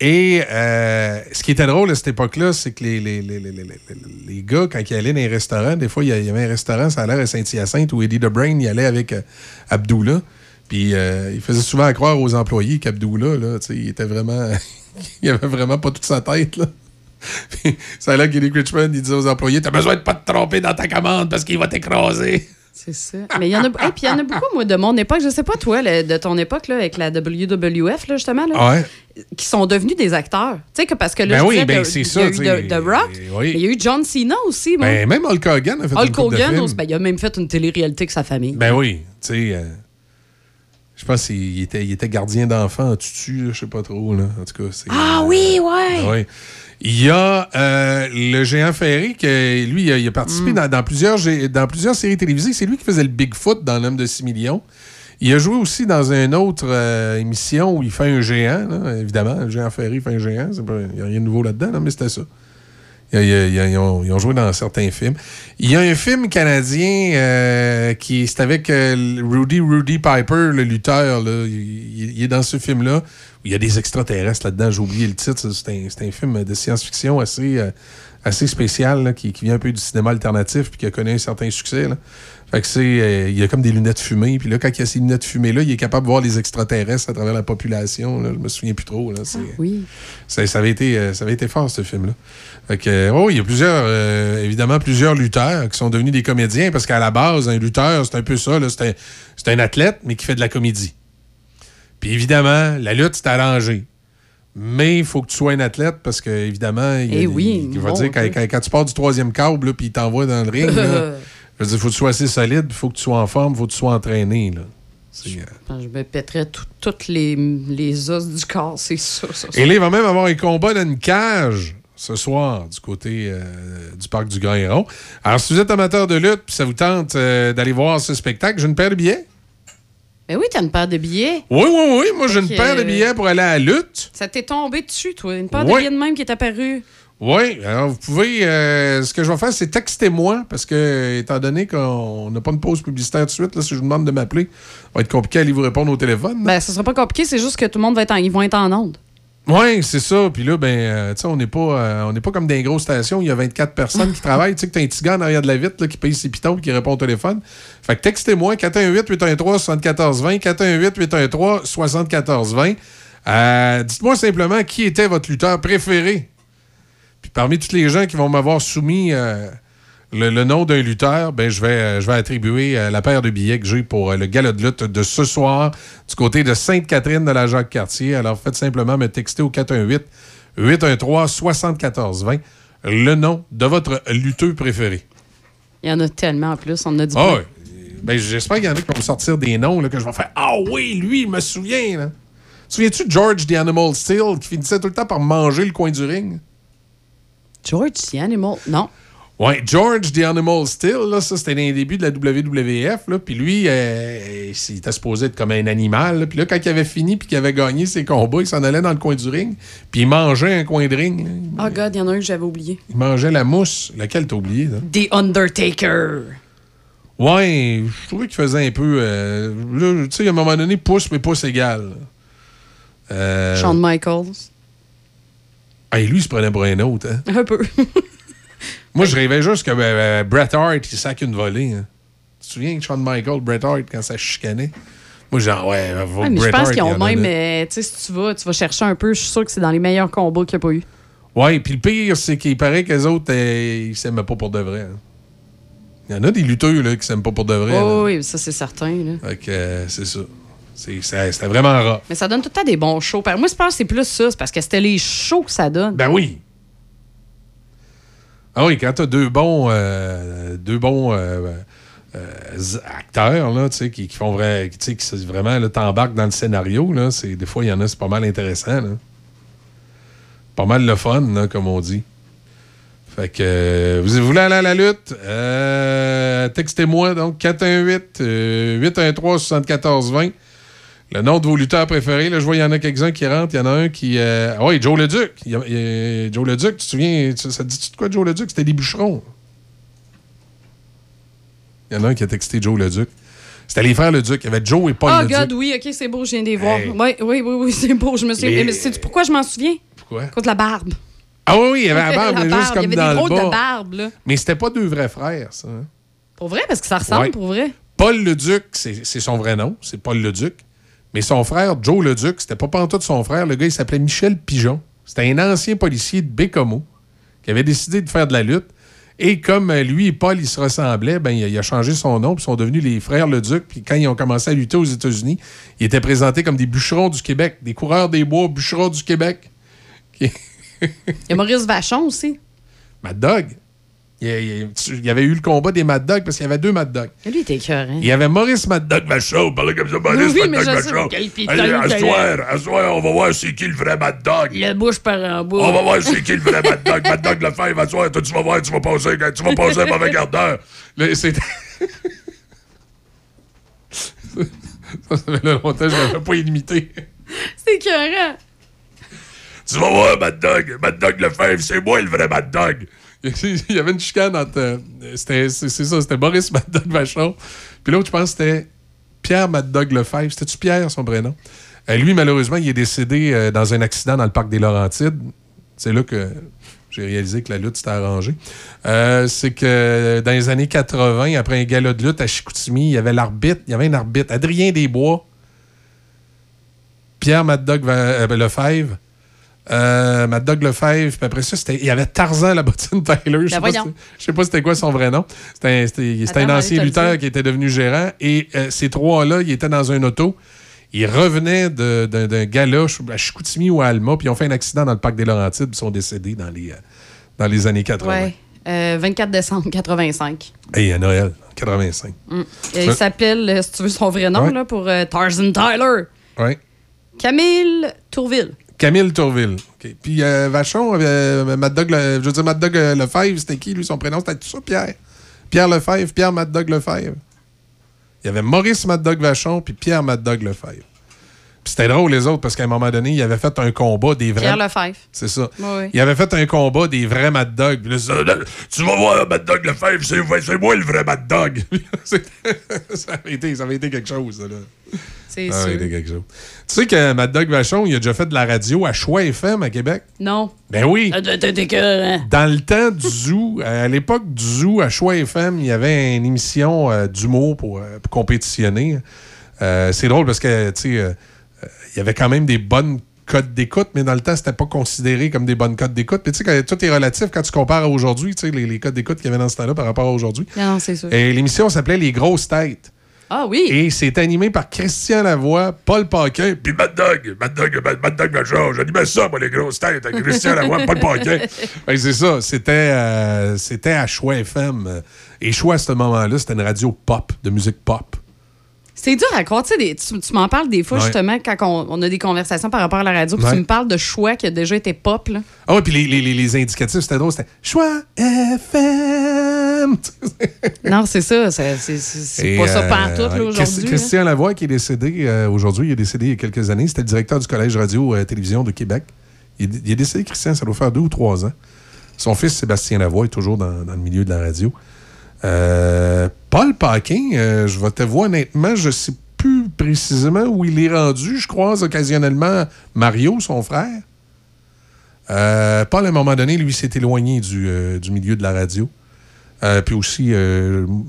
Et euh, ce qui était drôle à cette époque-là, c'est que les, les, les, les, gars, quand ils allaient dans les restaurants, des fois, il y y avait un restaurant, ça a l'air à Saint-Hyacinthe, où Eddie The Brain, il allait avec euh, Abdullah. Puis euh, il faisait souvent croire aux employés qu'Abdullah, là, il était vraiment. il avait vraiment pas toute sa tête, là. C'est là qu'Eddie Critchman, disait aux employés T'as besoin de pas te tromper dans ta commande parce qu'il va t'écraser. C'est ça. Mais il y en a, hey, puis il y en a beaucoup, moi, de mon époque. Je sais pas, toi, le- de ton époque, là, avec la WWF, là, justement, là, Ouais. qui sont devenus des acteurs. Tu sais, que parce que là, Ben je oui, ben c'est il y ça, a eu The, The Rock, oui. il y a eu John Cena aussi, moi. Ben, même Hulk Hogan a fait une Hulk Hogan, ben, il a même fait une télé-réalité avec sa famille. Ben oui, tu sais. euh, je pense qu'il était, il était gardien d'enfant en tutu, je sais pas trop. Là. En tout cas, c'est. Ah oui, ouais! Ah oui. Il y a euh, le géant Ferry, que lui, il a, il a participé Mm. dans, dans plusieurs, dans plusieurs séries télévisées. C'est lui qui faisait le Bigfoot dans L'homme de 6 millions. Il a joué aussi dans une autre euh, émission où il fait un géant, là, évidemment. Le géant Ferry fait un géant. Il n'y a rien de nouveau là-dedans, là, mais c'était ça. Ils, ont, joué dans certains films. Il y a un film canadien euh, qui c'est avec euh, Rudy Rudy Piper, le lutteur. là. Il, est dans ce film-là. Il y a des extraterrestres là-dedans. J'ai oublié le titre. C'est un, c'est un film de science-fiction assez, euh, assez spécial là, qui, qui vient un peu du cinéma alternatif puis qui a connu un certain succès. Là. Fait que c'est. euh, il y a comme des lunettes fumées. Puis là, quand il y a ces lunettes fumées-là, il est capable de voir les extraterrestres à travers la population. Là. Je me souviens plus trop. Là. C'est- Oui. ça, ça avait été, euh, ça avait été fort, ce film-là. Fait que, euh, oh, il y a plusieurs, euh, évidemment, plusieurs lutteurs qui sont devenus des comédiens parce qu'à la base, un lutteur, c'est un peu ça. là, C'est un, c'est un athlète, mais qui fait de la comédie. Puis évidemment, la lutte, c'est arrangé. Mais il faut que tu sois un athlète parce que, évidemment, il, Eh des- oui, il va dire, quand, Dieu. quand- quand tu pars du troisième câble, puis il t'envoie dans le ring, là, je veux dire, il faut que tu sois assez solide, il faut que tu sois en forme, il faut que tu sois entraîné. Là. Euh, Je me pèterais tout- toutes les, les os du corps, c'est ça. ça, ça. Et là, il va même avoir un combat dans une cage ce soir du côté euh, du parc du Grand Héron. Alors, si vous êtes amateur de lutte puis ça vous tente euh, d'aller voir ce spectacle, j'ai une paire de billets. Ben oui, t'as une paire de billets. Oui, oui, oui. Moi, j'ai une paire de billets pour aller à la lutte. Ça t'est tombé dessus, toi. Une paire de billets de même qui est apparue. Oui, alors vous pouvez. euh, ce que je vais faire, c'est textez-moi, parce que, étant donné qu'on n'a pas une pause publicitaire tout de suite, là, si je vous demande de m'appeler, ça va être compliqué à aller vous répondre au téléphone. Ben, ça sera pas compliqué, c'est juste que tout le monde va être en, ils vont être en onde. Oui, c'est ça. Puis là, ben, euh, tu sais, on n'est pas, euh, on n'est pas comme dans les grosses stations où il y a 24 personnes qui travaillent. Tu sais, que t'as un petit gars en arrière de la vitre là, qui paye ses pitons et qui répond au téléphone. Fait que textez-moi 418-813-7420, 418-813-7420. Euh, Dites-moi simplement qui était votre lutteur préféré. Puis parmi tous les gens qui vont m'avoir soumis le, le nom d'un lutteur, ben, je, vais, euh, je vais attribuer euh, la paire de billets que j'ai pour euh, le gala de lutte de ce soir du côté de Sainte-Catherine de la Jacques-Cartier. Alors faites simplement me texter au 418-813-7420 le nom de votre lutteur préféré. Il y en a tellement en plus, on en a pas. ouais. Ben, J'espère qu'il y en a qui vont me sortir des noms là, que je vais faire Ah oui, lui, il me souvient. Là. Souviens-tu de George the Animal Steel qui finissait tout le temps par manger le coin du ring? George the Animal, non. Ouais, George The Animal Still, là, ça c'était dans les débuts de la WWF, là, puis lui, euh, il était supposé être comme un animal, puis là, quand il avait fini puis qu'il avait gagné ses combats, il s'en allait dans le coin du ring, puis il mangeait un coin de ring. là. Oh God, il y en a un que j'avais oublié. Il mangeait la mousse. Laquelle t'as oublié, là? The Undertaker. Ouais, je trouvais qu'il faisait un peu. euh, là, tu sais, à un moment donné, pouce, mais pouce égal. Euh, Shawn Michaels. hey, lui, il se prenait pour un autre. Hein? Un peu. Moi, je rêvais juste que euh, Bret Hart, il sac une volée. hein. Tu te souviens de Shawn Michaels, Bret Hart, quand ça chicanait? Moi, genre, ouais, va Ouais, mais je pense qu'ils il ont même. euh, tu sais, si tu vas, tu vas chercher un peu, je suis sûr que c'est dans les meilleurs combats qu'il n'y a pas eu. Ouais, puis le pire, c'est qu'il paraît que les autres, euh, ils s'aiment pas pour de vrai. hein. Il y en a des lutteurs là, qui s'aiment pas pour de vrai. Oh, oui, ça, c'est certain. Là. Fait que, euh, c'est ça. C'était vraiment rare. Mais ça donne tout le temps des bons shows. Moi, je pense que c'est plus ça. C'est parce que c'était les shows que ça donne. Ben oui. Ah oui, quand t'as deux bons, euh, deux bons euh, euh, acteurs qui, qui font vrai, qui, vraiment là, t'embarquent dans le scénario, là, des fois, il y en a, c'est pas mal intéressant. Là. Pas mal le fun, là, comme on dit. Fait que vous voulez aller à la lutte? Textez-moi donc 418 euh, 813 7420 le nom de vos lutteurs préférés. Là, je vois, il y en a quelques-uns qui rentrent. Il y en a un qui. euh, Ah oui, Joe le Duc. Il y a- il y a- Joe le Duc, tu te souviens, ça ça te dit de quoi, Joe le Duc? C'était des bûcherons. Il y en a un qui a texté Joe le Duc. C'était les frères le Duc. Il y avait Joe et Paul Ah, le God, Duc. oui, ok, c'est beau, je viens de les voir. Hey. Oui, oui, oui, oui, c'est beau, je me souviens. Les- Mais sais-tu pourquoi je m'en souviens? Pourquoi? Contre la barbe. Ah oui, oui, il y avait la barbe, mais juste comme Il y avait dans des de barbe, là. Mais c'était pas deux vrais frères, ça. hein. Pour vrai, parce que ça ressemble, Ouais. pour vrai. Paul le Duc, c'est son vrai nom. C'est Paul le Duc. Mais son frère, Joe le Duc, c'était pas pantoute son frère. Le gars, il s'appelait Michel Pigeon. C'était un ancien policier de Bécomo qui avait décidé de faire de la lutte. Et comme euh, lui et Paul, ils se ressemblaient, ben, il, a, changé son nom, puis ils sont devenus les frères Le Duc. Puis quand ils ont commencé à lutter aux États-Unis, ils étaient présentés comme des bûcherons du Québec, des coureurs des bois bûcherons du Québec. Il y a Maurice Vachon aussi. Mad Dog. Il y, avait eu le combat des Mad Dog parce qu'il y avait deux Mad Dog. Lui, il était écœurant. Il y avait Maurice Mad Dog Vachon, parlait comme ça, Maurice Oui, Mad Dog piton, Allez, soir, on va voir c'est qui le vrai Mad Dog. Le bouche par en bas. On va voir c'est qui le vrai Mad Dog. Mad Dog Lefebvre, à soir, toi, tu vas voir, tu vas passer, tu vas passer un mauvais quart d'heure. Là, c'était- Ça, ça fait longtemps je ne l'avais pas imité. C'est écœurant. Tu vas voir, Mad Dog. Mad Dog Lefebvre, c'est moi le vrai Mad Dog. Il y avait une chicane entre. euh, c'était- C'est ça, c'était Maurice Mad Vachon. Puis l'autre, je pense, c'était Pierre Mad Dog Lefebvre. C'était-tu Pierre, son prénom? Euh, lui, malheureusement, il est décédé euh, dans un accident dans le parc des Laurentides. C'est là que j'ai réalisé que la lutte s'était arrangée. Euh, c'est que dans les années 80, après un gala de lutte à Chicoutimi, il y avait l'arbitre, il y avait un arbitre, Adrien Desbois, Pierre Mad Dog Lefebvre, euh, Mad Dog Lefebvre, puis après ça, c'était- il y avait Tarzan la bottine Tyler. Je sais Ben pas sais pas c'était quoi son vrai nom. C'était un, ancien lutteur qui était devenu gérant. Et euh, ces trois-là, ils étaient dans un auto. Ils revenaient d'un gala à Chicoutimi ou à Alma, puis ils ont fait un accident dans le parc des Laurentides, puis ils sont décédés dans les, euh, dans les années 80. Ouais. Euh, 24 décembre 85. Hey, à Noël, 85. Mm. Et il s'appelle, euh, si tu veux son vrai nom, Ouais. là, pour euh, Tarzan Tyler. Ouais. Camille Tourville. Camille Tourville. Puis euh, Vachon, euh, Mad Dog, je veux dire, Mad Dog euh, Lefebvre, c'était qui, lui, son prénom? C'était tout ça, Pierre. Pierre Lefebvre, Pierre Mad Dog Lefebvre. Il y avait Maurice Mad Dog Vachon, puis Pierre Mad Dog Lefebvre. Puis c'était drôle, les autres, parce qu'à un moment donné, il avait fait un combat des vrais... Pierre Lefebvre. C'est ça. Oui, oui. Il avait fait un combat des vrais Mad Dog. Puis là, ça, là, tu vas voir, Mad Dog Lefebvre, c'est c'est moi le vrai Mad Dog. Ça, avait été, ça avait été quelque chose, ça, là. C'est Ça avait sûr. été quelque chose. Tu sais que Mad Dog Vachon, il a déjà fait de la radio à Choix FM à Québec? Non. Ben oui. Ça doit être écœurant. Dans le temps du Zoo, à l'époque du Zoo, à Choix FM, il y avait une émission euh, d'humour pour, euh, pour compétitionner. Euh, c'est drôle parce que, tu sais, y avait quand même des bonnes codes d'écoute, mais dans le temps, c'était pas considéré comme des bonnes codes d'écoute. Puis tu sais, tout est relatif quand tu compares à aujourd'hui, tu sais, les, les codes d'écoute qu'il y avait dans ce temps-là par rapport à aujourd'hui. Non, non, c'est sûr. Et l'émission s'appelait Les Grosses Têtes. Ah oui. Et c'est animé par Christian Lavoie, Paul Paquin, puis Mad Dog, Mad Dog, Mad, Mad Dog Major. J'animais ça, moi, les grosses têtes, avec Christian Lavoie, Paul Paquin. Ben, c'est ça, c'était euh, c'était à Choix FM. Et Choix, à ce moment-là, c'était une radio pop, de musique pop. C'est dur à croire. Tu, sais, des- tu, tu m'en parles des fois, Ouais. justement, quand on, on a des conversations par rapport à la radio, puis Ouais. tu me parles de choix qui a déjà été pop. Là. Ah oui, puis les, les- les- indicatifs, c'était drôle. C'était Choix FM. non, c'est ça. C'est pas ça euh, pantoute, là, ouais, aujourd'hui. Christian Lavoie, qui est décédé euh, aujourd'hui, il est décédé il y a quelques années. C'était le directeur du Collège Radio-Télévision de Québec. Il, est- il est décédé, Christian, ça doit faire deux ou trois ans. Son fils, Sébastien Lavoie, est toujours dans, dans le milieu de la radio. Euh, Paul Paquin, euh, je vais te voir honnêtement, je sais plus précisément où il est rendu. Je croise occasionnellement Mario, son frère. Euh, Paul, à un moment donné, lui, s'est éloigné du, milieu de la radio. Puis aussi,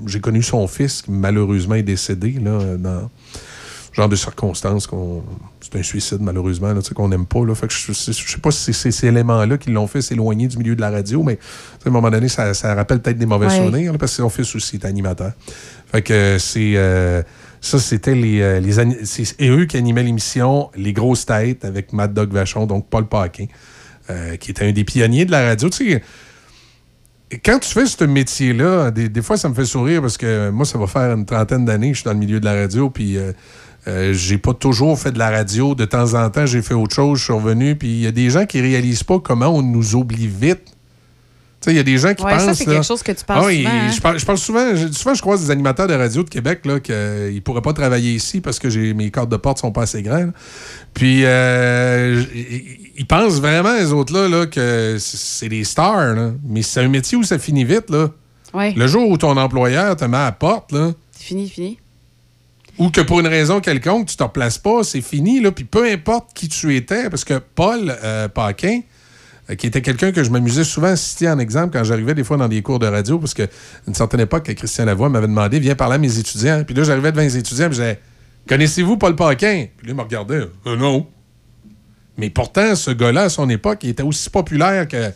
j'ai connu son fils qui malheureusement est décédé là, genre de circonstances. qu'on C'est un suicide, malheureusement, là, qu'on n'aime pas. Là. Fait que je ne sais pas si c'est ces, éléments-là qui l'ont fait s'éloigner du milieu de la radio, mais à un moment donné, ça, ça rappelle peut-être des mauvais Ouais. souvenirs, là, parce que son fils aussi est animateur. Fait que euh, c'est. euh, ça, c'était les. euh, les et eux qui animaient l'émission Les Grosses Têtes avec Mad Dog Vachon, donc Paul Paquin, euh, qui était un des pionniers de la radio. Tu sais, quand tu fais ce métier-là, des, des fois, ça me fait sourire parce que moi, ça va faire une trentaine d'années que je suis dans le milieu de la radio, puis euh, euh, j'ai pas toujours fait de la radio. De temps en temps, j'ai fait autre chose, je suis revenu, puis il y a des gens qui réalisent pas comment on nous oublie vite. Tu sais, il y a des gens qui Ouais, pensent... ça, c'est quelque chose que tu parles Ah souvent, hein? je, parle, je parle souvent, je- souvent, je croise des animateurs de radio de Québec là, qu'ils pourraient pas travailler ici parce que j'ai mes cordes de porte sont pas assez grandes. Puis, euh, ils pensent vraiment, les autres-là, là, que c'est des stars. là. Mais c'est un métier où ça finit vite. Là. Ouais. Le jour où ton employeur te met à la porte, là, C'est fini, fini. Ou que pour une raison quelconque, tu te replaces pas, c'est fini. Là. Puis peu importe qui tu étais, parce que Paul euh, Paquin, euh, qui était quelqu'un que je m'amusais souvent à citer en exemple quand j'arrivais des fois dans des cours de radio, parce qu'à une certaine époque, Christian Lavoie m'avait demandé Viens parler à mes étudiants. Puis là, j'arrivais devant les étudiants, puis je disais Connaissez-vous Paul Paquin? Puis là, il me regardait Euh, Non. Mais pourtant, ce gars-là, à son époque, il était aussi populaire que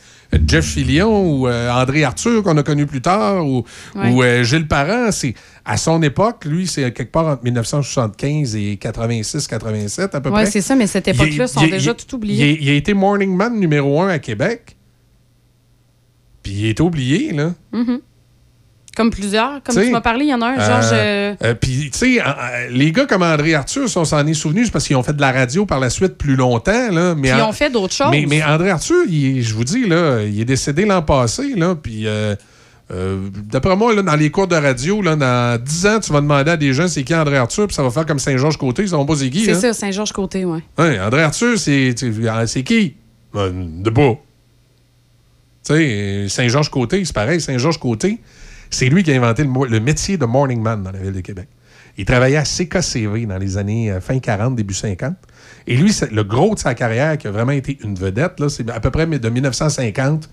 Jeff Fillion ou euh, André Arthur, qu'on a connu plus tard, ou, Ouais. ou, euh, Gilles Parent. C'est, à son époque, lui, c'est quelque part entre 1975 et 86-87 à peu Ouais, près. c'est ça, mais cette époque-là sont il déjà il- tout oubliés. Il, a été Morning Man numéro un à Québec. Puis il est oublié, là. Mhm. Comme plusieurs. Comme T'sais, tu m'as parlé, il y en a un, Euh, Georges. euh, euh, Puis, tu sais, les gars comme André Arthur, si on s'en est souvenu, c'est parce qu'ils ont fait de la radio par la suite plus longtemps. Là, mais Puis ils ont fait d'autres choses. Mais, mais André Arthur, je vous dis, là, il est décédé l'an passé. Là, puis, euh, d'après moi, là, dans les cours de radio, là, dans 10 ans, tu vas demander à des gens c'est qui André Arthur, puis ça va faire comme Saint-Georges-Côté, ils savent pas c'est hein. ça, Saint-Georges-Côté, ouais. Ouais, André Arthur, c'est qui? De pas. Tu sais, Saint-Georges-Côté, c'est pareil. Saint-Georges-Côté, c'est lui qui a inventé le, métier de morning man dans la ville de Québec. Il travaillait à CKCV dans les années euh, fin 40, début 50. Et lui, le gros de sa carrière qui a vraiment été une vedette, c'est à peu près de 1950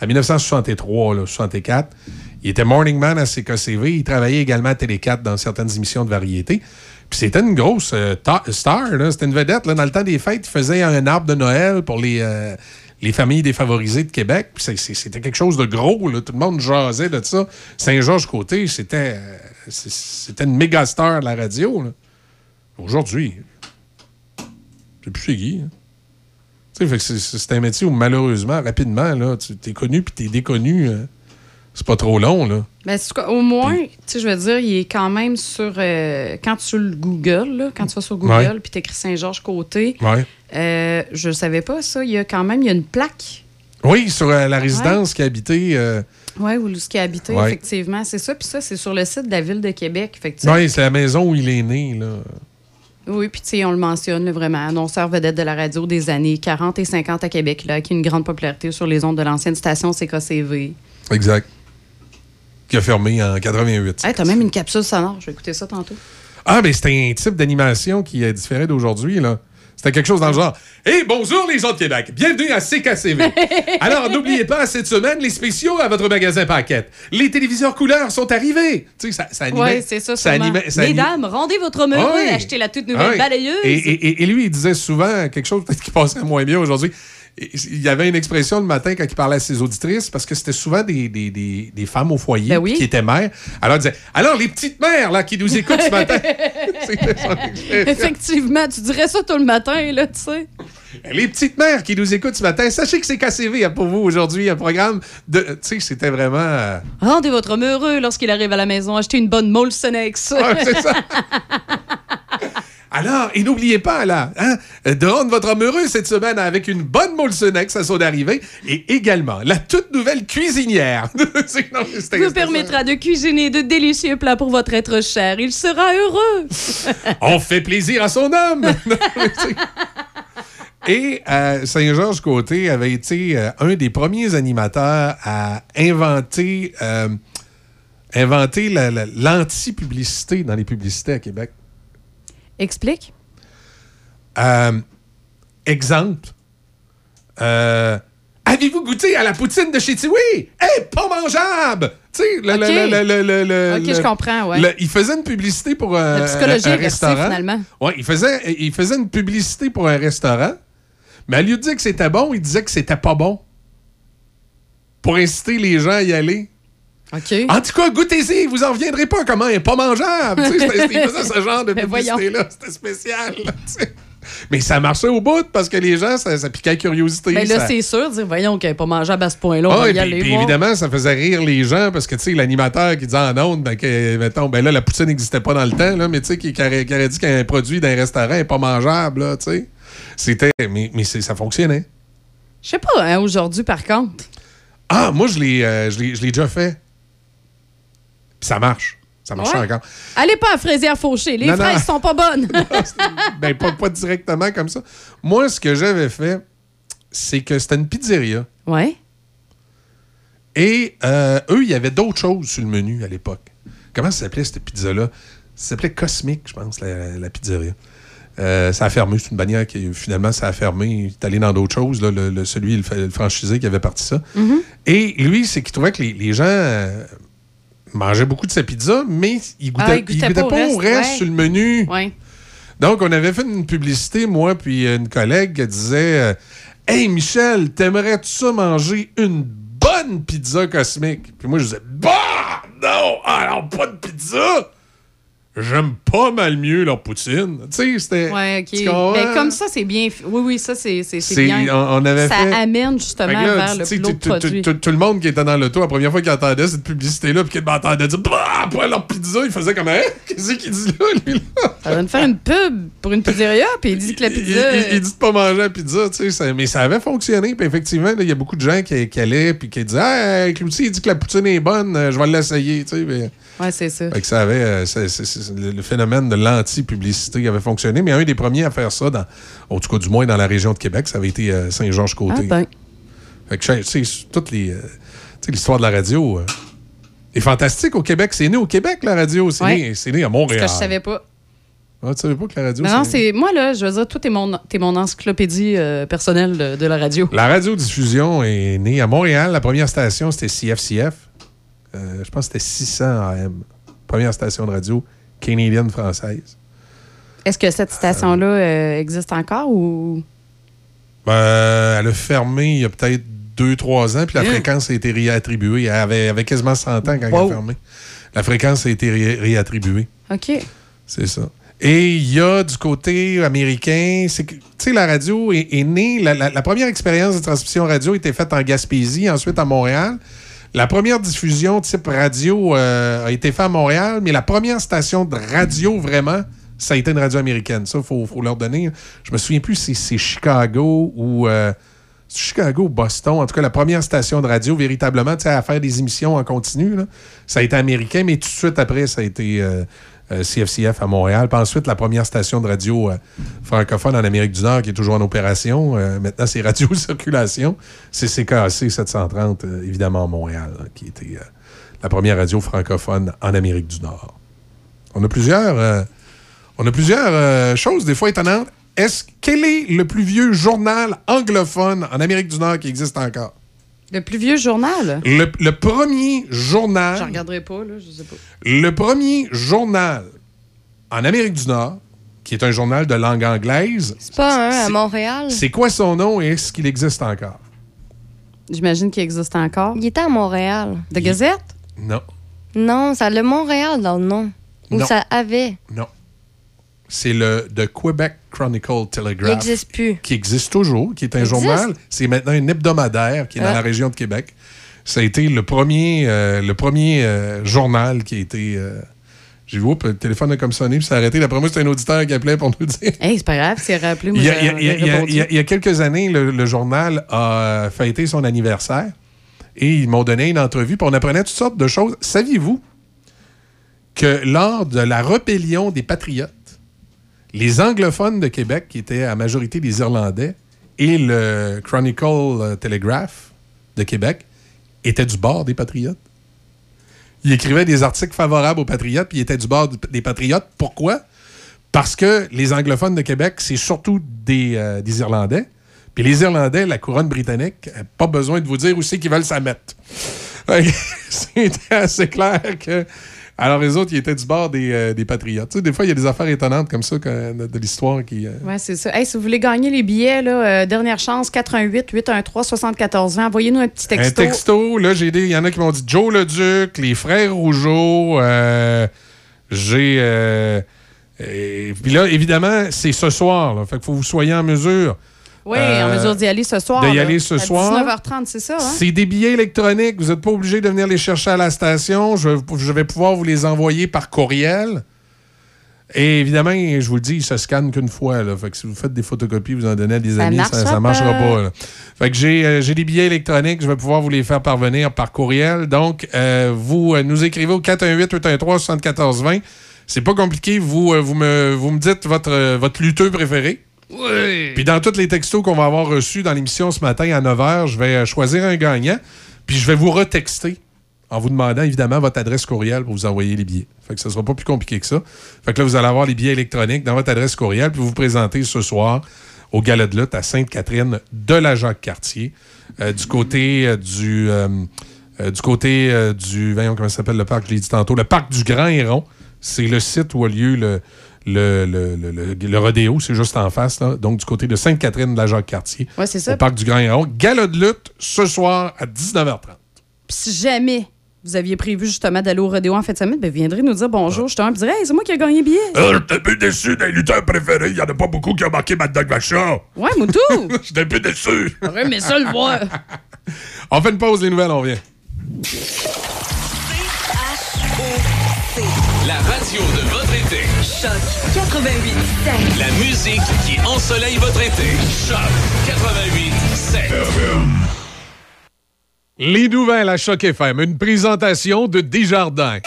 à 1963, là, 64. Il était morning man à CKCV. Il travaillait également à Télé 4 dans certaines émissions de variété. Puis c'était une grosse euh, ta- star, c'était une vedette. Dans le temps des fêtes, il faisait un arbre de Noël pour les, euh, les familles défavorisées de Québec. C'est- c'est- c'était quelque chose de gros. Tout le monde jasait de ça. Saint-Georges-Côté, c'était euh, c'est- c'était une méga star de la radio. Aujourd'hui, sais plus c'est qui. hein. C'est- c'est c'est un métier où malheureusement, rapidement, tu es connu puis tu es déconnu. euh, c'est pas trop long. Là. Ben, au moins, tu sais, je veux dire, il est quand même sur. euh, quand tu le Google, là, quand tu vas sur Google puis tu écris Saint-Georges-Côté, Ouais. euh, je ne savais pas ça. Il y a quand même il y a une plaque. Oui, sur euh, la résidence qui habitait. Euh, Oui, où ce qui a habité, Ouais. effectivement. C'est ça. Puis ça, c'est sur le site de la ville de Québec. Sais, oui, c'est la maison où il est né. Là. Oui, puis tu sais, on le mentionne là, vraiment, annonceur vedette de la radio des années 40 et 50 à Québec, là, qui a une grande popularité sur les ondes de l'ancienne station CKCV. Exact. Qui a fermé en 88. Hey, t'as même une capsule sonore, je vais écouter ça tantôt. Ah, mais c'était un type d'animation qui est différent d'aujourd'hui, là. C'était quelque chose dans le genre. Hé, bonjour les gens de Québec. Bienvenue à CKCV. Alors, n'oubliez pas, cette semaine, les spéciaux à votre magasin Paquette. Les téléviseurs couleurs sont arrivés. Tu sais, ça, ça animait. Oui, c'est ça, animait- ça ani- Mesdames, rendez votre meuble oui. et achetez la toute nouvelle oui. balayeuse. Et, et- et- et lui, il disait souvent quelque chose peut-être qui passerait moins bien aujourd'hui. Il y avait une expression le matin quand il parlait à ses auditrices, parce que c'était souvent des, des- des- des femmes au foyer Ben oui. qui étaient mères. Alors, il disait Alors, les petites mères là, qui nous écoutent ce matin. Effectivement, tu dirais ça tout le matin, là, tu sais. Les petites mères qui nous écoutent ce matin, sachez que c'est KCV pour vous aujourd'hui, un programme de. Tu sais, c'était vraiment. euh, Rendez votre homme heureux lorsqu'il arrive à la maison. Achetez une bonne Molson X. Ouais, c'est ça. Alors, et n'oubliez pas, là, hein, de rendre votre homme heureux cette semaine avec une bonne Molsonex à son arrivée et également la toute nouvelle cuisinière. Non, vous permettra de cuisiner de délicieux plats pour votre être cher. Il sera heureux. On fait plaisir à son homme. Et euh, Saint-Georges Côté avait été euh, un des premiers animateurs à inventer, euh, inventer la- la- l'anti-publicité dans les publicités à Québec. Explique. Euh, exemple. Euh, Avez-vous goûté à la poutine de chez Tiwi? Eh, pas mangeable! Tu sais, le, le- le- le- Ok, je comprends, ouais. il faisait une publicité pour euh, La psychologie un, restaurant. finalement. Ouais, il faisait, il faisait une publicité pour un restaurant, mais au lieu de dire que c'était bon, il disait que c'était pas bon. Pour inciter les gens à y aller. En tout cas, goûtez-y, vous en reviendrez pas comment elle est pas mangeable. Tu sais, c'était- il faisait ce genre de publicité-là. C'était spécial. là, tu sais. Mais ça marchait au bout parce que les gens, ça, ça piquait la curiosité. Mais là, ça- c'est sûr, dire, voyons qu'elle n'est pas mangeable à ce point-là. On Ah, va et y puis, aller puis voir. évidemment, ça faisait rire les gens parce que, tu sais, l'animateur qui disait en ondes, ben, que, mettons, ben là, la poutine n'existait pas dans le temps, là, mais tu sais, qui, qui aurait, qui aurait dit qu'un produit d'un restaurant n'est pas mangeable, là, tu sais. C'était. Mais, ça fonctionnait. Je sais pas, hein, aujourd'hui, par contre. Ah, moi, je l'ai euh, je l'ai- je l'ai déjà fait. Puis ça marche. Ça marche Ouais. encore. Allez pas à Fraisière Fauché. Les Non, non. fraises sont pas bonnes. ben, pas, pas directement comme ça. Moi, ce que j'avais fait, c'est que c'était une pizzeria. Ouais. Et euh, eux, il y avait d'autres choses sur le menu à l'époque. Comment ça s'appelait cette pizza-là? Ça s'appelait Cosmic, je pense, la, la pizzeria. Euh, ça a fermé. C'est une bannière qui, finalement, ça a fermé. Il est allé dans d'autres choses, là, le, le- celui, le franchisé qui avait parti ça. Mm-hmm. Et lui, c'est qu'il trouvait que les, les gens euh, mangeaient beaucoup de sa pizza, mais ils goûtaient, Ah, goûtaient goûtaient pas, au reste ouais. sur le menu. Ouais. Donc, on avait fait une publicité, moi, puis une collègue qui disait euh, Hey, Michel, t'aimerais-tu ça manger une bonne pizza cosmique? Puis moi, je disais Bah Non, alors pas de pizza J'aime pas mal mieux leur poutine. Tu sais, c'était. Ouais, tu OK. comprends? Ben, comme ça, c'est bien. Oui, oui, ça, c'est bien. on- on avait ça fait- amène justement là, vers le produit. tout- le monde qui était dans l'auto, la première fois qu'il entendait cette publicité-là, puis qu'il m'entendait dire Bah, pas leur pizza, il faisait comme Hein, Qu'est-ce qu'il dit là, lui, là? Ça va nous faire une pub pour une pizzeria, puis il dit que la pizza. il- il dit de pas manger la pizza, tu sais, mais ça avait fonctionné. Puis effectivement, il y a beaucoup de gens qui, qui allaient puis qui disaient Hey, Cloutier, il dit que la poutine est bonne, euh, je vais l'essayer, tu sais. Ouais, c'est ça. Fait que ça avait, euh, le le phénomène de l'anti-publicité avait fonctionné, mais un des premiers à faire ça, dans, en tout cas du moins dans la région de Québec, ça avait été euh, Saint-Georges-Côté. Ah, ben. Fait que, toutes les, euh, l'histoire de la radio est fantastique au Québec. C'est né au Québec, la radio. C'est Ouais. né, c'est né à Ce Montréal. que je savais pas. Ah, tu savais pas que la radio, non, c'est-. Moi, là, je veux dire, toi, t'es mon, t'es mon encyclopédie euh, personnelle de, de la radio. La radiodiffusion est née à Montréal. La première station, c'était CFCF. Euh, je pense que c'était 600 AM. Première station de radio canadienne française. Est-ce que cette station-là euh, existe encore ou? Ben, elle a fermé il y a peut-être 2-3 ans, puis la Hein? fréquence a été réattribuée. Elle avait, quasiment 100 ans quand elle a fermé. La fréquence a été ré- réattribuée. OK. C'est ça. Et il y a du côté américain, c'est que, tu sais, la radio est, est née, la, la- la première expérience de transmission radio a été faite en Gaspésie, ensuite à Montréal. La première diffusion type radio euh, a été faite à Montréal, mais la première station de radio vraiment, ça a été une radio américaine. Ça, il faut, leur donner. Je me souviens plus si c'est Chicago ou. euh, Chicago ou Boston, en tout cas la première station de radio véritablement tu à faire des émissions en continu. Ça a été américain, mais tout de suite après, ça a été euh, euh, CFCF à Montréal. Puis ensuite, la première station de radio euh, francophone en Amérique du Nord qui est toujours en opération. euh, maintenant, c'est Radio Circulation. C'est CKC 730, euh, évidemment, à Montréal, hein, qui était la première radio francophone en Amérique du Nord. On a plusieurs, choses, des fois étonnantes. Est-ce quel est le plus vieux journal anglophone en Amérique du Nord qui existe encore? Le plus vieux journal? Le, le premier journal. Je regarderai pas, là, je sais pas. Le premier journal en Amérique du Nord, qui est un journal de langue anglaise, C'est pas un à Montréal? c'est quoi son nom et est-ce qu'il existe encore? J'imagine qu'il existe encore. Il était à Montréal. De Gazette? Non. Non, ça a le Montréal dans le nom. Ou ça avait? Non. C'est le The Quebec Chronicle Telegraph. Il n'existe plus. Qui existe toujours, qui est un existe? journal. C'est maintenant un hebdomadaire qui est dans Ah. la région de Québec. Ça a été le premier, euh, le premier euh, journal qui a été. euh, j'ai vu, le téléphone a comme sonné, puis ça a arrêté. D'après moi, c'est un auditeur qui appelait pour nous dire. Hey, c'est pas grave, c'est rappelé. Moi, y, a, y a- il y a- il y a quelques années, le, le journal a fêté son anniversaire et ils m'ont donné une entrevue, puis on apprenait toutes sortes de choses. Saviez-vous que lors de la rébellion des Patriotes, les anglophones de Québec, qui étaient à majorité des Irlandais, et le Chronicle euh, Telegraph de Québec étaient du bord des Patriotes? Il écrivait des articles favorables aux Patriotes, puis il était du bord des Patriotes. Pourquoi? Parce que les anglophones de Québec, c'est surtout des, euh, Irlandais. Puis les Irlandais, la couronne britannique, euh, pas besoin de vous dire où c'est qu'ils veulent s'en mettre. C'était assez clair que. Alors, les autres, ils étaient du bord des, euh, des Patriotes. Tu sais, des fois, il y a des affaires étonnantes comme ça que- de, de l'histoire qui. euh, Ouais, c'est ça. Hey, si vous voulez gagner les billets, là, euh, dernière chance, 88 813 74 20 Envoyez-nous un petit texto. Un texto, là, j'ai des. Il y en a qui m'ont dit Joe le Duc, les frères Rougeau, j'ai. puis là, évidemment, c'est ce soir. Là, fait qu'il faut que vous soyez en mesure. Oui, euh, en mesure d'y aller ce soir. d'y aller ce À soir. 19h30, c'est ça, hein? C'est des billets électroniques. Vous n'êtes pas obligé de venir les chercher à la station. Je, je vais pouvoir vous les envoyer par courriel. Et évidemment, je vous le dis, ils se scannent qu'une fois. Là. Fait que si vous faites des photocopies, vous en donnez à des Ça amis, ça ne marchera pas. là. Fait que j'ai euh, j'ai des billets électroniques. Je vais pouvoir vous les faire parvenir par courriel. Donc, euh, vous euh, nous écrivez au 418-813-7420. C'est pas compliqué. Vous, vous, me, vous me dites votre, votre lutteur préféré. Oui. Puis dans tous les textos qu'on va avoir reçus dans l'émission ce matin à 9h, je vais euh, choisir un gagnant. Puis je vais vous retexter en vous demandant évidemment votre adresse courriel pour vous envoyer les billets. Fait que ce sera pas plus compliqué que ça. Fait que là, vous allez avoir les billets électroniques dans votre adresse courriel, puis vous vous présentez ce soir au Gala de lutte à Sainte-Catherine de la Jacques-Cartier, euh, du côté euh, du... du côté du... Voyons comment s'appelle le parc, je l'ai dit tantôt, le parc du Grand Héron. C'est le site où a lieu le, le, le, le, le- le rodéo, c'est juste en face, là. donc du côté de Sainte-Catherine de la Jacques-Cartier. Ouais, c'est ça. Au parc du Grand Héron. Gala de lutte ce soir à 19h30. Puis si jamais vous aviez prévu justement d'aller au rodéo en fin de semaine, ben, viendrez nous dire bonjour, justement, puis dire Hey, c'est moi qui ai gagné le billet. Euh, J'étais un peu déçu des lutteurs préférés. Il n'y en a pas beaucoup qui ont marqué Mad Dog Vacha. Ouais, Moutou! J'étais un peu déçu. J'aurais aimé ça le voir. On fait une pause, les nouvelles, on revient. La radio de votre. Choc 88 La musique qui ensoleille votre été. Choc 88 Les nouvelles à Choc FM, une présentation de Desjardins.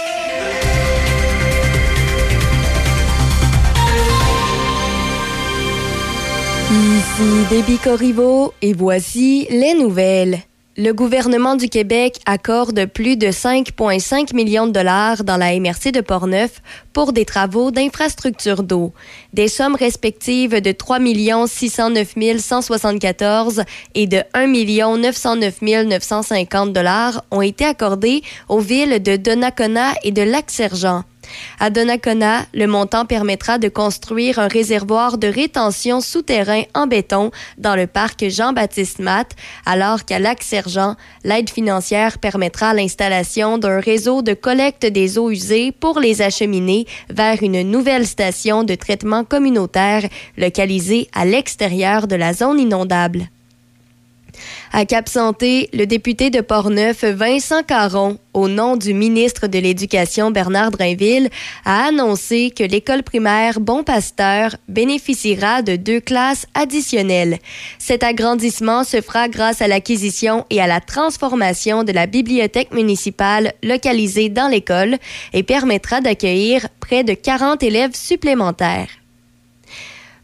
Ici Déby Corriveau et voici les nouvelles. Le gouvernement du Québec accorde plus de 5,5 millions de dollars dans la MRC de Portneuf pour des travaux d'infrastructure d'eau. Des sommes respectives de 3 609 174 et de 1 909 950 dollars ont été accordées aux villes de Donnacona et de Lac-Sergent. À Donnacona, le montant permettra de construire un réservoir de rétention souterrain en béton dans le parc Jean-Baptiste Matt, alors qu'à Lac-Sergent, l'aide financière permettra l'installation d'un réseau de collecte des eaux usées pour les acheminer vers une nouvelle station de traitement communautaire localisée à l'extérieur de la zone inondable. À Cap-Santé, le député de Portneuf, Vincent Caron, au nom du ministre de l'Éducation, Bernard Drainville, a annoncé que l'école primaire Bon Pasteur bénéficiera de deux classes additionnelles. Cet agrandissement se fera grâce à l'acquisition et à la transformation de la bibliothèque municipale localisée dans l'école et permettra d'accueillir près de 40 élèves supplémentaires.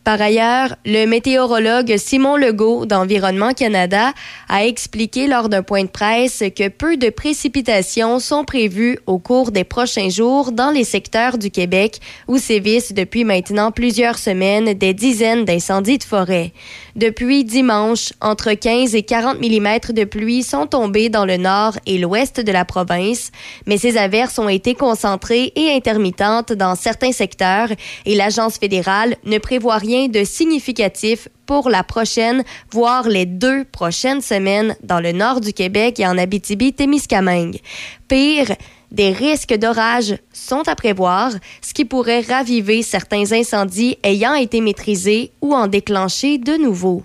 Par ailleurs, le météorologue Simon Legault d'Environnement Canada a expliqué lors d'un point de presse que peu de précipitations sont prévues au cours des prochains jours dans les secteurs du Québec où sévissent depuis maintenant plusieurs semaines des dizaines d'incendies de forêt. Depuis dimanche, entre 15 et 40 mm de pluie sont tombés dans le nord et l'ouest de la province, mais ces averses ont été concentrées et intermittentes dans certains secteurs et l'Agence fédérale ne prévoit rien de significatif pour la prochaine, voire les deux prochaines semaines dans le nord du Québec et en Abitibi-Témiscamingue. Pire, Des risques d'orage sont à prévoir, ce qui pourrait raviver certains incendies ayant été maîtrisés ou en déclencher de nouveaux.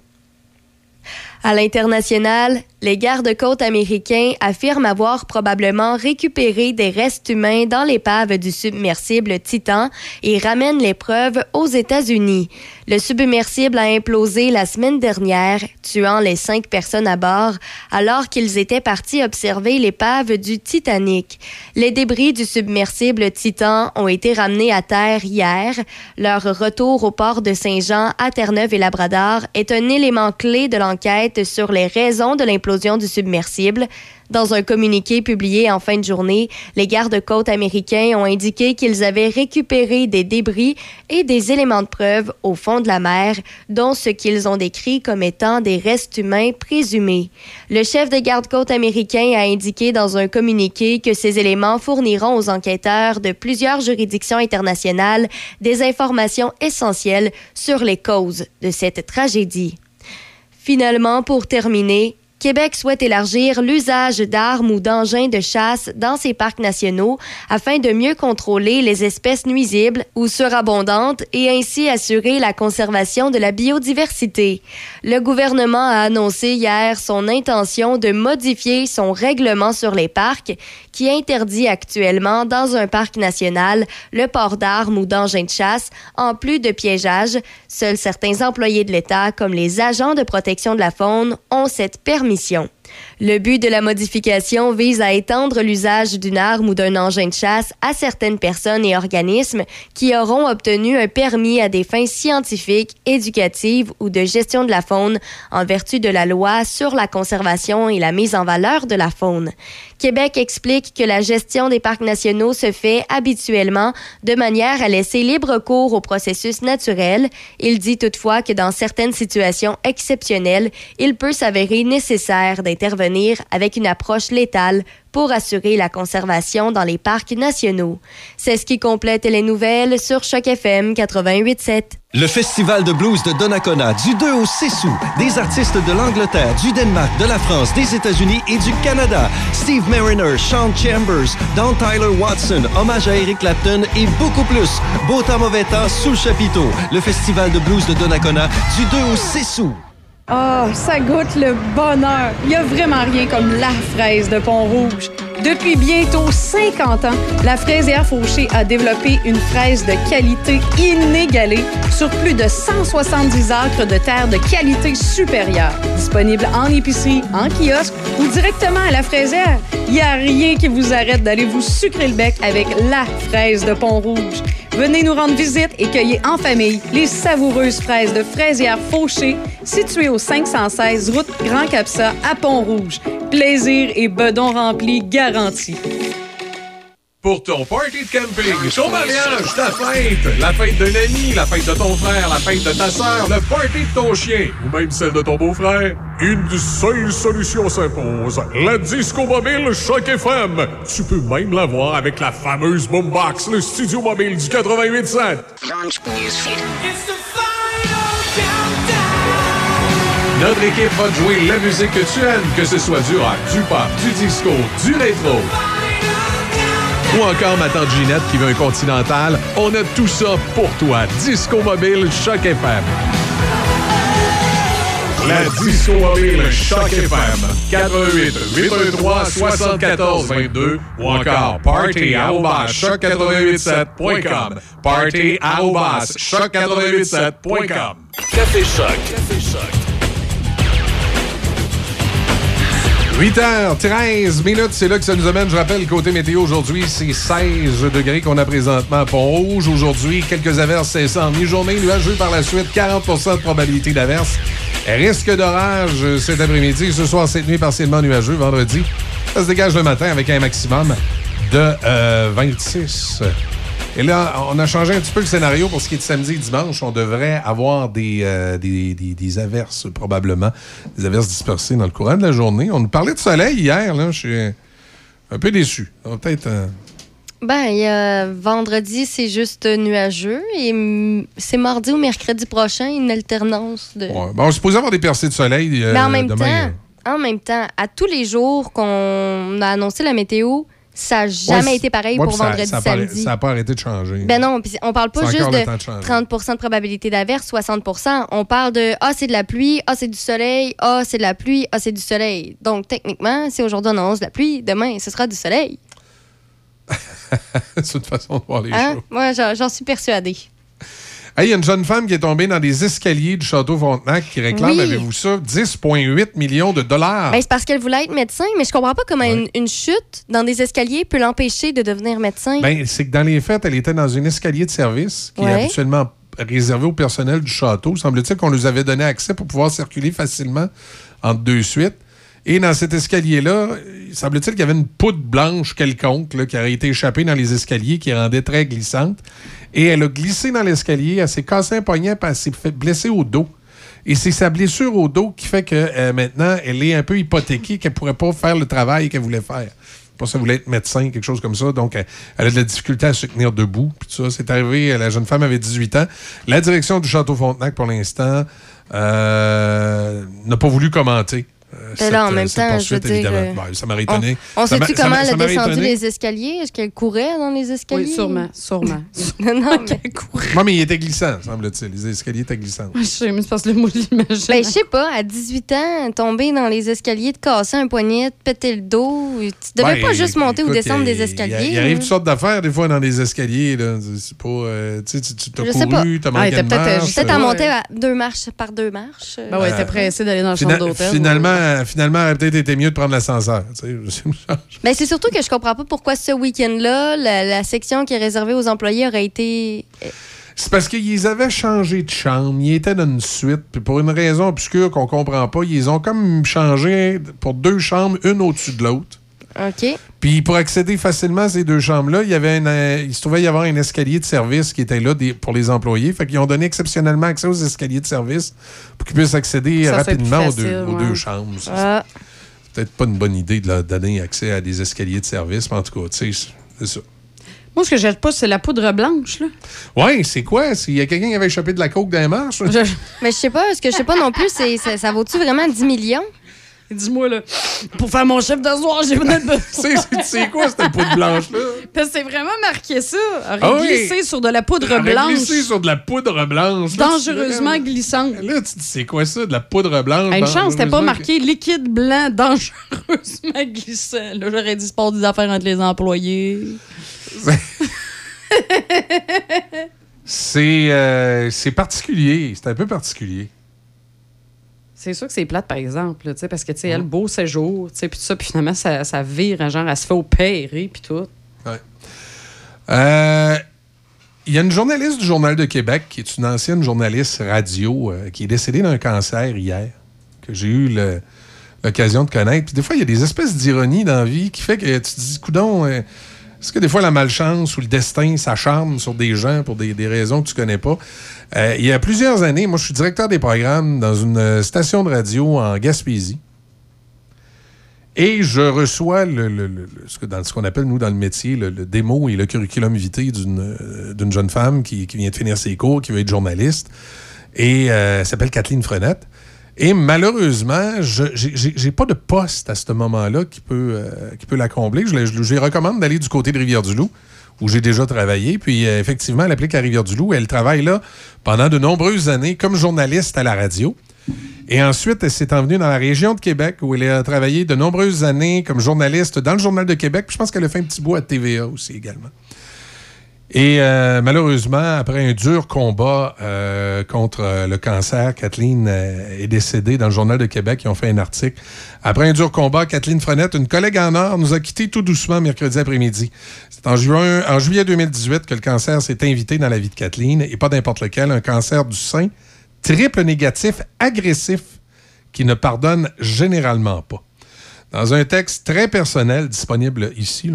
À l'international, les gardes-côtes américains affirment avoir probablement récupéré des restes humains dans l'épave du submersible Titan et ramènent les preuves aux États-Unis. Le submersible a implosé la semaine dernière, tuant les cinq personnes à bord, alors qu'ils étaient partis observer l'épave du Titanic. Les débris du submersible Titan ont été ramenés à terre hier. Leur retour au port de Saint-Jean à Terre-Neuve et Labrador est un élément clé de l'enquête sur les raisons de l'implosion du submersible. Dans un communiqué publié en fin de journée, les gardes-côtes américains ont indiqué qu'ils avaient récupéré des débris et des éléments de preuve au fond de la mer, dont ce qu'ils ont décrit comme étant des restes humains présumés. Le chef des gardes-côtes américains a indiqué dans un communiqué que ces éléments fourniront aux enquêteurs de plusieurs juridictions internationales des informations essentielles sur les causes de cette tragédie. Finalement, pour terminer, Québec souhaite élargir l'usage d'armes ou d'engins de chasse dans ses parcs nationaux afin de mieux contrôler les espèces nuisibles ou surabondantes et ainsi assurer la conservation de la biodiversité. Le gouvernement a annoncé hier son intention de modifier son règlement sur les parcs qui interdit actuellement dans un parc national le port d'armes ou d'engins de chasse en plus de piégeage. Seuls certains employés de l'État comme les agents de protection de la faune ont cette permission mission. Le but de la modification vise à étendre l'usage d'une arme ou d'un engin de chasse à certaines personnes et organismes qui auront obtenu un permis à des fins scientifiques, éducatives ou de gestion de la faune en vertu de la loi sur la conservation et la mise en valeur de la faune. Québec explique que la gestion des parcs nationaux se fait habituellement de manière à laisser libre cours au processus naturel. Il dit toutefois que dans certaines situations exceptionnelles, il peut s'avérer nécessaire d'intervenir avec une approche létale pour assurer la conservation dans les parcs nationaux. C'est ce qui complète les nouvelles sur Choc FM 88.7. Le Festival de blues de Donnacona, du 2 au 6 août. Des artistes de l'Angleterre, du Danemark, de la France, des États-Unis et du Canada. Steve Mariner, Sean Chambers, Don Tyler Watson, hommage à Eric Clapton et beaucoup plus. Beau temps, mauvais temps, sous le chapiteau. Le Festival de blues de Donnacona, du 2 au 6 août. Ah, ça goûte le bonheur. Il n'y a vraiment rien comme la fraise de Pont-Rouge. Depuis bientôt 50 ans, la fraisière Fauché a développé une fraise de qualité inégalée sur plus de 170 acres de terre de qualité supérieure. Disponible en épicerie, en kiosque ou directement à la fraisière, il n'y a rien qui vous arrête d'aller vous sucrer le bec avec la fraise de Pont-Rouge. Venez nous rendre visite et cueillez en famille les savoureuses fraises de fraisière Fauché, situées au 516 route Grand Capsa à Pont-Rouge. Plaisir et bedon rempli Pour ton party de camping, ton mariage, ta fête, la fête d'un ami, la fête de ton frère, la fête de ta sœur, le party de ton chien ou même celle de ton beau-frère, une seule solution s'impose. La Disco Mobile Choc FM. Tu peux même l'avoir avec la fameuse Boombox, le studio mobile du 88.7. Notre équipe va jouer la musique que tu aimes, que ce soit du rock, du pop, du disco, du rétro. Ou encore ma tante Ginette qui veut un continental. On a tout ça pour toi. Disco Mobile Choc FM. La Disco Mobile Choc FM. 88 813 74 22 ou encore party choc887.com. Party choc887.com. Café Choc. Café Choc. 8h13 minutes, c'est là que ça nous amène. Je rappelle, côté météo aujourd'hui, c'est 16 degrés qu'on a présentement à Pont-Rouge. Aujourd'hui, quelques averses cessant en mi-journée. Nuageux par la suite, 40% de probabilité d'averse. Risque d'orage euh, cet après-midi. Ce soir, cette nuit, partiellement nuageux. Vendredi, ça se dégage le matin avec un maximum de euh, 26. Et là, on a changé un petit peu le scénario pour ce qui est de samedi et dimanche. On devrait avoir des, euh, des, des- des averses, probablement. Des averses dispersées dans le courant de la journée. On nous parlait de soleil hier. Là. Je suis un peu déçu. Peut-être. euh, Ben, vendredi, c'est juste nuageux. Et c'est mardi ou mercredi prochain, une alternance de. ouais. Bon, on est supposé avoir des percées de soleil. euh, Mais en même demain, temps, en même temps, à tous les jours qu'on a annoncé la météo, Ça n'a jamais Ouais, été pareil ouais, pour ça- vendredi, ça pas- samedi. Ça n'a pas arrêté de changer. Ben non, on parle pas juste de de changer. 30% de probabilité d'averse, 60% On parle de Ah, c'est de la pluie, Ah, c'est du soleil, Ah, c'est de la pluie, Ah, c'est du soleil. Donc, techniquement, si aujourd'hui on annonce de la pluie, demain, ce sera du soleil. c'est une façon de voir les Hein? choses. Moi, j'en j'en suis persuadée. Hey, Il y a une jeune femme qui est tombée dans les escaliers du château Frontenac qui réclame, Oui. avez-vous ça, 10,8 millions de dollars? Ben, c'est parce qu'elle voulait être médecin, mais je comprends pas comment une, une chute dans des escaliers peut l'empêcher de devenir médecin. Ben, c'est que dans les fêtes, elle était dans un escalier de service qui est habituellement réservé au personnel du château. Semble-t-il qu'on nous avait donné accès pour pouvoir circuler facilement entre deux suites. Et dans cet escalier-là, il semble-t-il qu'il y avait une poudre blanche quelconque là, qui aurait été échappée dans les escaliers qui rendait très glissante. Et elle a glissé dans l'escalier, elle s'est cassé un poignet, puis elle s'est blesser au dos. Et c'est sa blessure au dos qui fait que euh, maintenant, elle est un peu hypothéquée, qu'elle pourrait pas faire le travail qu'elle voulait faire. Pour ça, elle voulait être médecin, quelque chose comme ça. Donc, elle, a de la difficulté à se tenir debout. Puis ça, c'est arrivé, euh, la jeune femme avait 18 ans. La direction du Château Frontenac, pour l'instant, euh, n'a pas voulu commenter. Euh, Ben là, en même cette temps, je veux dire, évidemment. euh, Ben, ça m'aurait étonné. On, sait-tu comment elle a descendu les escaliers? Est-ce qu'elle courait dans les escaliers? Oui, sûrement, sûrement. non, mais... Non, mais il était glissant, semble-t-il. Les escaliers étaient glissants. Je sais, mais c'est parce que le mot de l'imagine. Ben, je sais pas, à 18 ans, tomber dans les escaliers, de casser un poignet, de péter le dos. Tu devais Ben, pas juste monter ou descendre des escaliers. Il, arrive toutes sortes d'affaires, des fois, dans les escaliers. là. C'est pas. euh, tu sais, tu- tu t'as Je sais pas. couru, t'as Ah, manqué de peut-être, euh, marche. Peut-être euh, à monter à deux marches par deux marches. Ben ouais, Euh, t'es pressé d'aller dans le centre d'hôtel. finalement, finalement, il aurait peut-être été mieux de prendre l'ascenseur. tu sais. Ben, c'est surtout que je comprends pas pourquoi ce week-end-là, la, la section qui est réservée aux employés aurait été. C'est parce qu'ils avaient changé de chambre. Ils étaient dans une suite. Puis pour une raison obscure qu'on comprend pas, ils ont comme changé pour deux chambres, une au-dessus de l'autre. OK. Puis pour accéder facilement à ces deux chambres-là, il, y avait un, euh, il se trouvait y avoir un escalier de service qui était là des- pour les employés. Fait qu'ils ont donné exceptionnellement accès aux escaliers de service pour qu'ils puissent accéder Ça, rapidement aux, deux, aux chambres. C'est Ah. c'est peut-être pas une bonne idée de leur donner accès à des escaliers de service, mais en tout cas, tu sais, c'est ça. Moi, ce que j'aime pas, c'est la poudre blanche, là. Ouais, c'est quoi? S'il y a quelqu'un qui avait échappé de la coke dans les marches? Mais je sais pas, ce que je sais pas non plus, c'est ça, ça vaut-tu vraiment 10 millions? Dis-moi, là, pour faire mon chef de soir, j'ai besoin de... c'est, quoi cette poudre blanche-là? Parce que c'est vraiment marqué ça. Aurait Ah oui. glissé sur de la poudre blanche. glissé sur de la poudre blanche. Là, Dangereusement tu- glissante. Là, tu dis, c'est quoi ça, de la poudre blanche? À une chance, c'était pas marqué liquide blanc dangereusement glissant. Là, j'aurais dit sport des affaires entre les employés. C'est, euh, c'est particulier. C'est un peu particulier. C'est sûr que c'est plate, par exemple, là, parce que, tu sais, elle, beau séjour, tu sais, puis tout ça, puis finalement, ça, ça vire, à genre, elle se fait opérer, puis tout. Ouais. Euh, Il y a une journaliste du Journal de Québec, qui est une ancienne journaliste radio, euh, qui est décédée d'un cancer hier, que j'ai eu l'occasion de connaître. Puis des fois, il y a des espèces d'ironie dans la vie qui fait que tu te dis, coudon, euh, est-ce que des fois la malchance ou le destin s'acharne sur des gens pour des, des raisons que tu connais pas? Euh, il y a plusieurs années, moi, je suis directeur des programmes dans une euh, station de radio en Gaspésie. Et je reçois le, ce, qu'on appelle, nous, dans le métier, le, démo et le curriculum vitae d'une euh, d'une jeune femme qui, qui vient de finir ses cours, qui veut être journaliste. Et elle s'appelle Kathleen Frenette. Et malheureusement, je j'ai pas de poste à ce moment-là qui peut, euh, qui peut la combler. Je lui recommande d'aller du côté de Rivière-du-Loup, où j'ai déjà travaillé. Puis euh, effectivement, elle applique à Rivière-du-Loup. Elle travaille là pendant de nombreuses années comme journaliste à la radio. Et ensuite, elle s'est envenue dans la région de Québec où elle a travaillé de nombreuses années comme journaliste dans le Journal de Québec. Puis je pense qu'elle a fait un petit bout à TVA aussi également. Et euh, malheureusement, après un dur combat euh, contre euh, le cancer, Kathleen est décédée dans le Journal de Québec. Ils ont fait un article. Après un dur combat, Kathleen Frenette, une collègue en or, nous a quittés tout doucement mercredi après-midi. C'est en, juin, en juillet 2018 que le cancer s'est invité dans la vie de Kathleen, et pas n'importe lequel, un cancer du sein triple négatif, agressif, qui ne pardonne généralement pas. Dans un texte très personnel disponible ici,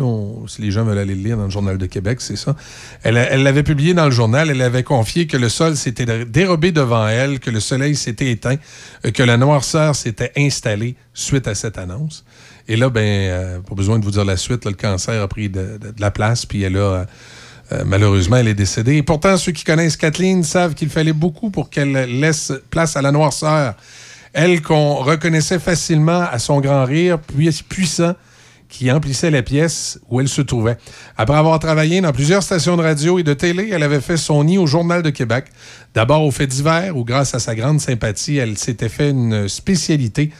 si les gens veulent aller le lire dans le Journal de Québec, c'est ça. Elle l'avait publié dans le journal. Elle avait confié que le sol s'était dérobé devant elle, que le soleil s'était éteint, euh, que la noirceur s'était installée suite à cette annonce. Et là, ben, euh, pas besoin de vous dire la suite, le cancer a pris de, la place, puis elle a. euh, malheureusement, elle est décédée. Et pourtant, ceux qui connaissent Kathleen savent qu'il fallait beaucoup pour qu'elle laisse place à la noirceur. Elle qu'on reconnaissait facilement à son grand rire, puis- puissant, qui emplissait la pièce où elle se trouvait. Après avoir travaillé dans plusieurs stations de radio et de télé, elle avait fait son nid au Journal de Québec. D'abord au fait divers, où grâce à sa grande sympathie, elle s'était fait une spécialité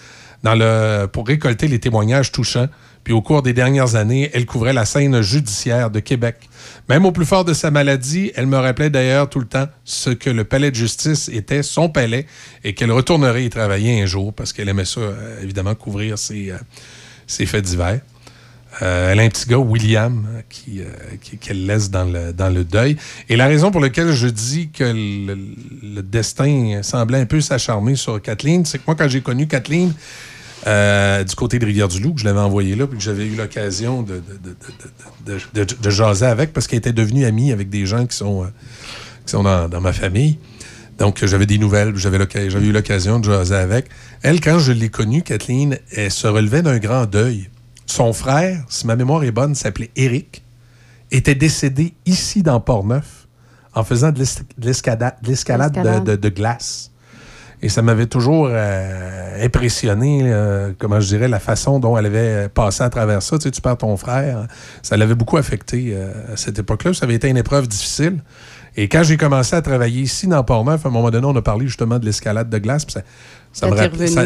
pour récolter les témoignages touchants. Puis au cours des dernières années, elle couvrait la scène judiciaire de Québec. Même au plus fort de sa maladie, elle me rappelait d'ailleurs tout le temps ce que le palais de justice était, son palais, et qu'elle retournerait y travailler un jour parce qu'elle aimait ça, euh, évidemment, couvrir ses, euh, faits divers. Euh, elle a un petit gars, William, qu'elle laisse dans le, dans le deuil. Et la raison pour laquelle je dis que le, le destin semblait un peu s'acharner sur Kathleen, c'est que moi, quand j'ai connu Kathleen, euh, du côté de Rivière-du-Loup, que je l'avais envoyée là, puis que j'avais eu l'occasion de, de, de, de- de- de- de jaser avec, parce qu'elle était devenue amie avec des gens qui sont, euh, qui sont dans, dans ma famille. Donc, j'avais des nouvelles, j'avais eu l'occasion de jaser avec. Elle, quand je l'ai connue, Kathleen, elle se relevait d'un grand deuil. Son frère, si ma mémoire est bonne, s'appelait Eric, était décédé ici dans Port-Neuf en faisant de l'escalade de, L'escalade. de- de glace. Et ça m'avait toujours euh, impressionné, euh, comment je dirais, la façon dont elle avait passé à travers ça. Tu sais, tu perds ton frère. Ça l'avait beaucoup affecté euh, à cette époque-là. Ça avait été une épreuve difficile. Et quand j'ai commencé à travailler ici dans Port-Neuf, à un moment donné, on a parlé justement de l'escalade de glace. ça, me,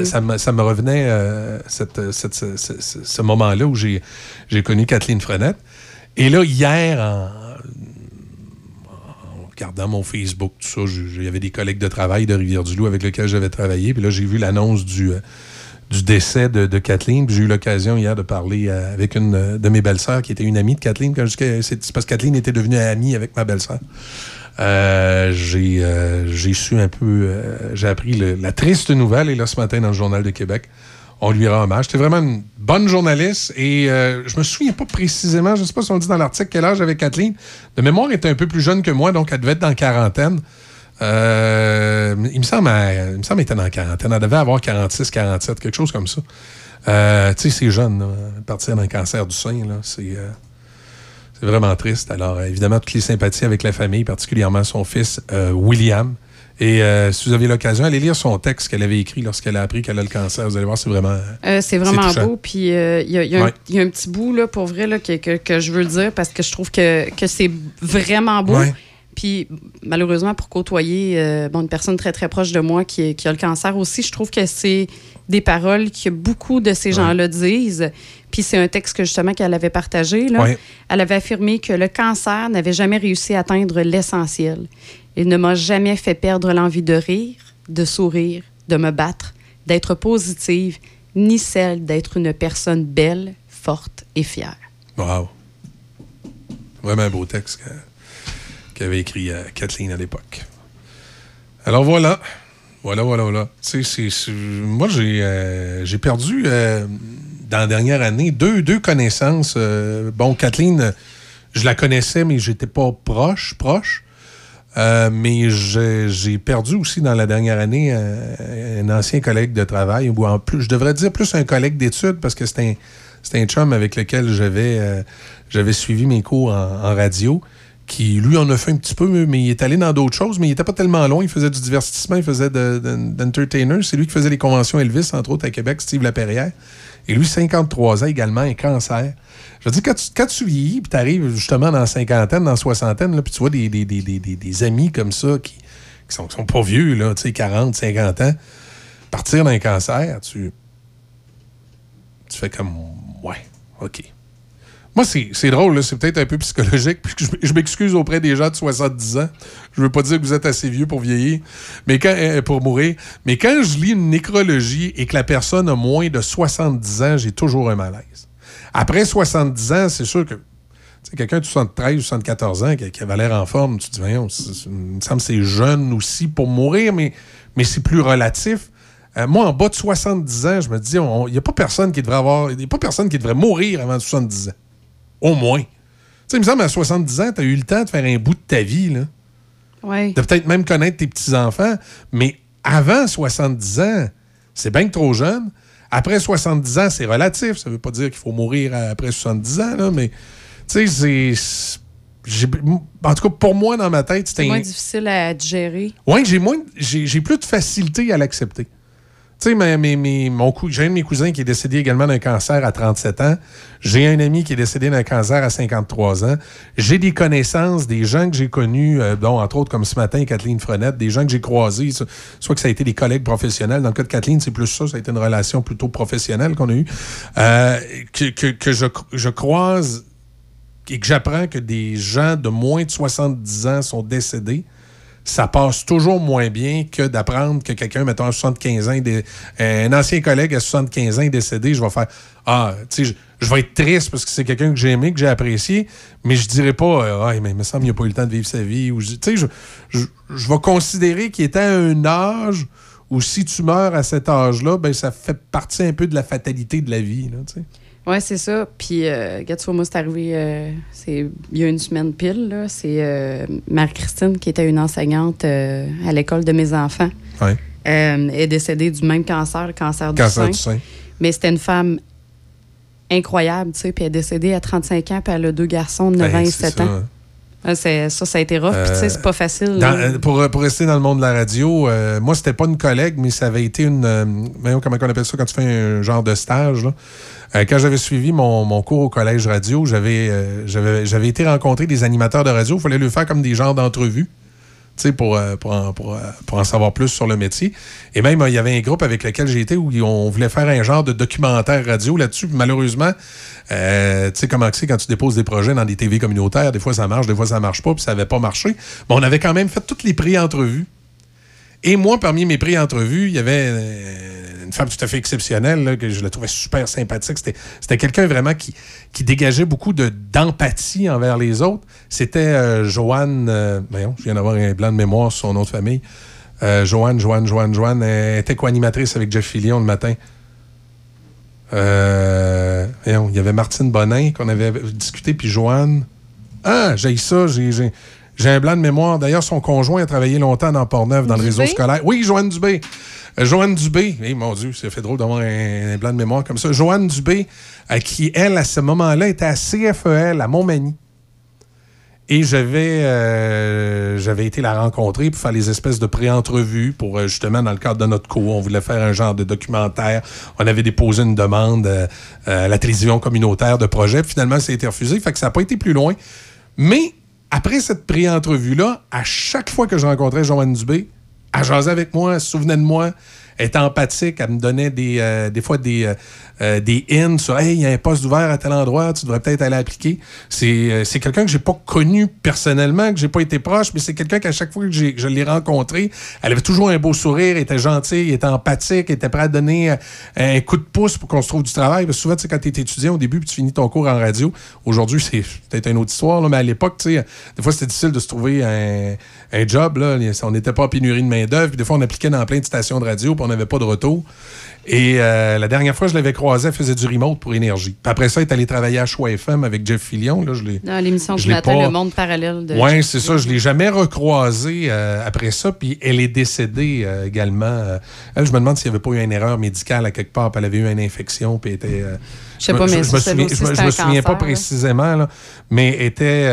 ça, me, ça me revenait euh, cette- cette- ce, ce- moment-là où j'ai j'ai connu Kathleen Frenette. Et là, hier, en regardant mon Facebook, tout ça, il y avait des collègues de travail de Rivière-du-Loup avec lesquels j'avais travaillé. Puis là, j'ai vu l'annonce du, euh, du décès de, de Kathleen. J'ai eu l'occasion hier de parler euh, avec une euh, de mes belles-sœurs qui était une amie de Kathleen. C'est parce que Kathleen était devenue amie avec ma belle-sœur. Euh, j'ai su un peu, j'ai appris la triste nouvelle, et là, ce matin, dans le Journal de Québec, on lui rend hommage. C'était vraiment une bonne journaliste, et euh, je me souviens pas précisément, je sais pas si on dit dans l'article quel âge avait Kathleen. De mémoire, elle était un peu plus jeune que moi, donc elle devait être dans la quarantaine. Euh, il me semble, qu'elle était dans quarantaine. Elle devait avoir 46, 47, quelque chose comme ça. Euh, tu sais, c'est jeune, là, partir d'un cancer du sein, c'est... euh, c'est vraiment triste. Alors, évidemment, toutes les sympathies avec la famille, particulièrement son fils, William. Et euh, si vous avez l'occasion, allez lire son texte qu'elle avait écrit lorsqu'elle a appris qu'elle a le cancer. Vous allez voir, c'est vraiment. Euh, c'est vraiment beau. Puis euh, il y, a- y un- Ouais. il y a un petit bout, là, pour vrai, là, que, que- que je veux dire parce que je trouve que, que c'est vraiment beau. Ouais. Puis malheureusement, pour côtoyer euh, bon, une personne très, très proche de moi qui, qui a le cancer aussi, je trouve que c'est des paroles que beaucoup de ces gens-là disent. Puis c'est un texte que justement qu'elle avait partagé. Là. Ouais. Elle avait affirmé que le cancer n'avait jamais réussi à atteindre l'essentiel. Il ne m'a jamais fait perdre l'envie de rire, de sourire, de me battre, d'être positive, ni celle d'être une personne belle, forte et fière. Wow. Vraiment un beau texte qu'avait écrit euh, Kathleen à l'époque. Alors voilà. Voilà, voilà, voilà. C'est- c'est- moi, j'ai euh, perdu euh, dans la dernière année deux, deux connaissances. Euh, bon, Kathleen, je la connaissais, mais j'étais pas proche, proche. Euh, mais j'ai perdu aussi dans la dernière année euh, un ancien collègue de travail, ou en plus, je devrais dire plus un collègue d'études parce que c'était un, un chum avec lequel j'avais euh, suivi mes cours en, en radio, qui lui en a fait un petit peu, mais il est allé dans d'autres choses, mais il était pas tellement loin. Il faisait du divertissement, il faisait de- de- d'entertainer. C'est lui qui faisait les conventions Elvis, entre autres à Québec, Steve Laperrière. Et lui, 53 ans également, un cancer. Je veux dire, quand tu, quand tu vieillis, puis tu arrives justement dans la cinquantaine, dans la soixantaine, puis tu vois des, des, des, des, amis comme ça qui, qui sont, sont pas vieux, là, tu sais, 40, 50 ans, partir d'un cancer, tu, tu fais comme, ouais, OK. Moi, c'est drôle, c'est peut-être un peu psychologique, puis je, je m'excuse auprès des gens de 70 ans. Je veux pas dire que vous êtes assez vieux pour vieillir, mais quand, euh, pour mourir. Mais quand je lis une nécrologie et que la personne a moins de 70 ans, j'ai toujours un malaise. Après 70 ans, c'est sûr que quelqu'un de 73 ou 74 ans qui, qui avait l'air en forme, tu te dis, voyons, il me semble que c'est jeune aussi pour mourir, mais, mais c'est plus relatif. Euh, moi, en bas de 70 ans, je me dis, il n'y a pas personne qui devrait avoir. Il a pas personne qui devrait mourir avant 70 ans. Au moins. Tu sais, il me semble à 70 ans, tu as eu le temps de faire un bout de ta vie, là. Oui. De peut-être même connaître tes petits-enfants. Mais avant 70 ans, c'est bien que trop jeune. Après 70 ans, c'est relatif. Ça veut pas dire qu'il faut mourir après 70 ans, là, mais tu sais, c'est. En tout cas, pour moi, dans ma tête, C'est c'était moins un- difficile à digérer. oui, j'ai moins, j'ai plus de facilité à l'accepter. Tu sais, mon cou- j'ai un de mes cousins qui est décédé également d'un cancer à 37 ans. J'ai un ami qui est décédé d'un cancer à 53 ans. J'ai des connaissances, des gens que j'ai connus, euh, dont entre autres comme ce matin, Kathleen Frenette, des gens que j'ai croisés, so- soit que ça a été des collègues professionnels. Dans le cas de Kathleen, c'est plus ça, ça a été une relation plutôt professionnelle qu'on a eue. Euh, que, que- que je, je croise et que j'apprends que des gens de moins de 70 ans sont décédés, ça passe toujours moins bien que d'apprendre que quelqu'un, mettons, à 75 ans, dé- un ancien collègue à 75 ans est décédé. Je vais faire Ah, tu sais, je, vais être triste parce que c'est quelqu'un que j'ai aimé, que j'ai apprécié, mais je dirais pas euh, Ah, mais il me semble qu'il n'a pas eu le temps de vivre sa vie. Tu sais, je vais considérer qu'il était à un âge où si tu meurs à cet âge-là, ben ça fait partie un peu de la fatalité de la vie. Là, tu sais. Oui, c'est ça. Puis, euh, regarde, tu vois, moi, c'est arrivé euh, c'est, il y a une semaine pile. Là. C'est euh, Marie-Christine, qui était une enseignante euh, à l'école de mes enfants. Ouais. Est décédée du même cancer, le cancer du sein. du sein. Mais c'était une femme incroyable, tu sais. Puis elle est décédée à 35 ans, puis elle a deux garçons de 9 ans Ben, et c'est 7 ça. ans. C'est- ça, ça a été rough. Tu sais, c'est pas facile. Là. euh, pour, rester dans le monde de la radio, euh, moi, c'était pas une collègue, mais ça avait été une. euh, comment on appelle ça quand tu fais un genre de stage. Euh, quand j'avais suivi mon, cours au collège radio, j'avais euh, été rencontrer des animateurs de radio. Il fallait lui faire comme des genres d'entrevues. Pour, euh, pour, pour, euh, pour en savoir plus sur le métier. Et même, euh, il y avait un groupe avec lequel j'ai été où on voulait faire un genre de documentaire radio là-dessus. Malheureusement, tu sais comment c'est quand tu déposes des projets dans des TV communautaires, des fois ça marche, des fois ça marche pas, puis ça n'avait pas marché. Mais on avait quand même fait toutes les pré-entrevues. Et moi, parmi mes pré-entrevues, il y avait une femme tout à fait exceptionnelle, là, que je la trouvais super sympathique. C'était, quelqu'un vraiment qui, qui dégageait beaucoup de, d'empathie envers les autres. C'était euh, Joanne, euh, voyons, je viens d'avoir un blanc de mémoire sur son nom de famille. Euh, Joanne, Joanne, Joanne, Joanne, elle était co-animatrice avec Jeff Fillion le matin. Voyons, il y avait Martine Bonin qu'on avait discuté, puis Joanne. Ah, j'ai ça, j'ai, j'ai, un blanc de mémoire. D'ailleurs, son conjoint a travaillé longtemps dans Port-Neuf, dans le réseau scolaire. Oui, Joanne Dubé. Euh, Joanne Dubé. Eh, mon Dieu, ça fait drôle d'avoir un, un blanc de mémoire comme ça. Joanne Dubé, euh, qui, elle, à ce moment-là, était à CFEL, à Montmagny. Et j'avais euh, j'avais été la rencontrer pour faire les espèces de pré-entrevues pour justement dans le cadre de notre cours. On voulait faire un genre de documentaire. On avait déposé une demande à la télévision communautaire de projet. Finalement, ça a été refusé. Fait que ça n'a pas été plus loin. Mais après cette pré-entrevue-là, à chaque fois que je rencontrais Joanne Dubé, jasait avec moi, se souvenait de moi, était empathique, elle me donnait des, euh, des fois des, euh, euh, des hints sur Hey, il y a un poste ouvert à tel endroit, tu devrais peut-être aller appliquer. C'est euh, c'est quelqu'un que j'ai pas connu personnellement, que j'ai pas été proche, mais c'est quelqu'un qu'à chaque fois que, j'ai- je l'ai rencontré, elle avait toujours un beau sourire, était gentille, était empathique, était prête à donner un coup de pouce pour qu'on se trouve du travail. Parce que souvent, quand tu es étudiant au début puis tu finis ton cours en radio, aujourd'hui, c'est peut-être une autre histoire, là, mais à l'époque, des fois, c'était difficile de se trouver un, un job. Là. On n'était pas en pénurie de main-d'œuvre. Puis Des fois, on appliquait dans plein de stations de radio on n'avait pas de retour. Et euh, la dernière fois, je l'avais croisée, elle faisait du remote pour Énergie. Puis après ça, elle est allée travailler à Choix FM avec Jeff Fillion. Là, je l'ai- Dans l'émission je du matin, pas- Le Monde parallèle de. oui, c'est ça. Je l'ai jamais recroisée euh, après ça. Puis elle est décédée euh, également. Elle, je me demande s'il n'y avait pas eu une erreur médicale à quelque part. Puis elle avait eu une infection. Puis était. Je sais pas, mais je, me souviens, je me- souviens pas précisément, là, mais était.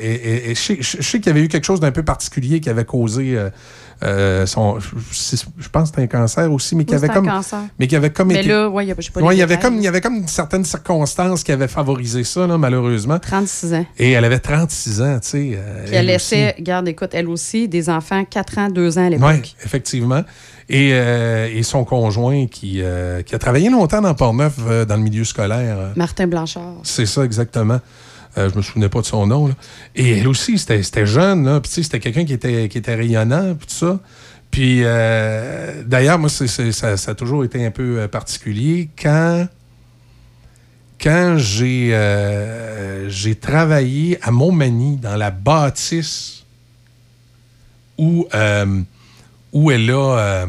et- et- et je sais- je sais qu'il y avait eu quelque chose d'un peu particulier qui avait causé. Euh, son, je pense que c'était un cancer aussi, mais qui avait c'est comme. Mais qui avait comme Mais été- là, ouais, a- pas Ouais, il y avait comme il y avait comme certaines circonstances qui avaient favorisé ça, là, malheureusement. 36 ans. Et elle avait 36 ans, tu sais. euh, Puis elle aussi. laissait, garde, écoute, elle aussi, des enfants 4 ans, 2 ans à l'époque. Oui, effectivement. Et, euh, et son conjoint qui, euh, qui a travaillé longtemps dans Port-Neuf, euh, dans le milieu scolaire. Martin Blanchard. c'est ça, exactement. Euh, je me souvenais pas de son nom. Et elle aussi, c'était jeune. Puis, c'était quelqu'un qui était, qui était rayonnant, puis tout ça. Puis, euh, d'ailleurs, moi, ça, ça a toujours été un peu euh, particulier. Quand, quand j'ai euh, j'ai travaillé à Montmagny, dans la bâtisse où, où elle, a,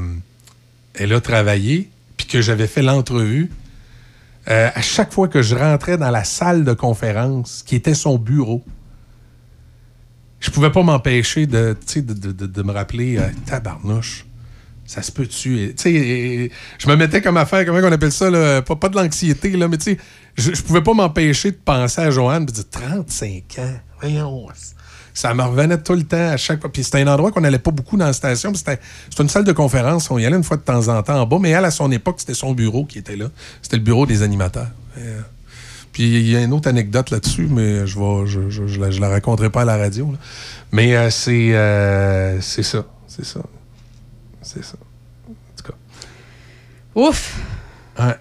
elle a travaillé, puis que j'avais fait l'entrevue, euh, à chaque fois que je rentrais dans la salle de conférence, qui était son bureau, je pouvais pas m'empêcher de, me rappeler euh, tabarnouche. Ça se peut-tu? Je me mettais comme affaire, comment on appelle ça, pas, pas de l'anxiété, mais je, je pouvais pas m'empêcher de penser à Joanne et de dire 35 ans, voyons. Ça me revenait tout le temps à chaque fois. Puis c'était un endroit qu'on n'allait pas beaucoup dans la station. C'était c'était une salle de conférence. On y allait une fois de temps en temps en bas. Mais elle, à son époque, c'était son bureau qui était là. C'était le bureau des animateurs. Et, euh, puis il y a une autre anecdote là-dessus, mais je vais, je, je, je la, je la raconterai pas à la radio. là. Mais euh, c'est euh, c'est ça. C'est ça. C'est ça. Ouf! Ouais.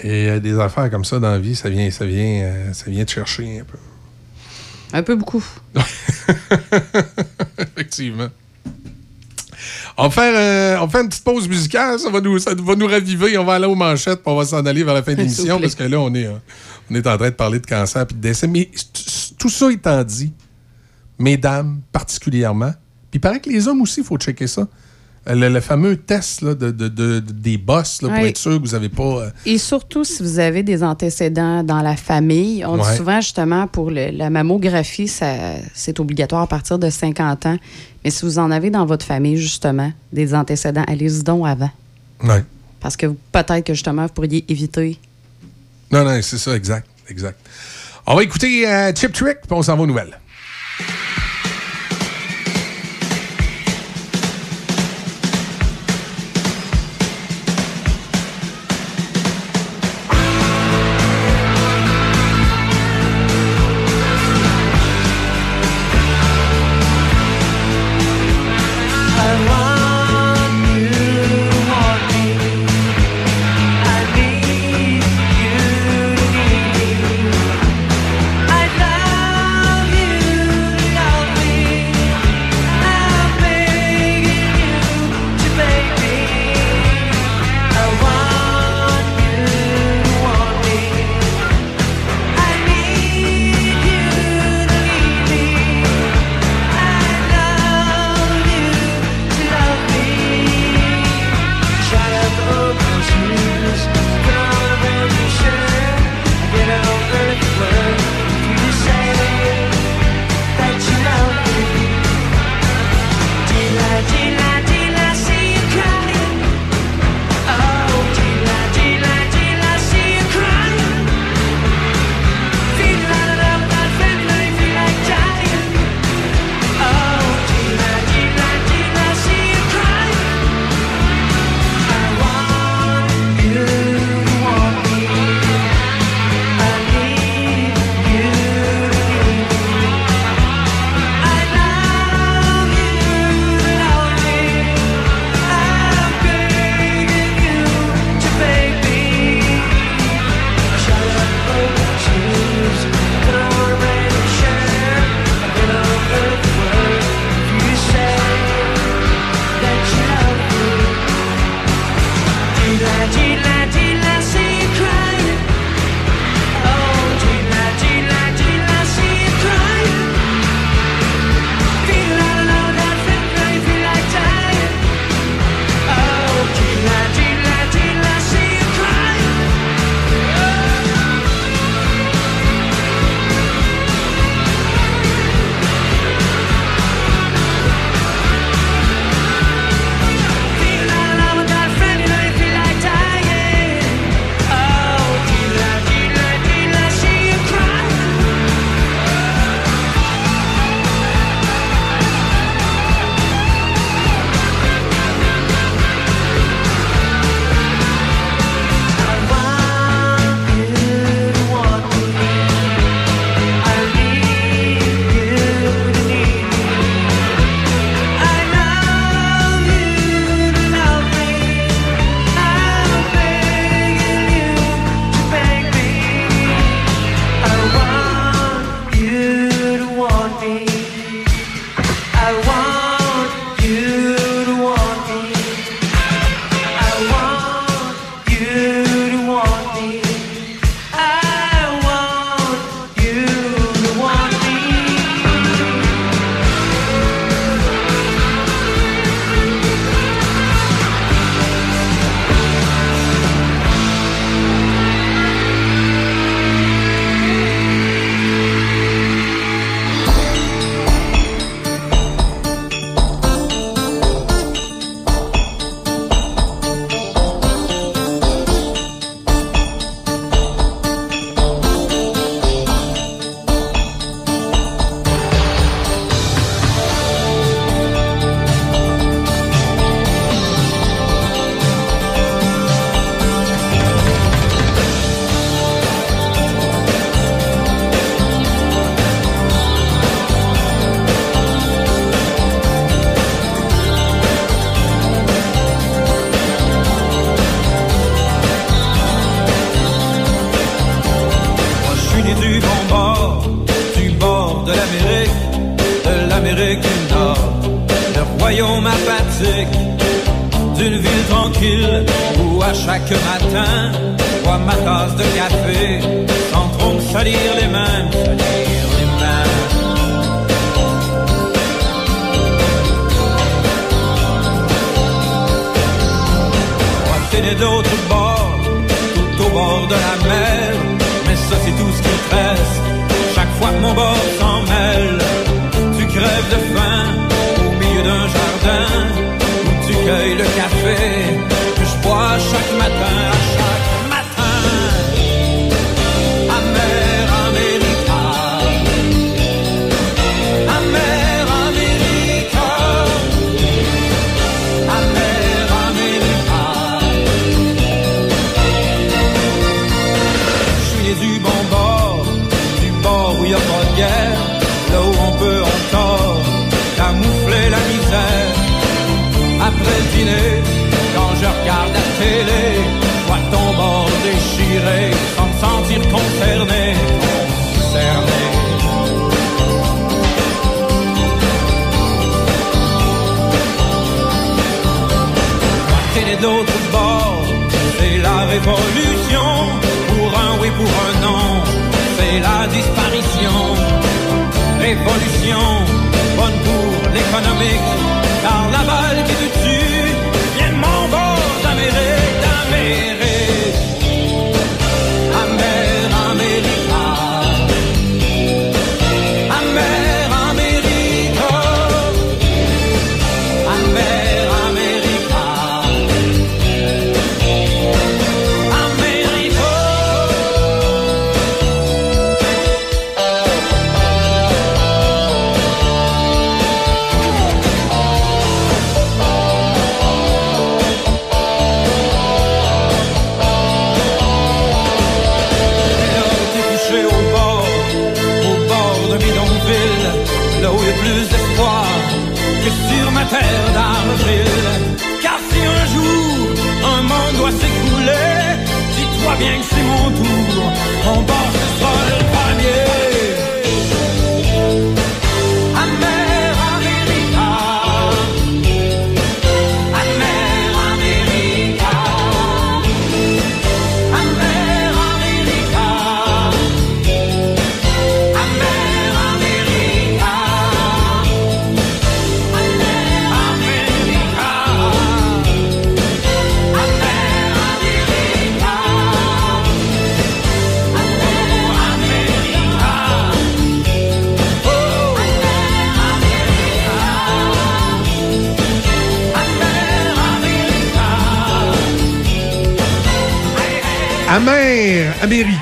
Et des affaires comme ça dans la vie, ça vient, ça vient, euh, ça vient te chercher un peu. Un peu beaucoup. Effectivement. On va, faire, euh, on va faire une petite pause musicale, ça va nous, ça va nous raviver. On va aller aux manchettes, puis on va s'en aller vers la fin de l'émission, parce que là, on est, euh, on est en train de parler de cancer et de décès. Mais tout ça étant dit, mesdames particulièrement, puis il paraît que les hommes aussi, il faut checker ça. Euh, Le, le fameux test là, de, de- de- de- des boss là, pour Ouais. être sûr que vous n'avez pas. euh, Et surtout, si vous avez des antécédents dans la famille, on Ouais. dit souvent justement pour le- la mammographie, ça- c'est obligatoire à partir de 50 ans. Mais si vous en avez dans votre famille, justement, des antécédents, allez-y donc avant. Ouais. Parce que peut-être que justement, vous pourriez éviter. Non, non, c'est ça, exact. exact. On va écouter euh, Chip Trick, puis on s'en va aux nouvelles.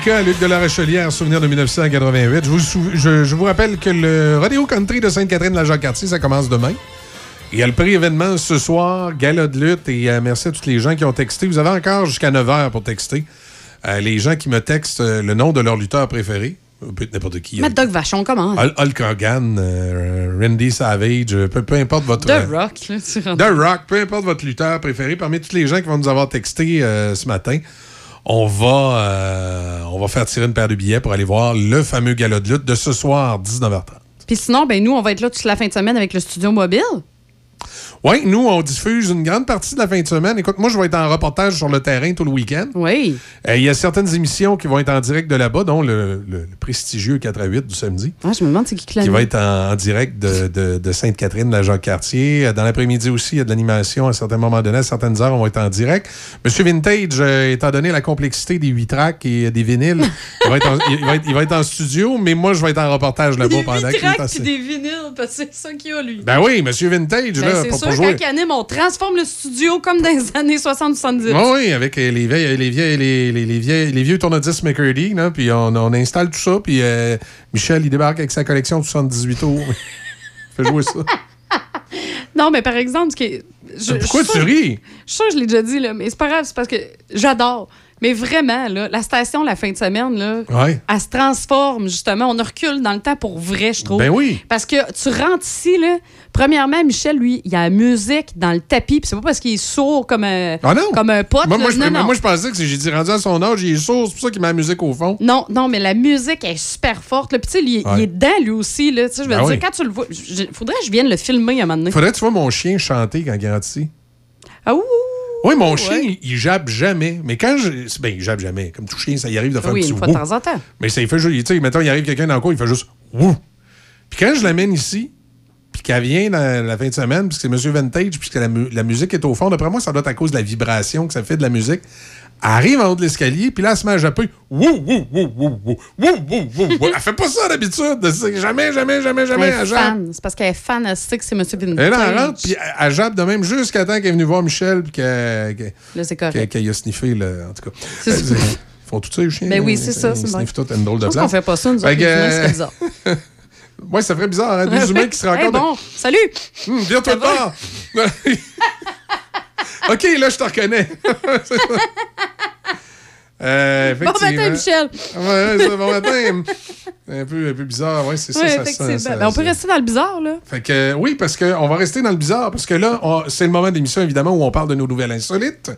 America, Luc de la Rochelière, souvenir de 1988. Je vous, sou- je, je vous rappelle que le Rodeo Country de Sainte-Catherine de la Jacques-Cartier, ça commence demain. Il y a le prix événement ce soir, gala de lutte, et euh, merci à tous les gens qui ont texté. Vous avez encore jusqu'à 9 h pour texter. Euh, les gens qui me textent euh, le nom de leur lutteur préféré, n'importe qui. Mad Dog Vachon, comment? Hul- Hulk Hogan, euh, Randy Savage, peu, peu importe votre... The Rock, là, tu. The Rock, peu importe votre lutteur préféré, parmi tous les gens qui vont nous avoir texté euh, ce matin, on va, euh, on va faire tirer une paire de billets pour aller voir le fameux gala de lutte de ce soir, 19h30. Puis sinon, ben nous, on va être là toute la fin de semaine avec le studio mobile. Oui, nous, on diffuse une grande partie de la fin de semaine. Écoute, moi, je vais être en reportage sur le terrain tout le week-end. Oui. Euh, Il y a certaines émissions qui vont être en direct de là-bas, dont le, le- le prestigieux 4 à 8 du samedi. Ah, je me demande c'est qui qui qui va être en, en direct de, de- de Sainte-Catherine, de la Jacques-Cartier. Euh, Dans l'après-midi aussi, il y a de l'animation à certains moments donnés, à certaines heures, on va être en direct. Monsieur Vintage, euh, étant donné la complexité des 8 tracks et des vinyles, il, va être en, il va être- il va être en studio, mais moi, je vais être en reportage là-bas pendant qu'il est puis des vinyles, parce que c'est ça qu'il y a, lui. Ben oui, Monsieur Vintage, Ben, là, pour, sûr, quand il anime, on transforme le studio comme dans les années 60-70. Oui, oui, avec euh, les, vieilles, les, vieilles, les, les, les vieilles- les vieux tourne-disques McCurdy, là, puis on, on installe tout ça, puis euh, Michel, il débarque avec sa collection de 78 tours. Fait jouer ça. Non, mais par exemple, ce qui est- je- Pourquoi je tu ris? Je suis sûre que je l'ai déjà dit, là, mais c'est pas grave, c'est parce que j'adore. Mais vraiment, là, la station, la fin de semaine, là, Ouais. elle se transforme, justement. On recule dans le temps pour vrai, je trouve. Ben oui. Parce que tu rentres ici, là. Premièrement, Michel, lui, il y a la musique dans le tapis, puis c'est pas parce qu'il est sourd comme un, Ah non? comme un pote. Moi, là. moi, je, non, moi, je pensais que j'ai dit rendu à son âge, il est sourd, c'est pour ça qu'il met la musique au fond. Non, non, mais la musique est super forte. Puis, tu sais, il, est dedans, lui aussi. Là. Je veux Ben dire, oui. quand tu le vois, faudrait que je vienne le filmer à un moment donné. Faudrait que tu vois mon chien chanter quand il rentre ici. Ah, ouh! Oui, mon chien, il, il jappe jamais. Mais quand je. Ben, il jappe jamais. Comme tout chien, ça y arrive de faire Oui, un petit une fois de temps en temps. Mais ça, il fait juste. Tu sais, mettons, il arrive quelqu'un dans le coin, il fait juste wouh. Puis quand je l'amène ici, puis qu'elle vient dans la fin de semaine, puis que c'est Monsieur Vintage, puis que la, la musique est au fond, d'après moi, ça doit être à cause de la vibration que ça fait de la musique. Elle arrive en haut de l'escalier, puis là, elle se met à japper. Wouh, wouh, wouh, wouh, wouh, wouh, wouh, wou. Elle fait pas ça d'habitude. Jamais, jamais, jamais, jamais. Elle, elle fan. C'est parce qu'elle est fan, elle sait que c'est M. Vintage. Et là, elle rentre, puis elle, jappe de même jusqu'à temps qu'elle est venue voir Michel, puis qu'elle. Qu là, c'est correct. Qu'elle qu a sniffé, là, en tout cas. C'est euh, font tout ça, les chiens. Ben oui, c'est ça. Ils sniffent tout une drôle de place. Je pense qu'on fait pas ça, nous autres, c'est bizarre. Oui, ça ferait bizarre, hein? des humains qui se rencontrent. Hey, bon, salut! Hum, viens-toi de bord! OK, là, je te reconnais. Euh, Bon matin. Michel! Ouais, c'est bon matin. un, peu, un peu bizarre, ouais, c'est ça. Ça, effectivement. ça, ça, Ben, on peut rester dans le bizarre, là. Fait que, euh, oui, parce qu'on va rester dans le bizarre, parce que là, c'est le moment d'émission, évidemment, où on parle de nos nouvelles insolites.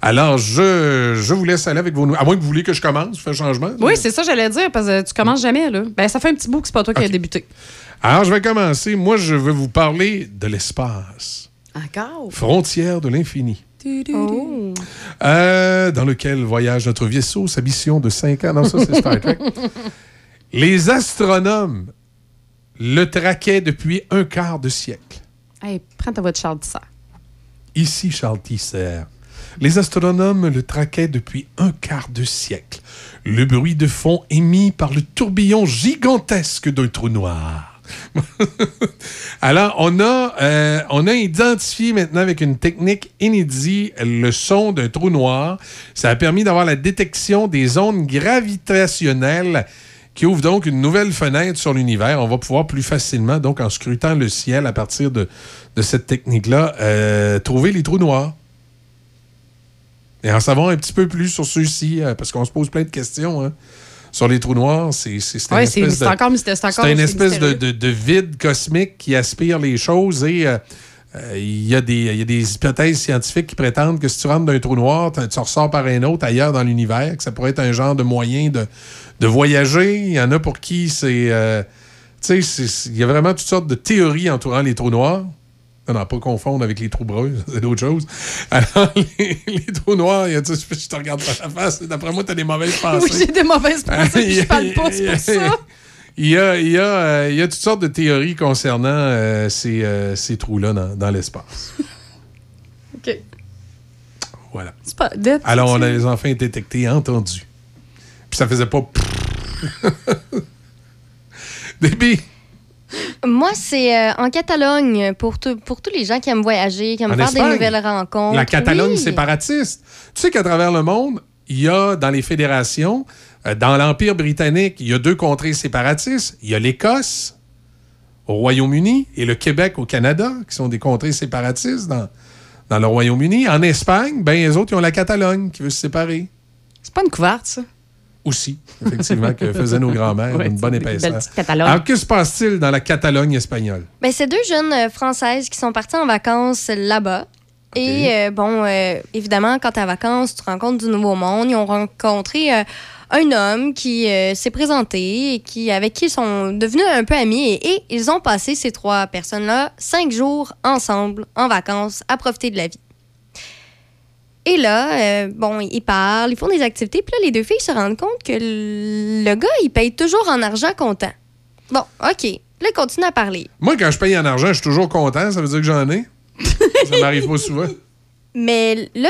Alors, je, je vous laisse aller avec vos nouvelles. À moins que vous voulez que je commence, je fais un changement. Oui, c'est ça, j'allais dire, parce que tu commences jamais, là. Ben, ça fait un petit bout que c'est pas toi qui as débuté. Alors, je vais commencer. Moi, je vais vous parler de l'espace. Encore? Frontière de l'infini. Oh. Euh, dans lequel voyage notre vaisseau, sa mission de 5 ans. Non, ça, c'est Star Trek. Les astronomes le traquaient depuis un quart de siècle. Hey, prends ta voix de Charles Tissard. Ici Charles Tisser. Les astronomes le traquaient depuis un quart de siècle. Le bruit de fond émis par le tourbillon gigantesque d'un trou noir. Alors, on a, euh, on a identifié maintenant avec une technique inédite le son d'un trou noir. Ça a permis d'avoir la détection des ondes gravitationnelles qui ouvrent donc une nouvelle fenêtre sur l'univers. On va pouvoir plus facilement, donc en scrutant le ciel à partir de, de cette technique-là, euh, trouver les trous noirs. Et en savoir un petit peu plus sur ceux-ci, euh, parce qu'on se pose plein de questions hein, sur les trous noirs. C'est c'est- c'est une Ouais, c'est espèce de- encore, une espèce de, mystérieux. de- de vide cosmique qui aspire les choses et euh, euh, il y, a des- il y a des hypothèses scientifiques qui prétendent que si tu rentres dans un trou noir, tu ressors par un autre ailleurs dans l'univers, que ça pourrait être un genre de moyen de, de voyager. Il y en a pour qui c'est... euh, tu sais, il y a vraiment toutes sortes de théories entourant les trous noirs. Non, non, pas confondre avec les trous bruns, c'est d'autres choses. Alors, les, les trous noirs, y a, tu je te regarde pas la face, d'après moi, tu as des mauvaises pensées. Oui, j'ai des mauvaises pensées, puis je parle pas, c'est pour ça. Il y a, il y a, euh, il y a toutes sortes de théories concernant euh, ces, euh, ces trous-là dans, dans l'espace. OK. Voilà. C'est pas... Alors, on a les enfants détectés entendus. Puis ça faisait pas... Débit. Moi, c'est euh, en Catalogne, pour, tout- pour tous les gens qui aiment voyager, qui aiment En faire Espagne? des nouvelles rencontres. La Catalogne Oui. séparatiste. Tu sais qu'à travers le monde, il y a dans les fédérations, euh, dans l'Empire britannique, il y a deux contrées séparatistes. Il y a l'Écosse au Royaume-Uni et le Québec au Canada, qui sont des contrées séparatistes dans, dans le Royaume-Uni. En Espagne, ben, les autres, ils ont la Catalogne qui veut se séparer. C'est pas une couverte, ça? Aussi, effectivement, que faisaient nos grands-mères, Ouais, une bonne épaisseur. Alors, que se passe-t-il dans la Catalogne espagnole? Ben, c'est deux jeunes euh, Françaises qui sont parties en vacances là-bas. Et euh, bon, euh, évidemment, quand t'es en vacances, tu rencontres du nouveau monde. Ils ont rencontré euh, un homme qui euh, s'est présenté et qui, avec qui ils sont devenus un peu amis. Et, et ils ont passé, ces trois personnes-là, cinq jours ensemble en vacances à profiter de la vie. Et là, euh, bon, ils parlent, ils font des activités. Puis là, les deux filles se rendent compte que le gars, il paye toujours en argent comptant. Bon, OK. Puis là, ils continuent à parler. Moi, quand je paye en argent, je suis toujours content. Ça veut dire que j'en ai. ça m'arrive pas souvent. Mais là,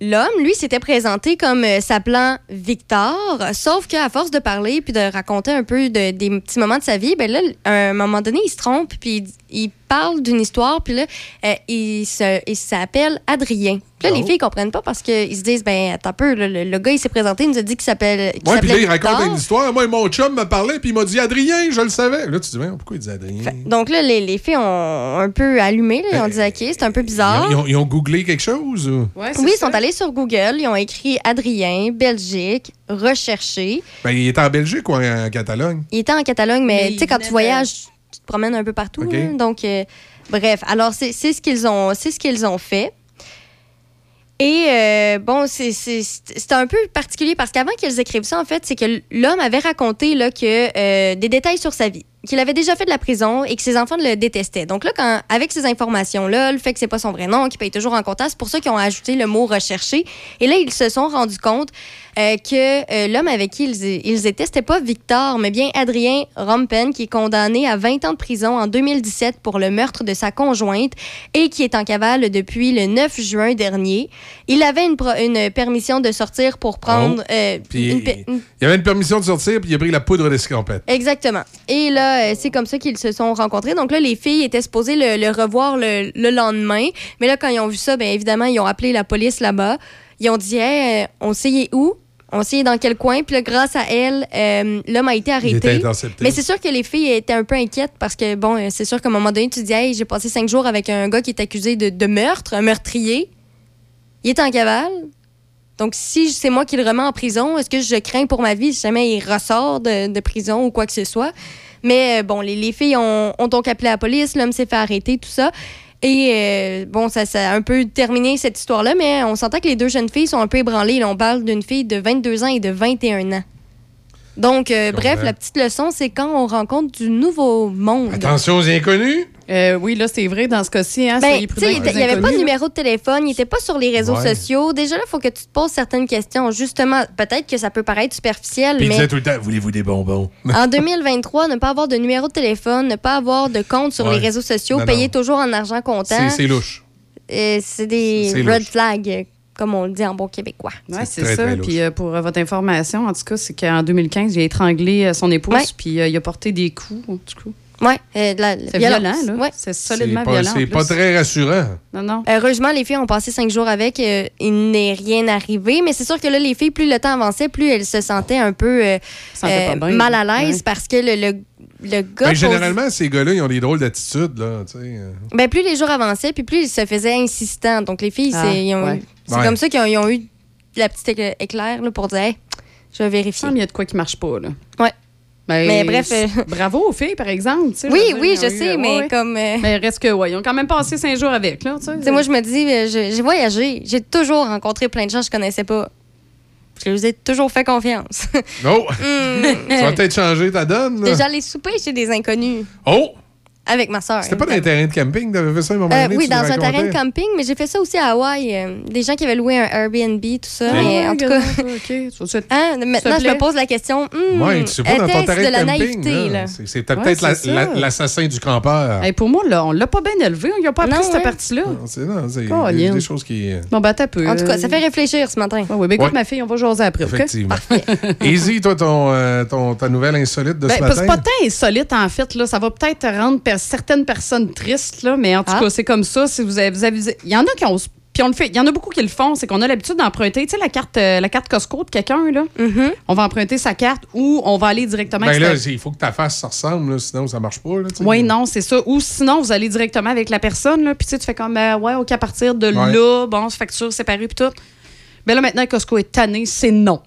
l'homme, lui, s'était présenté comme euh, s'appelant Victor, sauf qu'à force de parler puis de raconter un peu de- des petits moments de sa vie, ben là, à un moment donné, il se trompe puis il, il parle d'une histoire, puis là, euh, il s'appelle Adrien. Puis là, les filles comprennent pas parce qu'ils se disent, ben, attends un peu, le, le gars, il s'est présenté, il nous a dit qu'il s'appelle. qu'il Ouais, puis là, il raconte une histoire. Moi, mon chum me parlait, puis il m'a dit Adrien, je le savais. Là, tu te dis, Mais pourquoi il dit Adrien? Donc là, les, les filles ont un peu allumé, là, ils ont dit, OK, c'est un peu bizarre. Ils ont, ils ont googlé quelque chose? ou? oui, ils sont allés sur Google, ils ont écrit Adrien, Belgique, recherché. Ben, il était en Belgique ou en, en Catalogne? Il était en Catalogne, mais Mais tu sais, quand tu voyages, tu te promènes un peu partout. Hein. donc, euh, bref, alors c'est c'est ce qu'ils ont, c'est ce qu'ils ont fait. Et euh, bon, c'est- un peu particulier parce qu'avant qu'ils écrivent ça, en fait, c'est que l'homme avait raconté là, que, euh, des détails sur sa vie. Qu'il avait déjà fait de la prison et que ses enfants le détestaient. Donc là, quand, avec ces informations-là, le fait que c'est pas son vrai nom, qu'il paye toujours en comptant, c'est pour ça qu'ils ont ajouté le mot recherché. Et là, ils se sont rendus compte euh, que euh, l'homme avec qui ils, ils étaient, c'était pas Victor, mais bien Adrien Rompen, qui est condamné à 20 ans de prison en 2017 pour le meurtre de sa conjointe et qui est en cavale depuis le 9 juin dernier. Il avait une, une permission de sortir pour prendre... Oh. euh, Puis, une pe- une- il avait une permission de sortir, puis il a pris la poudre d'escampette. Exactement. Et là, euh, c'est comme ça qu'ils se sont rencontrés. Donc là, les filles étaient supposées le, le revoir le, le lendemain. Mais là, quand ils ont vu ça, bien évidemment, ils ont appelé la police là-bas. Ils ont dit, Hey, euh, on sait où? On sait dans quel coin. Puis là, grâce à elle, euh, l'homme a été arrêté. Mais c'est sûr que les filles étaient un peu inquiètes parce que, bon, c'est sûr qu'à un moment donné, tu te dis, hey, j'ai passé cinq jours avec un gars qui est accusé de, de meurtre, un meurtrier. Il est en cavale. Donc, si c'est moi qui le remets en prison, est-ce que je crains pour ma vie si jamais il ressort de, de prison ou quoi que ce soit? Mais euh, bon, les, les filles ont, donc appelé la police, l'homme s'est fait arrêter, tout ça. Et euh, bon, ça, ça un peu terminé cette histoire-là, mais on s'entend que les deux jeunes filles sont un peu ébranlées. On parle d'une fille de 22 ans et de 21 ans. Donc, euh, bref, la petite leçon, c'est quand on rencontre du nouveau monde. Attention aux inconnus. Euh, oui, là, c'est vrai dans ce cas-ci. Hein, Ben, il n'y avait pas de numéro de téléphone, il n'était pas sur les réseaux Ouais. sociaux. Déjà là, il faut que tu te poses certaines questions. Justement, peut-être que ça peut paraître superficiel, Puis il mais disait tout le temps, voulez-vous des bonbons? en 2023, ne pas avoir de numéro de téléphone, ne pas avoir de compte sur Ouais. les réseaux sociaux, Non, payer non. toujours en argent comptant, C'est louche. euh, c'est des red flags, comme on le dit en bon québécois. Oui, c'est ça. très. Puis euh, pour euh, votre information, en tout cas, c'est qu'en 2015, il a étranglé euh, son épouse, Ouais. puis euh, il a porté des coups, en tout cas. Euh, la- C'est violent, là. Ouais. C'est solidement pas, violent. en c'est pas très rassurant. Non, non. Heureusement, les filles ont passé cinq jours avec. euh, il n'est rien arrivé. Mais c'est sûr que là, les filles, plus le temps avançait, plus elles se sentaient un peu euh, euh, mal à l'aise Ouais. parce que le, le, le gars. Ben, pose- généralement, ces gars-là, ils ont des drôles d'attitude. là, tu sais. euh. Ben, plus les jours avançaient, puis plus ils se faisaient insistants. Donc, les filles, Ah, c'est ouais. Ouais. comme ça qu'ils ont, eu la petite écla- éclair là, pour dire Hey, je vais vérifier. Il y a de quoi qui marche pas, là. Ouais. Ben, Mais bref, euh, Bravo aux filles, par exemple. Oui, dire, oui, je eu, sais, euh, mais ouais, comme. euh, Mais reste que, ouais, ils ont quand même passé cinq jours avec, là, tu sais. Tu sais, moi, je me dis, je- j'ai voyagé. J'ai toujours rencontré plein de gens que je connaissais pas. Je leur ai toujours fait confiance. Oh! Hmm. tu vas peut-être changer ta donne. Déjà, les souper chez des inconnus Oh! Avec ma soeur. C'était pas dans un terrain de camping, t'avais fait ça à un moment Euh, donné? oui, dans un terrain de camping, mais j'ai fait ça aussi à Hawaï. euh, des gens qui avaient loué un Airbnb, tout ça. Ouais. mais en tout cas, hein, maintenant, je me pose la question. hmm, Ouais, tu sais pas dans ton terrain de de la camping. naïveté? C'est- C'était Ouais, peut-être la- l'assassin du campeur. Hey, pour moi, là, on l'a pas bien élevé. On n'a pas appris Non, cette ouais. partie-là. Non, C'est a des choses qui. euh, Bon, ben, t'as peu. En tout cas, ça fait réfléchir ce matin. Oui, oui, ben, écoute, ma fille, on va jaser après? Effectivement. Easy, toi, ta nouvelle insolite de Ben, ce parce que matin? c'est pas tant insolite, en fait. Là. Ça va peut-être rendre certaines personnes tristes, là, mais en tout Ah. cas, c'est comme ça. Si vous avez, vous avez- Il y en a qui ont. Puis on le fait. Il y en a beaucoup qui le font. C'est qu'on a l'habitude d'emprunter, tu sais, la carte, euh, la carte Costco de quelqu'un, là. Mm-hmm. On va emprunter sa carte ou on va aller directement Ben avec là, il faut que ta face se ressemble, là, sinon ça marche pas. Là. Oui, non, c'est ça. Ou sinon, vous allez directement avec la personne, là, puis tu sais, tu fais comme, euh, ouais, OK, à partir de Ouais. là, bon, facture séparée, puis tout. Mais là, maintenant, Costco est tanné, c'est non.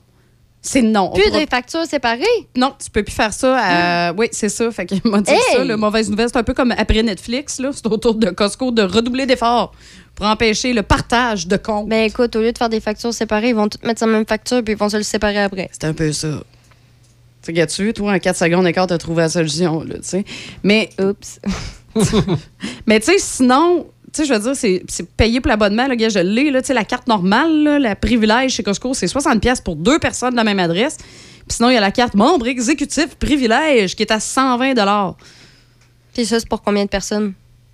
C'est non. On Plus pourra- de factures séparées? Non, tu peux plus faire ça. à- Oui, c'est ça. Fait qu'il m'a dit Hey! ça. La mauvaise nouvelle, c'est un peu comme après Netflix. là. C'est au tour de Costco de redoubler d'efforts pour empêcher le partage de comptes. Ben écoute, au lieu de faire des factures séparées, ils vont toutes mettre sur la même facture puis ils vont se le séparer après. C'est un peu ça. Tu sais, toi, en 4 secondes d'écart, tu as trouvé la solution. Là, tu sais. Mais, Oups. mais tu sais, sinon, tu sais, je veux dire, c'est c'est payé pour l'abonnement. Gars, je l'ai. là, Tu sais, la carte normale, là, la privilège chez Costco, c'est 60$ piastres pour deux personnes de la même adresse. Puis sinon, il y a la carte membre exécutif privilège qui est à 120 Puis ça, c'est pour combien de personnes?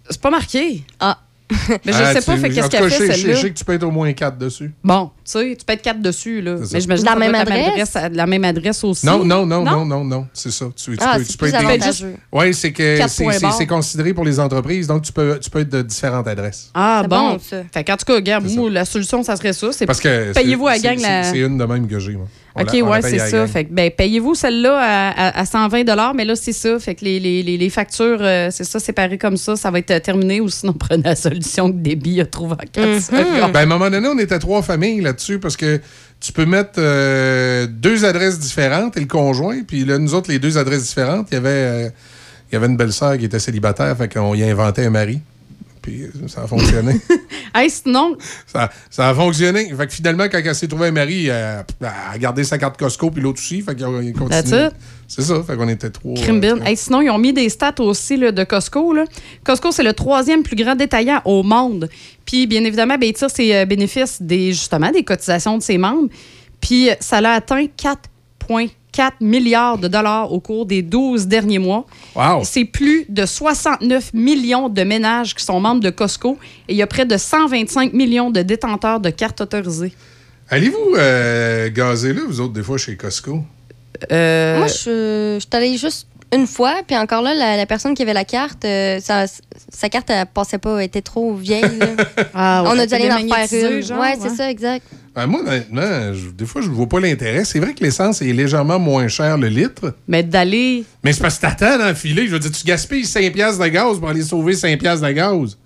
C'est pas marqué. Ah. Mais je Ah, sais pas, fait qu'est-ce qu'elle fait, je sais- Je celle-là? sais que tu peux être au moins 4 dessus. Bon, sais, tu peux être quatre dessus, là. Mais j'imagine La même adresse? adresse, la même adresse aussi. Non, non, non, non, non, non, c'est ça. Tu, tu Ah, peux, tu peux être. Oui, c'est que Quatre c'est- considéré pour les entreprises, donc tu peux, tu peux être de différentes adresses. Ah, bon. bon, ça. Fait qu'en tout cas, regarde, moi, la solution, ça serait ça. C'est Parce que c'est- payez-vous à gang la. c'est- une de même que j'ai, moi. On OK, ouais, c'est ça. Fait que, ben, payez-vous celle-là à, à- à 120 mais là, c'est ça. Fait que les, les, les, les factures, euh, c'est ça, séparées comme ça, ça va être euh, terminé ou sinon, prenez la solution que Déby a trouvée en 4 secondes. Ben, à un moment donné, on était trois familles parce que tu peux mettre euh, deux adresses différentes et le conjoint. Puis là, nous autres, les deux adresses différentes, il y avait, euh, une belle-sœur qui était célibataire, fait qu'on y a inventé un mari. Puis ça a fonctionné. Hey, sinon, ça, ça a fonctionné. Fait que finalement, quand elle s'est trouvée un mari, elle, a gardé sa carte Costco, puis l'autre aussi. Fait. C'est ça. Fait qu'on était trois. Euh. Hey, sinon, ils ont mis des stats aussi là, de Costco. là. Costco, c'est le troisième plus grand détaillant au monde. Puis, bien évidemment, ben, il tire ses euh, bénéfices des, justement des cotisations de ses membres. Puis, euh, ça l'a atteint 4,4 milliards de dollars au cours des 12 derniers mois. Wow. C'est plus de 69 millions de ménages qui sont membres de Costco et il y a près de 125 millions de détenteurs de cartes autorisées. Allez-vous euh, gazer là, vous autres, des fois, chez Costco? Euh, Moi, je je suis allée juste une fois, puis encore là, la, la personne qui avait la carte, euh, sa, sa carte, elle passait pas, elle était trop vieille. Ah, ouais, On a dû aller en faire une. genre, ouais, c'est ça, exact. Ben, moi, honnêtement, je- des fois, je ne vois pas l'intérêt. C'est vrai que l'essence est légèrement moins chère le litre. Mais d'aller. Mais c'est parce que t'attends dans le filet. Je veux dire, tu gaspilles 5 piastres de gaz pour aller sauver 5 piastres de gaz.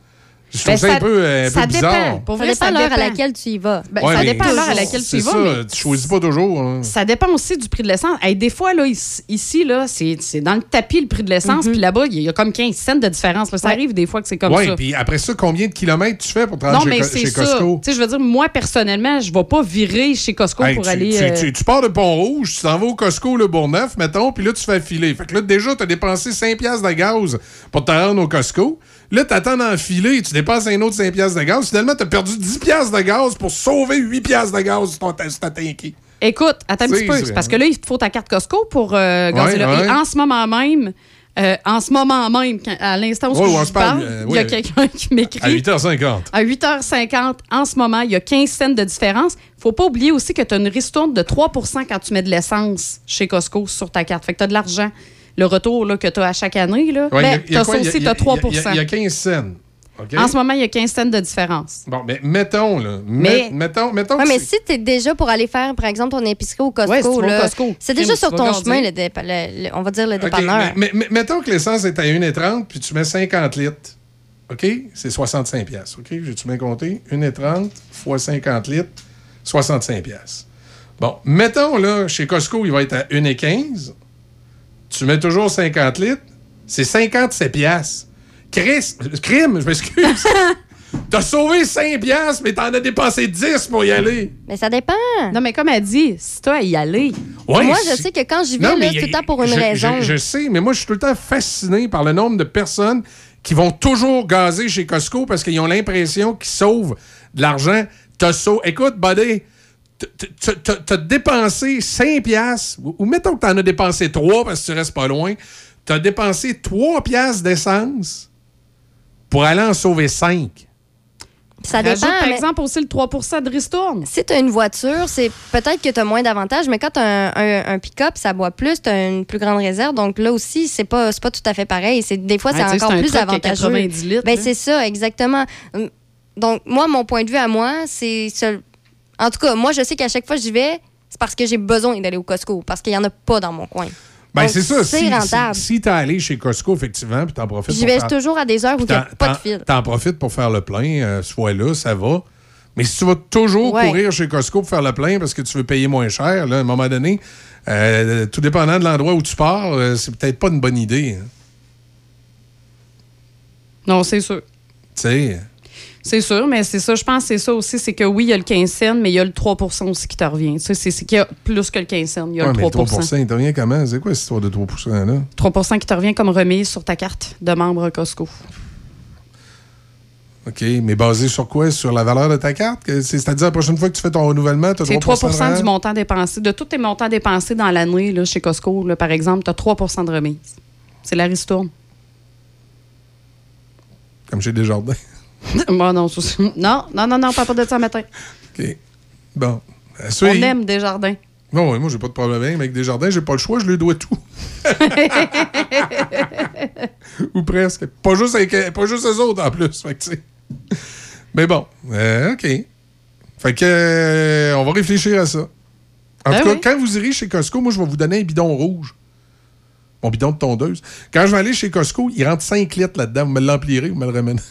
Je trouve Ben, ça, ça- un peu, euh, un ça peu bizarre. dépend. Pour Ça vrai, dépend ça l'heure à dépend. laquelle tu y vas. Ben, Ouais, ça dépend l'heure à laquelle tu y vas. ça, mais- Tu choisis pas toujours. hein. Ça dépend aussi du prix de l'essence. Hey, des fois, là, ici, là, c'est c'est dans le tapis le prix de l'essence, Mhm. puis là-bas, il y, a- comme 15 cents de différence. là. Ça arrive des fois que c'est comme ouais, ça. puis après ça, combien de kilomètres tu fais pour te rendre Non, chez, mais chez ça. Costco? Tu sais, je veux dire, moi, personnellement, je vais pas virer chez Costco Hey, pour tu, aller. tu- euh, tu- tu pars de Pont-Rouge, tu t'en vas au Costco Le Bourgneuf, mettons, puis là, tu fais filer. Fait que là, déjà, tu as dépensé 5 piastres de gaz pour te rendre au Costco. Là, tu attends dans le filet, tu dépenses un autre 5 piastres de gaz. Finalement, tu as perdu 10 piastres de gaz pour sauver 8 piastres de gaz sur ton sur ta tanky. Écoute, attends un petit peu. parce que là, il te faut ta carte Costco pour euh, gazer Ouais, là. ouais. Et en ce moment même, euh, en ce moment même, quand- à l'instant où Ouais, je parle, euh, il y a quelqu'un qui m'écrit. À 8h50. À 8h50, en ce moment, il y a 15 cents de différence. faut pas oublier aussi que tu as une ristourne de 3% quand tu mets de l'essence chez Costco sur ta carte. Fait que tu as de l'argent. Le retour là, que tu as à chaque année, là, Ouais, il y a- ben, il y a t'as quoi? ça Il y a- aussi, il y tu a- as 3 il y a- Il y a 15 cents. En ce moment, il y a 15 cents de différence. Bon, mais mettons, là. Mais- met- mettons, mettons Ouais, que mais si tu es déjà pour aller faire, par exemple, ton épicerie au Costco, Ouais, si tu c'est déjà tu sur ton chemin, le dépa- le- le- on va dire le OK, dépanneur. mais, mais- mais mettons que l'essence est à 1,30 puis tu mets 50 litres. OK? C'est 65 piastres. OK? J'ai-tu bien compté? 1,30 fois 50 litres, 65 piastres. Bon, mettons, là, chez Costco, il va être à 1,15. Tu mets toujours 50 litres, c'est 57 piastres. Chris, crime, je m'excuse. T'as sauvé 5 piastres, mais t'en as dépensé 10 pour y aller. Mais ça dépend. Non, mais comme elle dit, si toi à y aller. Ouais, Moi, je c'est- sais que quand j'y vais, c'est tout le temps pour une je, raison. Je, je sais, mais moi, je suis tout le temps fasciné par le nombre de personnes qui vont toujours gazer chez Costco parce qu'ils ont l'impression qu'ils sauvent de l'argent. T'as sau- Écoute, buddy, t'as dépensé 5 piastres, ou ou mettons que t'en as dépensé 3 parce que tu restes pas loin. T'as dépensé 3 piastres d'essence pour aller en sauver 5. Ça Rajoute, dépend. par mais exemple, aussi le 3% de ristourne. Si tu as une voiture, c'est peut-être que tu as moins d'avantages, mais quand tu as un, un- un pick-up, ça boit plus, tu as une plus grande réserve. Donc là aussi, c'est pas, c'est pas tout à fait pareil. C'est, des fois, Ouais, c'est encore plus avantageux. 90 litres, Ben, c'est ça, exactement. Hum, Donc, moi, mon point de vue à moi, c'est. En tout cas, moi, je sais qu'à chaque fois que j'y vais, c'est parce que j'ai besoin d'aller au Costco, parce qu'il y en a pas dans mon coin. Ben, c'est ça. C'est Si, rentable. si, si t'es allé chez Costco, effectivement, puis t'en profites J'y vais faire- toujours à des heures où il n'y a pas de fil. T'en profites pour faire le plein, euh, ce fois-là, ça va. Mais si tu vas toujours Ouais. courir chez Costco pour faire le plein parce que tu veux payer moins cher, là, à un moment donné, euh, tout dépendant de l'endroit où tu pars, euh, c'est peut-être pas une bonne idée. hein. Non, c'est sûr. Tu sais. C'est sûr, mais c'est ça, je pense que c'est ça aussi, c'est que oui, il y a le 15 cents, mais il y a le 3% aussi qui te revient. Tu sais, c'est c'est qu'il y a plus que le 15 cents, il y a Ouais, le mais 3 3 il te revient comment? C'est quoi cette histoire de 3% là? 3% qui te revient comme remise sur ta carte de membre Costco. OK, mais basé sur quoi? Sur la valeur de ta carte? C'est-à-dire, la prochaine fois que tu fais ton renouvellement, tu as 3 C'est 3 de du montant dépensé. De tous tes montants dépensés dans l'année là, chez Costco, là, par exemple, tu as 3 de remise. C'est la ristourne. Comme chez Desjardins. Moi, non, non, non, non, non, pas de ça matin. OK. Bon. Euh, On aime Desjardins. Non, ouais, moi, j'ai pas de problème avec Desjardins. J'ai pas le choix, je lui dois tout. Ou presque. Pas juste, avec, pas juste eux autres en plus. Fait que. Mais bon, euh, OK. Fait que, euh, on va réfléchir à ça. En Ben tout cas, oui. quand vous irez chez Costco, moi, je vais vous donner un bidon rouge. Mon bidon de tondeuse. Quand je vais aller chez Costco, il rentre 5 litres là-dedans. Vous me l'emplirez, vous me le ramenez.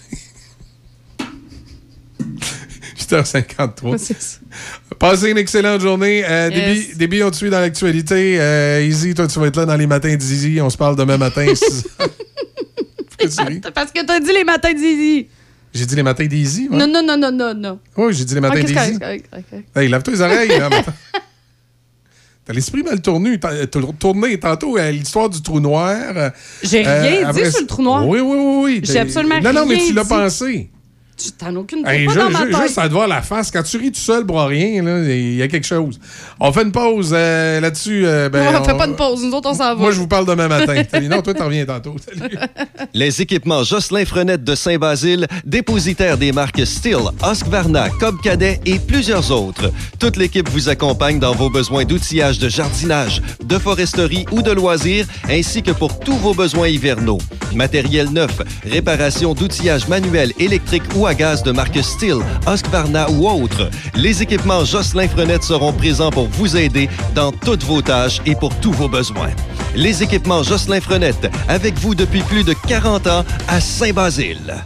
8h53. C'est ça. Passez une excellente journée. Euh, Yes. Déby, Déby, on te suit dans l'actualité. Euh, Easy, toi, tu vas être là dans les matins d'Easy. On se parle demain matin. Parce que t'as dit les matins d'Zizi. J'ai dit les matins d'Easy. ouais. Non, non, non, non, non, non. Oui, j'ai dit les matins Ok, c'est d'Easy. correct, correct, correct. Hey, lave-toi les oreilles. T'as l'esprit mal tourné, t'as tourné tantôt à l'histoire du trou noir. euh, J'ai euh, rien dit après- sur le trou noir. Oui, oui, oui. oui. J'ai absolument Non, non, mais rien tu l'as pensé. Tu t'en aucune Hey, pas ju- dans ma ju- tête. juste à te voir la face. Quand tu ris tout seul pour rien, là, il y a quelque chose. On fait une pause euh, là-dessus. euh, ben, on fait on- pas de pause, nous autres, on s'en va. Moi, je vous parle demain matin. Salut. Non, toi, t'en reviens tantôt. Salut. Les équipements Jocelyn Frenette de Saint-Basile, dépositaire des marques Steel, Husqvarna, Cobb Cadet et plusieurs autres. Toute l'équipe vous accompagne dans vos besoins d'outillage de jardinage, de foresterie ou de loisirs, ainsi que pour tous vos besoins hivernaux. Matériel neuf, réparation d'outillage manuel, électrique ou gaz de marque Steel, Husqvarna ou autres. Les équipements Jocelyn Frenette seront présents pour vous aider dans toutes vos tâches et pour tous vos besoins. Les équipements Jocelyn Frenette, avec vous depuis plus de 40 ans à Saint-Basile.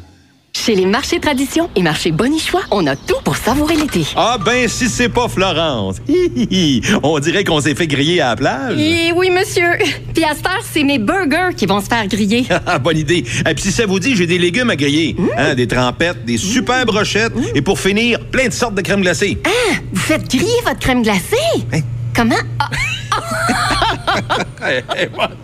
Chez les marchés tradition et marchés Bonichois, on a tout pour savourer l'été. Ah ben, si c'est pas Florence. On dirait qu'on s'est fait griller à la plage. Et oui, monsieur. Puis à cette heure, c'est mes burgers qui vont se faire griller. Ah, bonne idée. Et puis si ça vous dit, j'ai des légumes à griller. Hein, des trempettes, des super brochettes et pour finir, plein de sortes de crème glacée. Ah, vous faites griller votre crème glacée? Comment? Ah,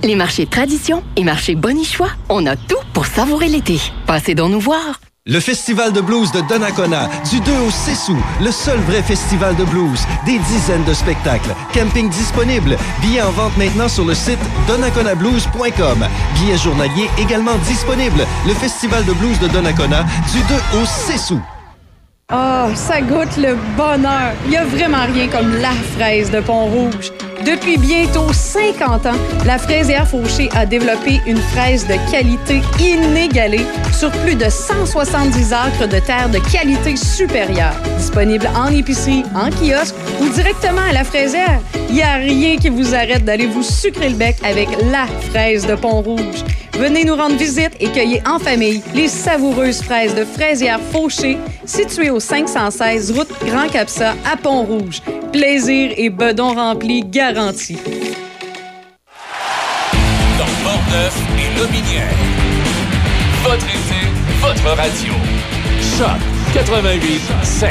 Les marchés tradition et marchés Bonichois, on a tout pour savourer l'été. Passez donc nous voir. Le Festival de blues de Donnacona, du 2 au 6 août, le seul vrai festival de blues. Des dizaines de spectacles. Camping disponible. Billets en vente maintenant sur le site donnaconablues.com. Billets journaliers également disponibles. Le Festival de blues de Donnacona, du 2 au 6 août. Ah, ça goûte le bonheur. Il n'y a vraiment rien comme la fraise de Pont-Rouge. Depuis bientôt 50 ans, la fraisière Fauché a développé une fraise de qualité inégalée sur plus de 170 acres de terre de qualité supérieure. Disponible en épicerie, en kiosque ou directement à la fraisière. Il n'y a rien qui vous arrête d'aller vous sucrer le bec avec la fraise de Pont-Rouge. Venez nous rendre visite et cueillez en famille les savoureuses fraises de fraisière Fauché, situées au 516 route Grand Capsa à Pont-Rouge. Plaisir et bedon rempli garantis. Dans et. Votre été, votre radio. Choc 88 7.